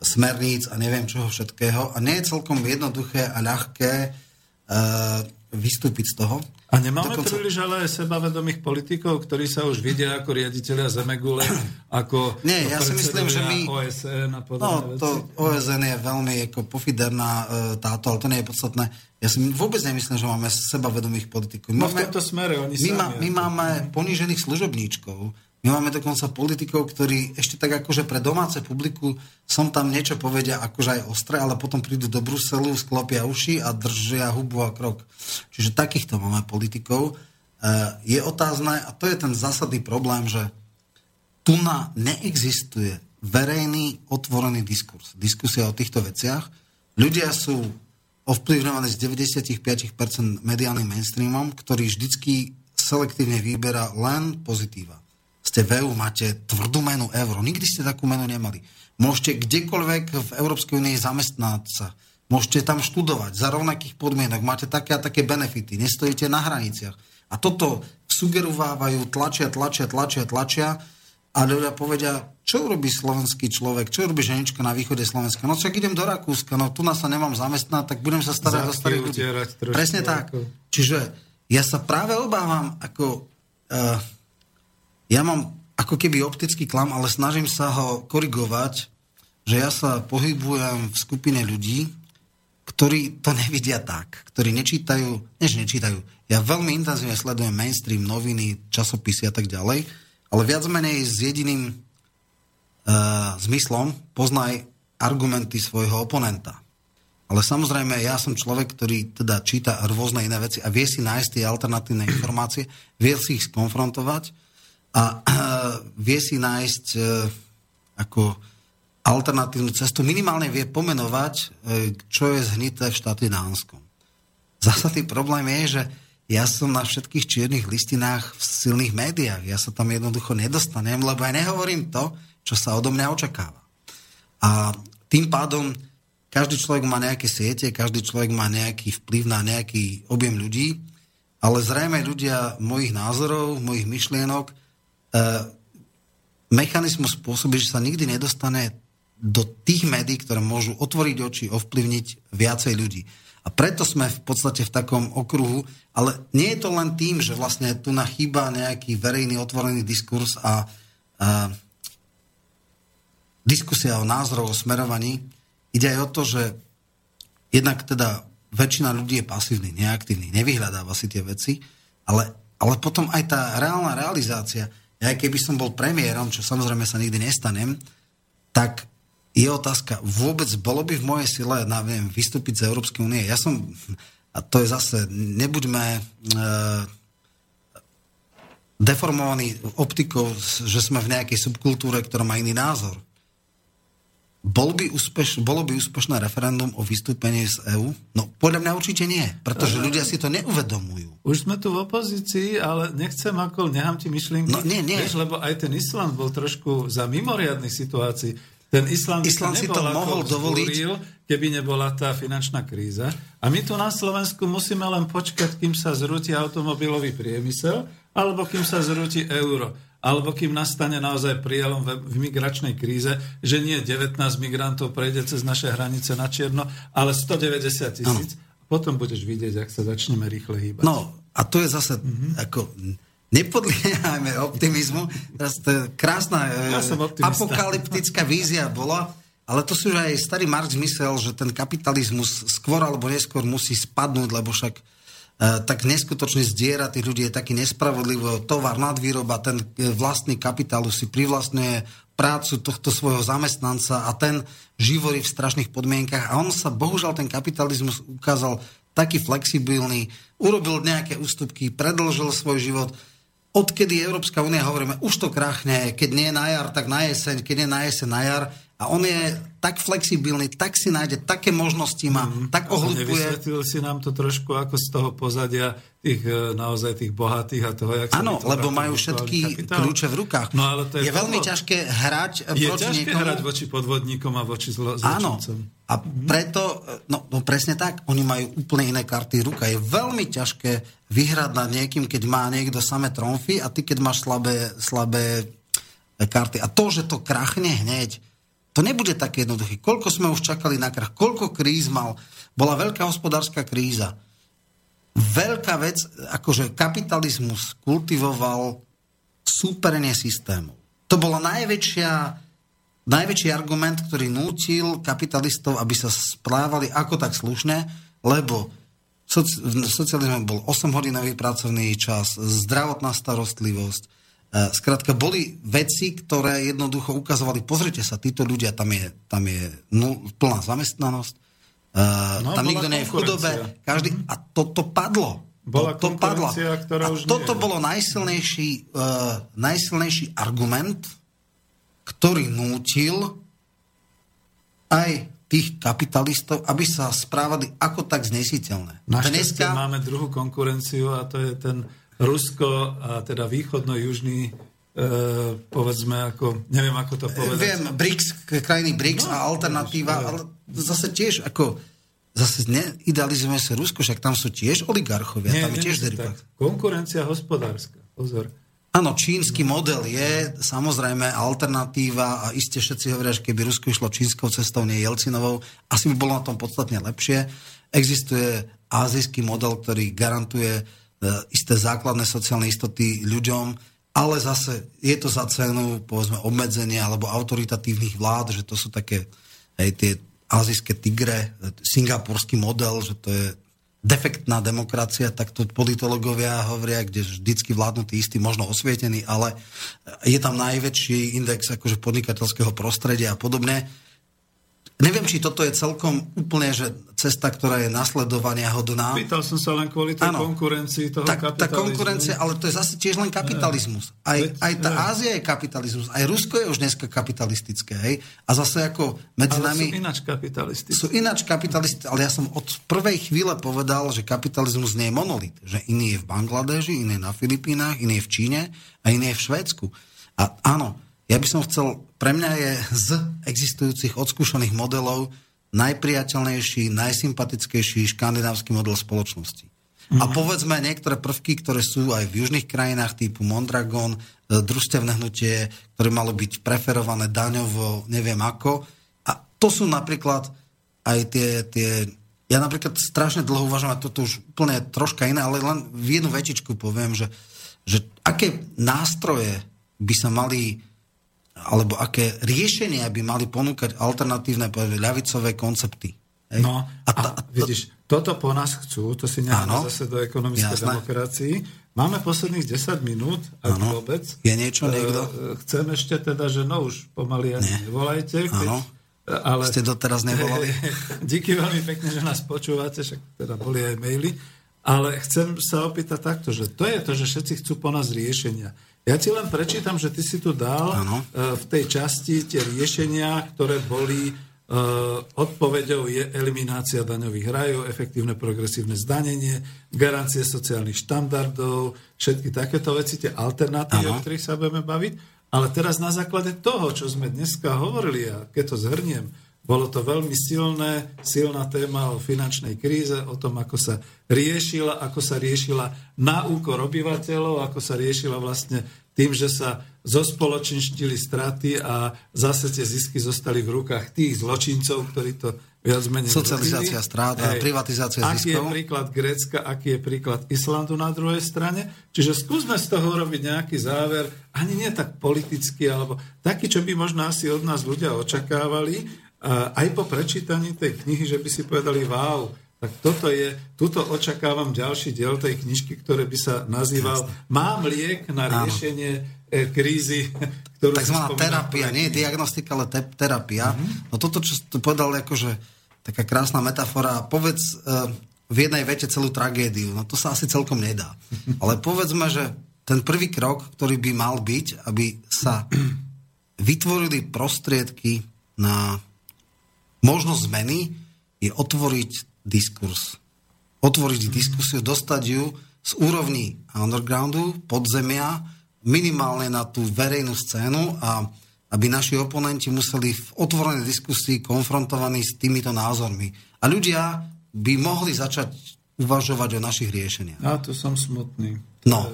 smerníc a neviem čoho všetkého. A nie je celkom jednoduché a ľahké e, vystúpiť z toho.
A nemáme
Dokonca-
príliš ale sebavedomých politikov, ktorí sa už vidia ako riaditeľia Zemegule, ako
Nie, ja si myslím, že my-
OSN a podobné
No,
veci.
to OSN je veľmi ako pofiderná e, táto, ale to nie je podstatné. Ja si vôbec nemyslím, že máme sebavedomých politikov.
No
My
v tomto smere oni
my,
sami.
má, my máme ponížených služobníčkov. My máme dokonca politikov, ktorí ešte tak akože pre domáce publiku som tam niečo povedia akože aj ostré, ale potom prídu do Bruselu, sklopia uši a držia hubu a krok. Čiže takýchto máme politikov. E, je otázne, a to je ten zásadný problém, že tu na neexistuje verejný, otvorený diskurs. Diskusia o týchto veciach. Ľudia sú ovplyvňovaní z 95% mediálnym mainstreamom, ktorý vždycky selektívne vyberá len pozitíva. Ste v EU, máte tvrdú menu euro. Nikdy ste takú menu nemali. Môžete kdekoľvek v Európskej únii zamestnať sa. Môžete tam študovať za rovnakých podmienok. Máte také a také benefity. Nestojíte na hraniciach. A toto sugerovávajú, tlačia, tlačia, tlačia, tlačia a ľudia povedia, čo urobí slovenský človek, čo urobí ženička na východe Slovenska? No však idem do Rakúska, no tu nás sa nemám zamestnať, tak budem sa starať o starých ľudí. Presne tak.
ako-
Čiže ja sa práve obávam, ako uh, ja mám ako keby optický klam, ale snažím sa ho korigovať, že ja sa pohybujem v skupine ľudí, ktorí to nevidia tak, ktorí nečítajú, než nečítajú. Ja veľmi intenzívne sledujem mainstream, noviny, časopisy a tak ďalej, ale viac menej s jediným uh, zmyslom poznaj argumenty svojho oponenta. Ale samozrejme, ja som človek, ktorý teda číta rôzne iné veci a vie si nájsť tie alternatívne informácie, vie si ich skonfrontovať a vie si nájsť uh, ako alternatívnu cestu, minimálne vie pomenovať, uh, čo je zhnité v štáte Dánskom. Zásadný problém je, že ja som na všetkých čiernych listinách v silných médiách. Ja sa tam jednoducho nedostanem, lebo ja nehovorím to, čo sa odo mňa očakáva. A tým pádom každý človek má nejaké siete, každý človek má nejaký vplyv na nejaký objem ľudí, ale zrejme ľudia mojich názorov, mojich myšlienok, e, mechanizmus spôsobí, že sa nikdy nedostane do tých médií, ktoré môžu otvoriť oči, ovplyvniť viacej ľudí. A preto sme v podstate v takom okruhu, ale nie je to len tým, že vlastne tu na chýba nejaký verejný otvorený diskurs a, a diskusia o názorov, o smerovaní. Ide aj o to, že jednak teda väčšina ľudí je pasívny, neaktívny, nevyhľadáva si tie veci, ale, ale potom aj tá reálna realizácia, ja keby som bol premiérom, čo samozrejme sa nikdy nestanem, tak je otázka, vôbec bolo by v mojej sile, neviem, vystúpiť z Európskej únie. Ja som, a to je zase, nebuďme e, deformovaní optikou, že sme v nejakej subkultúre, ktorá má iný názor. Bol by úspeš, bolo by úspešné referendum o vystúpení z EÚ? No, podľa mňa určite nie, pretože ľudia si to neuvedomujú.
Už sme tu v opozícii, ale nechcem ako, nechám ti myšlienky.
No, nie, nie.
Vieš, lebo aj ten Island bol trošku za mimoriadných situácií. Ten Island,
Island si to mohol dovoliť.
keby nebola tá finančná kríza. A my tu na Slovensku musíme len počkať, kým sa zrúti automobilový priemysel, alebo kým sa zrúti euro alebo kým nastane naozaj prielom v, migračnej kríze, že nie 19 migrantov prejde cez naše hranice na Čierno, ale 190 tisíc. Potom budeš vidieť, ak sa začneme rýchle hýbať.
No, a to je zase mm-hmm. ako nepodliehajme optimizmu. Teraz to je krásna
Ja
e,
optimista.
apokalyptická vízia bola, ale to si už aj starý Marx myslel, že ten kapitalizmus skôr alebo neskôr musí spadnúť, lebo však tak neskutočne zdiera tých ľudí je taký nespravodlivý tovar, nadvýroba, ten e, vlastný kapitálu si privlastňuje prácu tohto svojho zamestnanca a ten živorí v strašných podmienkach a on sa, bohužiaľ, ten kapitalizmus ukázal taký flexibilný, urobil nejaké ústupky, predlžil svoj život, odkedy Európska únia hovoríme, už to krachne, keď nie na jar, tak na jeseň, keď nie na jeseň, na jar. A on je tak flexibilný, tak si nájde, také možnosti má, mm, tak ohlupuje.
Nevysvetlil si nám to trošku ako z toho pozadia tých e, naozaj tých bohatých a toho, jak
Áno, lebo majú všetky
kapitál.
kľúče v rukách.
No, ale to je
je veľmi ťažké hrať
Je
proti
ťažké
niekomu.
hrať voči podvodníkom a voči zlo-
Áno. A preto, no, no presne tak, oni majú úplne iné karty ruka. Je veľmi ťažké vyhrať nad niekým, keď má niekto samé tromfy a ty, keď máš slabé, slabé e, karty. A to, že to krachne hneď, to nebude také jednoduché. Koľko sme už čakali na krach, koľko kríz mal. Bola veľká hospodárska kríza. Veľká vec, akože kapitalizmus kultivoval súperenie systémov. To bola najväčší argument, ktorý nútil kapitalistov, aby sa správali ako tak slušne, lebo v socializme bol 8-hodinový pracovný čas, zdravotná starostlivosť, Skrátka, boli veci, ktoré jednoducho ukazovali, pozrite sa, títo ľudia, tam je, tam je plná zamestnanosť,
No,
no, tam nikto nie je v chudobe, každý, a to, to padlo.
Bola
to, to padlo.
ktorá
a
už
toto
nie je.
bolo najsilnejší, uh, najsilnejší argument, ktorý nútil aj tých kapitalistov, aby sa správali ako tak znesiteľné.
Našťastie
Dneska,
máme druhú konkurenciu a to je ten Rusko a teda východno-južný e, povedzme ako, neviem ako to povedať.
Viem, BRICS, krajiny BRICS
No,
a alternatíva,
vidíš,
ale zase tiež ako zase neidealizujeme sa Rusko, však tam sú tiež oligarchovia, tam je tiež
tak. Konkurencia hospodárska. Pozor.
Áno, čínsky model je samozrejme alternatíva a iste všetci hovoria, že keby Rusko išlo čínskou cestou, nie Jelcinovou, asi by bolo na tom podstatne lepšie. Existuje azijský model, ktorý garantuje isté základné sociálne istoty ľuďom, ale zase je to za cenu, povedzme, obmedzenia alebo autoritatívnych vlád, že to sú také hej, tie azijské tigre, singapurský model, že to je defektná demokracia, tak to politologovia hovoria, kde vždycky vládnu tí istí, možno osvietení, ale je tam najväčší index akože podnikateľského prostredia a podobne. Neviem, či toto je celkom úplne že cesta, ktorá je nasledovania hodná.
Pýtal som sa len kvôli tej
Áno.
konkurencii toho
Tak, tá
kapitalizmu.
konkurencia, ale to je zase tiež len kapitalizmus. Aj,
Veď,
aj tá
ne.
Ázia je kapitalizmus, aj Rusko je už dneska kapitalistické, hej? A zase ako medzi
Ale
nami...
sú ináč kapitalistické.
sú ináč kapitalisti, ale ja som od prvej chvíle povedal, že kapitalizmus nie je monolit. Že iný je v Bangladeži, iný je na Filipínach, iný je v Číne a iný je v Švédsku. A áno, ja by som chcel, pre mňa je z existujúcich odskúšaných modelov najpriateľnejší, najsympatickejší škandinávsky model spoločnosti. A povedzme niektoré prvky, ktoré sú aj v južných krajinách typu Mondragon, e, družstevné hnutie, ktoré malo byť preferované daňovo, neviem ako. A to sú napríklad aj tie, tie ja napríklad strašne dlho uvažujem, a toto už úplne troška iné, ale len v jednu vetičku poviem, že, že aké nástroje by sa mali alebo aké riešenia by mali ponúkať alternatívne povedzme, ľavicové koncepty. Hej?
No, a,
ta-
a vidíš, toto po nás chcú, to si necháme zase do ekonomickej
Jasné.
demokracii. Máme posledných 10 minút, ak
Áno.
vôbec.
Je niečo niekto?
E, Chcem ešte teda, že no už pomaly ani
Nie.
nevolajte. Keď, ale,
Ste doteraz nevolali?
Díky veľmi pekne, že nás počúvate, však teda boli aj maily. Ale chcem sa opýtať takto, že to je to, že všetci chcú po nás riešenia. Ja ti len prečítam, že ty si tu dal
Áno.
e, v tej časti tie riešenia, ktoré boli e, odpoveďou je eliminácia daňových rajov, efektívne progresívne zdanenie, garancie sociálnych štandardov, všetky takéto veci, tie alternatívy,
Áno.
o ktorých sa budeme baviť. Ale teraz na základe toho, čo sme dneska hovorili, a keď to zhrniem, bolo to veľmi silné, silná téma o finančnej kríze, o tom, ako sa riešila, ako sa riešila na úkor obyvateľov, ako sa riešila vlastne tým, že sa zospoločenštili straty a zase tie zisky zostali v rukách tých zločincov, ktorí to viac menej...
Socializácia strát a privatizácia
aký
ziskov.
je príklad Grécka, aký je príklad Islandu na druhej strane. Čiže skúsme z toho robiť nejaký záver, ani nie tak politický, alebo taký, čo by možno asi od nás ľudia očakávali, aj po prečítaní tej knihy, že by si povedali, wow, tak toto je, tuto očakávam ďalší diel tej knižky, ktoré by sa nazýval Mám liek na riešenie e, krízy, ktorú
Takzvaná terapia, nie diagnostika, ale te- terapia.
Mhm.
No toto, čo to povedal, akože taká krásna metafora, povedz uh, v jednej vete celú tragédiu, no to sa asi celkom nedá. Ale povedzme, že ten prvý krok, ktorý by mal byť, aby sa vytvorili prostriedky na možnosť zmeny, je otvoriť diskurs. Otvoriť diskusiu, dostať ju z úrovni undergroundu, podzemia, minimálne na tú verejnú scénu a aby naši oponenti museli v otvorenej diskusii konfrontovaní s týmito názormi. A ľudia by mohli začať uvažovať o našich riešeniach.
A tu som smutný.
No.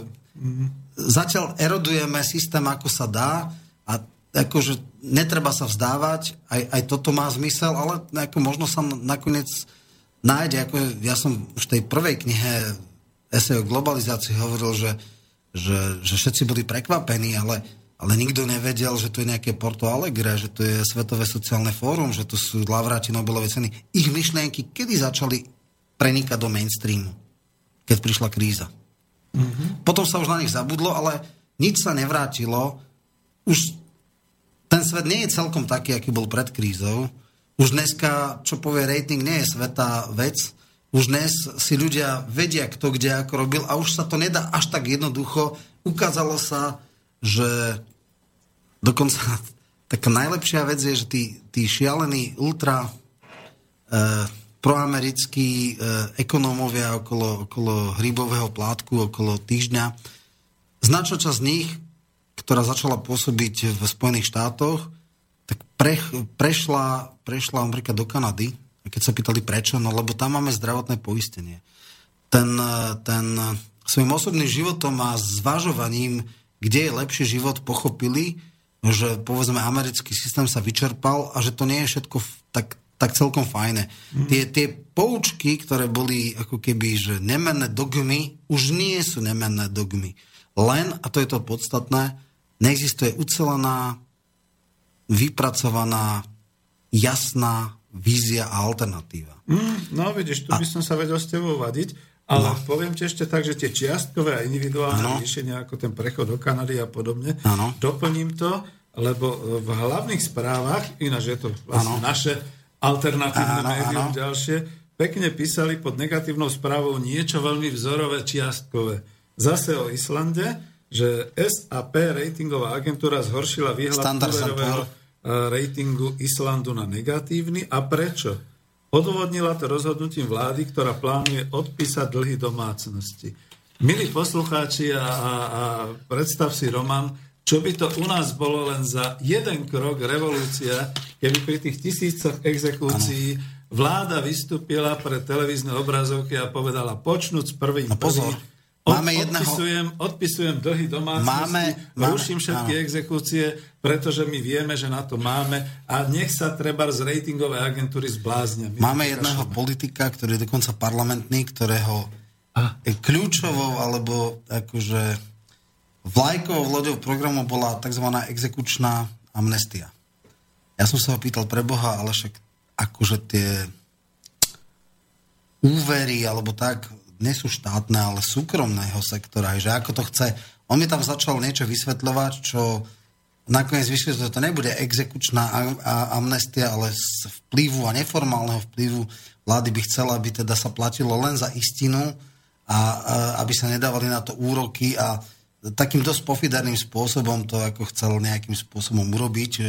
Zatiaľ erodujeme systém, ako sa dá a akože netreba sa vzdávať, aj, aj toto má zmysel, ale ako možno sa nakoniec nájde, ako ja som už v tej prvej knihe esej o globalizácii hovoril, že, že, že všetci boli prekvapení, ale, ale nikto nevedel, že to je nejaké Porto Alegre, že to je Svetové sociálne fórum, že to sú laureáti Nobelovej ceny. Ich myšlienky kedy začali prenikať do mainstreamu, keď prišla kríza. Potom sa už na nich zabudlo, ale nič sa nevrátilo. Už ten svet nie je celkom taký, aký bol pred krízou. Už dneska, čo povie rating, nie je sveta vec. Už dnes si ľudia vedia, kto kde ako robil a už sa to nedá až tak jednoducho. Ukázalo sa, že dokonca taká najlepšia vec je, že tí, tí šialení ultra e, proamerickí e, ekonómovia okolo, okolo hrybového plátku, okolo týždňa. Značná časť z nich, ktorá začala pôsobiť v Spojených štátoch, tak pre, prešla, prešla napríklad do Kanady. A keď sa pýtali prečo, no lebo tam máme zdravotné poistenie. Ten, ten svojim osobným životom a zvažovaním, kde je lepší život, pochopili, že povedzme americký systém sa vyčerpal a že to nie je všetko tak, tak celkom fajné. Mm. Tie, tie poučky, ktoré boli ako keby, že nemenné dogmy, už nie sú nemenné dogmy. len, a to je to podstatné, neexistuje ucelená, vypracovaná, jasná vízia a alternatíva.
Mm, no vidíš, tu by som sa vedel s tebou vadiť, ale
No.
poviem ti ešte tak, že tie čiastkové a individuálne
Áno.
riešenia, ako ten prechod do Kanady a podobne,
Áno.
doplním to, lebo v hlavných správach, ináč je to vlastne
Áno.
naše alternatívne médium ďalšie, pekne písali pod negatívnou správou niečo veľmi vzorové čiastkové. Zase o Islande, že SAP ratingová agentúra zhoršila výhľad úverového e, ratingu Islandu na negatívny. A prečo? Odôvodnila to rozhodnutím vlády, ktorá plánuje odpísať dlhy domácnosti. Milí poslucháči, a, a, a predstav si, Roman, čo by to u nás bolo len za jeden krok revolúcia, keby pri tých tisícoch exekúcií vláda vystúpila pre televízne obrazovky a povedala, počnúť s prvým
No pozor,
prvým,
máme
od,
jedného-
odpisujem, odpisujem dlhy domácnosti,
Máme- máme-
ruším všetky
áno.
exekúcie, pretože my vieme, že na to máme a nech sa treba z ratingové agentúry zbláznia. My
Máme jedného
kašleme.
politika, ktorý je dokonca parlamentný, ktorého
A?
kľúčovou alebo akože vlajkovou loďou programu bola tzv. exekučná amnestia. Ja som sa ho pýtal pre Boha, ale však akože tie úvery alebo tak nie sú štátne, ale súkromného sektora, že ako to chce. On mi tam začal niečo vysvetľovať, čo nakoniec vyšlo, že to nebude exekučná amnestia, ale z vplyvu a neformálneho vplyvu vlády by chcela, aby teda sa platilo len za istinu a, aby sa nedávali na to úroky a takým dosť pofiderným spôsobom to ako chcel nejakým spôsobom urobiť, e,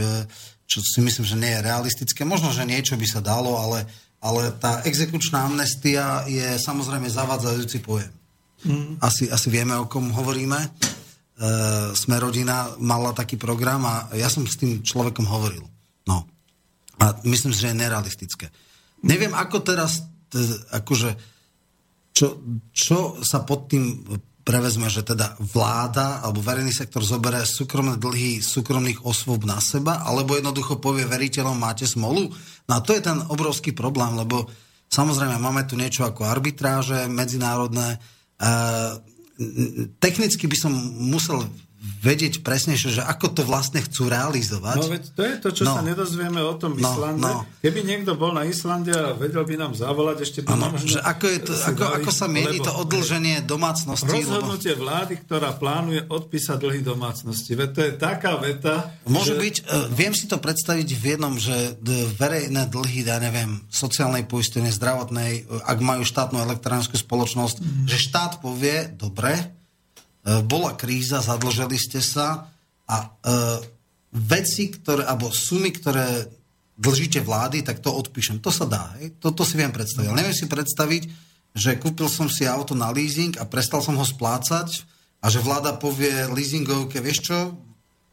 čo si myslím, že nie je realistické. Možno, že niečo by sa dalo, ale, ale tá exekučná amnestia je samozrejme zavádzajúci pojem. Asi, asi vieme, o kom hovoríme. E, Sme rodina mala taký program a ja som s tým človekom hovoril. No. A myslím si, že je nerealistické. Neviem, ako teraz, t- akože, čo, čo sa pod tým prevezme, že teda vláda alebo verejný sektor zoberie súkromné dlhy súkromných osôb na seba, alebo jednoducho povie veriteľom, máte smolu? No a to je ten obrovský problém, lebo samozrejme máme tu niečo ako arbitráže medzinárodné. E, technicky by som musel vedieť presnejšie, že ako to vlastne chcú realizovať.
No veď to je to, čo
No.
sa nedozvieme o tom
No,
Islande.
no.
Keby niekto bol na Islande a vedel by nám zavolať, ešte by možno
že ako, je to, ako,
dali-
ako sa mieni
lebo-
to odlženie domácnosti? Lebo,
Rozhodnutie vlády, ktorá plánuje odpísať dlhy domácnosti. Veď to je taká veta,
môže
že...
byť, uh, viem si to predstaviť v jednom, že verejné dlhy, ja neviem, sociálnej poistenie, zdravotnej, uh, ak majú štátnu elektronickú spoločnosť,
Mhm.
že štát povie, dobre, bola kríza, zadlžili ste sa a uh, veci, ktoré, alebo sumy, ktoré dlžíte vlády, tak to odpíšem. To sa dá, hej? To, si viem predstaviť. Ale neviem si predstaviť, že kúpil som si auto na leasing a prestal som ho splácať a že vláda povie leasingovke, vieš čo,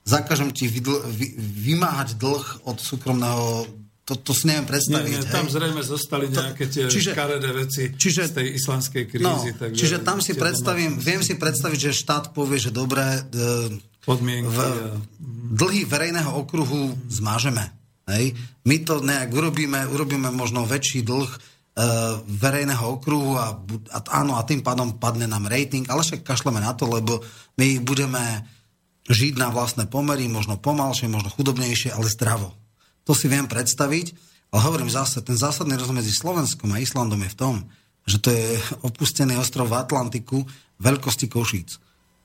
zakážem ti vydl- vy- vymáhať dlh od súkromného, to, to si neviem
Nie,
predstaviť.
nie, tam
hej?
zrejme zostali nejaké tie
čiže-
škaredé veci
čiže-
z tej islandskej
No,
krízy. takže
čiže tam si predstavím, viem si predstaviť, že štát povie, že dobre, e,
Podmienky
v, dlhy verejného okruhu zmážeme. Hej? My to nejak urobíme, urobíme možno väčší dlh e, verejného okruhu a, a áno, a tým pádom padne nám rating, ale však kašleme na to, lebo my budeme žiť na vlastné pomery, možno pomalšie, možno chudobnejšie, ale zdravo. To si viem predstaviť, ale hovorím zase, ten zásadný rozdiel medzi Slovenskom a Islandom je v tom, že to je opustený ostrov v Atlantiku veľkosti Košíc.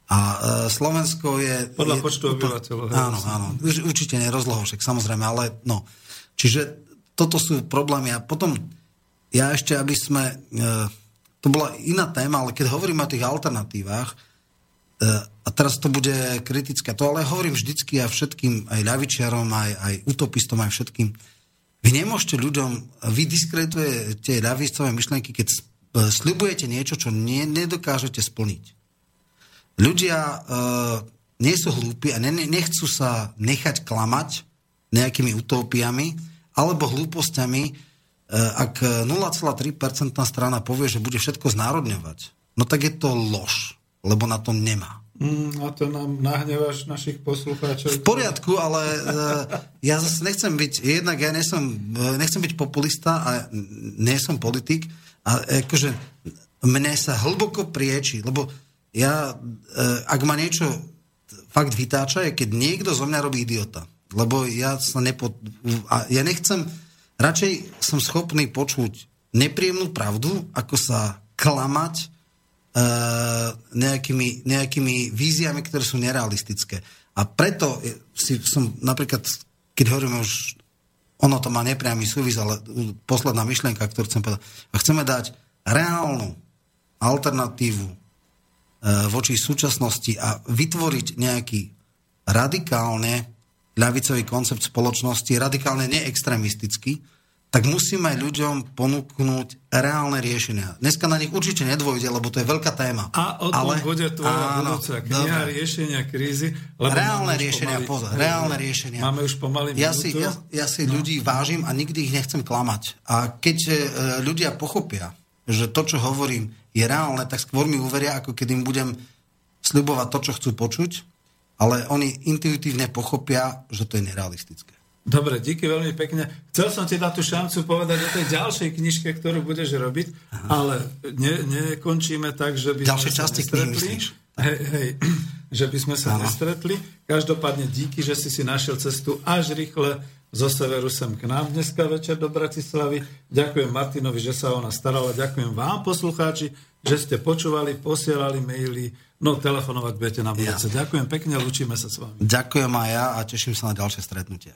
A e, Slovensko je...
Podľa
je,
počtu obyvateľov,
Áno, áno. Určite nerozlohou, však samozrejme, ale no. Čiže toto sú problémy. A potom ja ešte, aby sme... E, to bola iná téma, ale keď hovoríme o tých alternatívach, a teraz to bude kritické, to ale hovorím vždycky a všetkým, aj ľavičiarom, aj, aj utopistom, aj všetkým. Vy nemôžete ľuďom, vy diskreditujete ľavicové myšlienky, keď e, sľubujete niečo, čo nie, nedokážete splniť. Ľudia e, nie sú hlúpi a ne, ne- nechcú sa nechať klamať nejakými utópiami alebo hlúpostiami, e, ak 0,3% strana povie, že bude všetko znárodňovať, no tak je to lož, lebo na to nemá.
Mm, a to nám nahneváš našich poslucháčov.
V poriadku, ale e, ja zase nechcem byť, jednak ja nesom, e, nechcem byť populista a nie som politik a akože mne sa hlboko prieči, lebo ja, e, ak ma niečo fakt vytáča, je keď niekto zo mňa robí idiota. Lebo ja sa nepo... A ja nechcem... Radšej som schopný počuť nepríjemnú pravdu, ako sa klamať nejakými, nejakými víziami, ktoré sú nerealistické. A preto si som napríklad, keď hovoríme už, ono to má nepriamy súvis, ale posledná myšlienka, ktorú chcem povedať. A chceme dať reálnu alternatívu e, voči súčasnosti a vytvoriť nejaký radikálne ľavicový koncept spoločnosti, radikálne neextremistický, tak musíme aj ľuďom ponúknuť reálne riešenia. Dneska na nich určite nedvojde, lebo to je veľká téma.
A o tom
Ale-
bude tvoja
áno,
budúca
dobre.
kniha riešenia krízy. Lebo
Reálne riešenia,
pomaly-
pozor, reálne riešenia.
Máme už pomaly
Ja si, ja, ja si no. ľudí vážim a nikdy ich nechcem klamať. A keď e, ľudia pochopia, že to, čo hovorím, je reálne, tak skôr mi uveria, ako keď im budem sľubovať to, čo chcú počuť, ale oni intuitívne pochopia, že to je nerealistické.
Dobre, díky veľmi pekne. Chcel som ti dať tú šancu povedať o tej ďalšej knižke, ktorú budeš robiť, ale ne, nekončíme tak, že by
Ďalšie
sme sa
časti knihy
nestretli. Hej, hej, že by sme sa
Áno.
nestretli. Každopádne díky, že si si našiel cestu až rýchle zo severu sem k nám dneska večer do Bratislavy. Ďakujem Martinovi, že sa o nás staral a ďakujem vám, poslucháči, že ste počúvali, posielali maily, no telefonovať budete na budúce. Ďakujem pekne, lúčime sa s vami.
Ďakujem aj ja a teším sa na ďalšie stretnutia.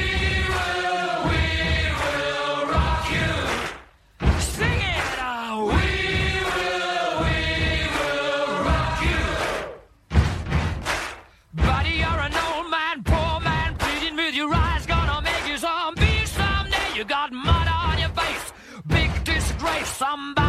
Somebody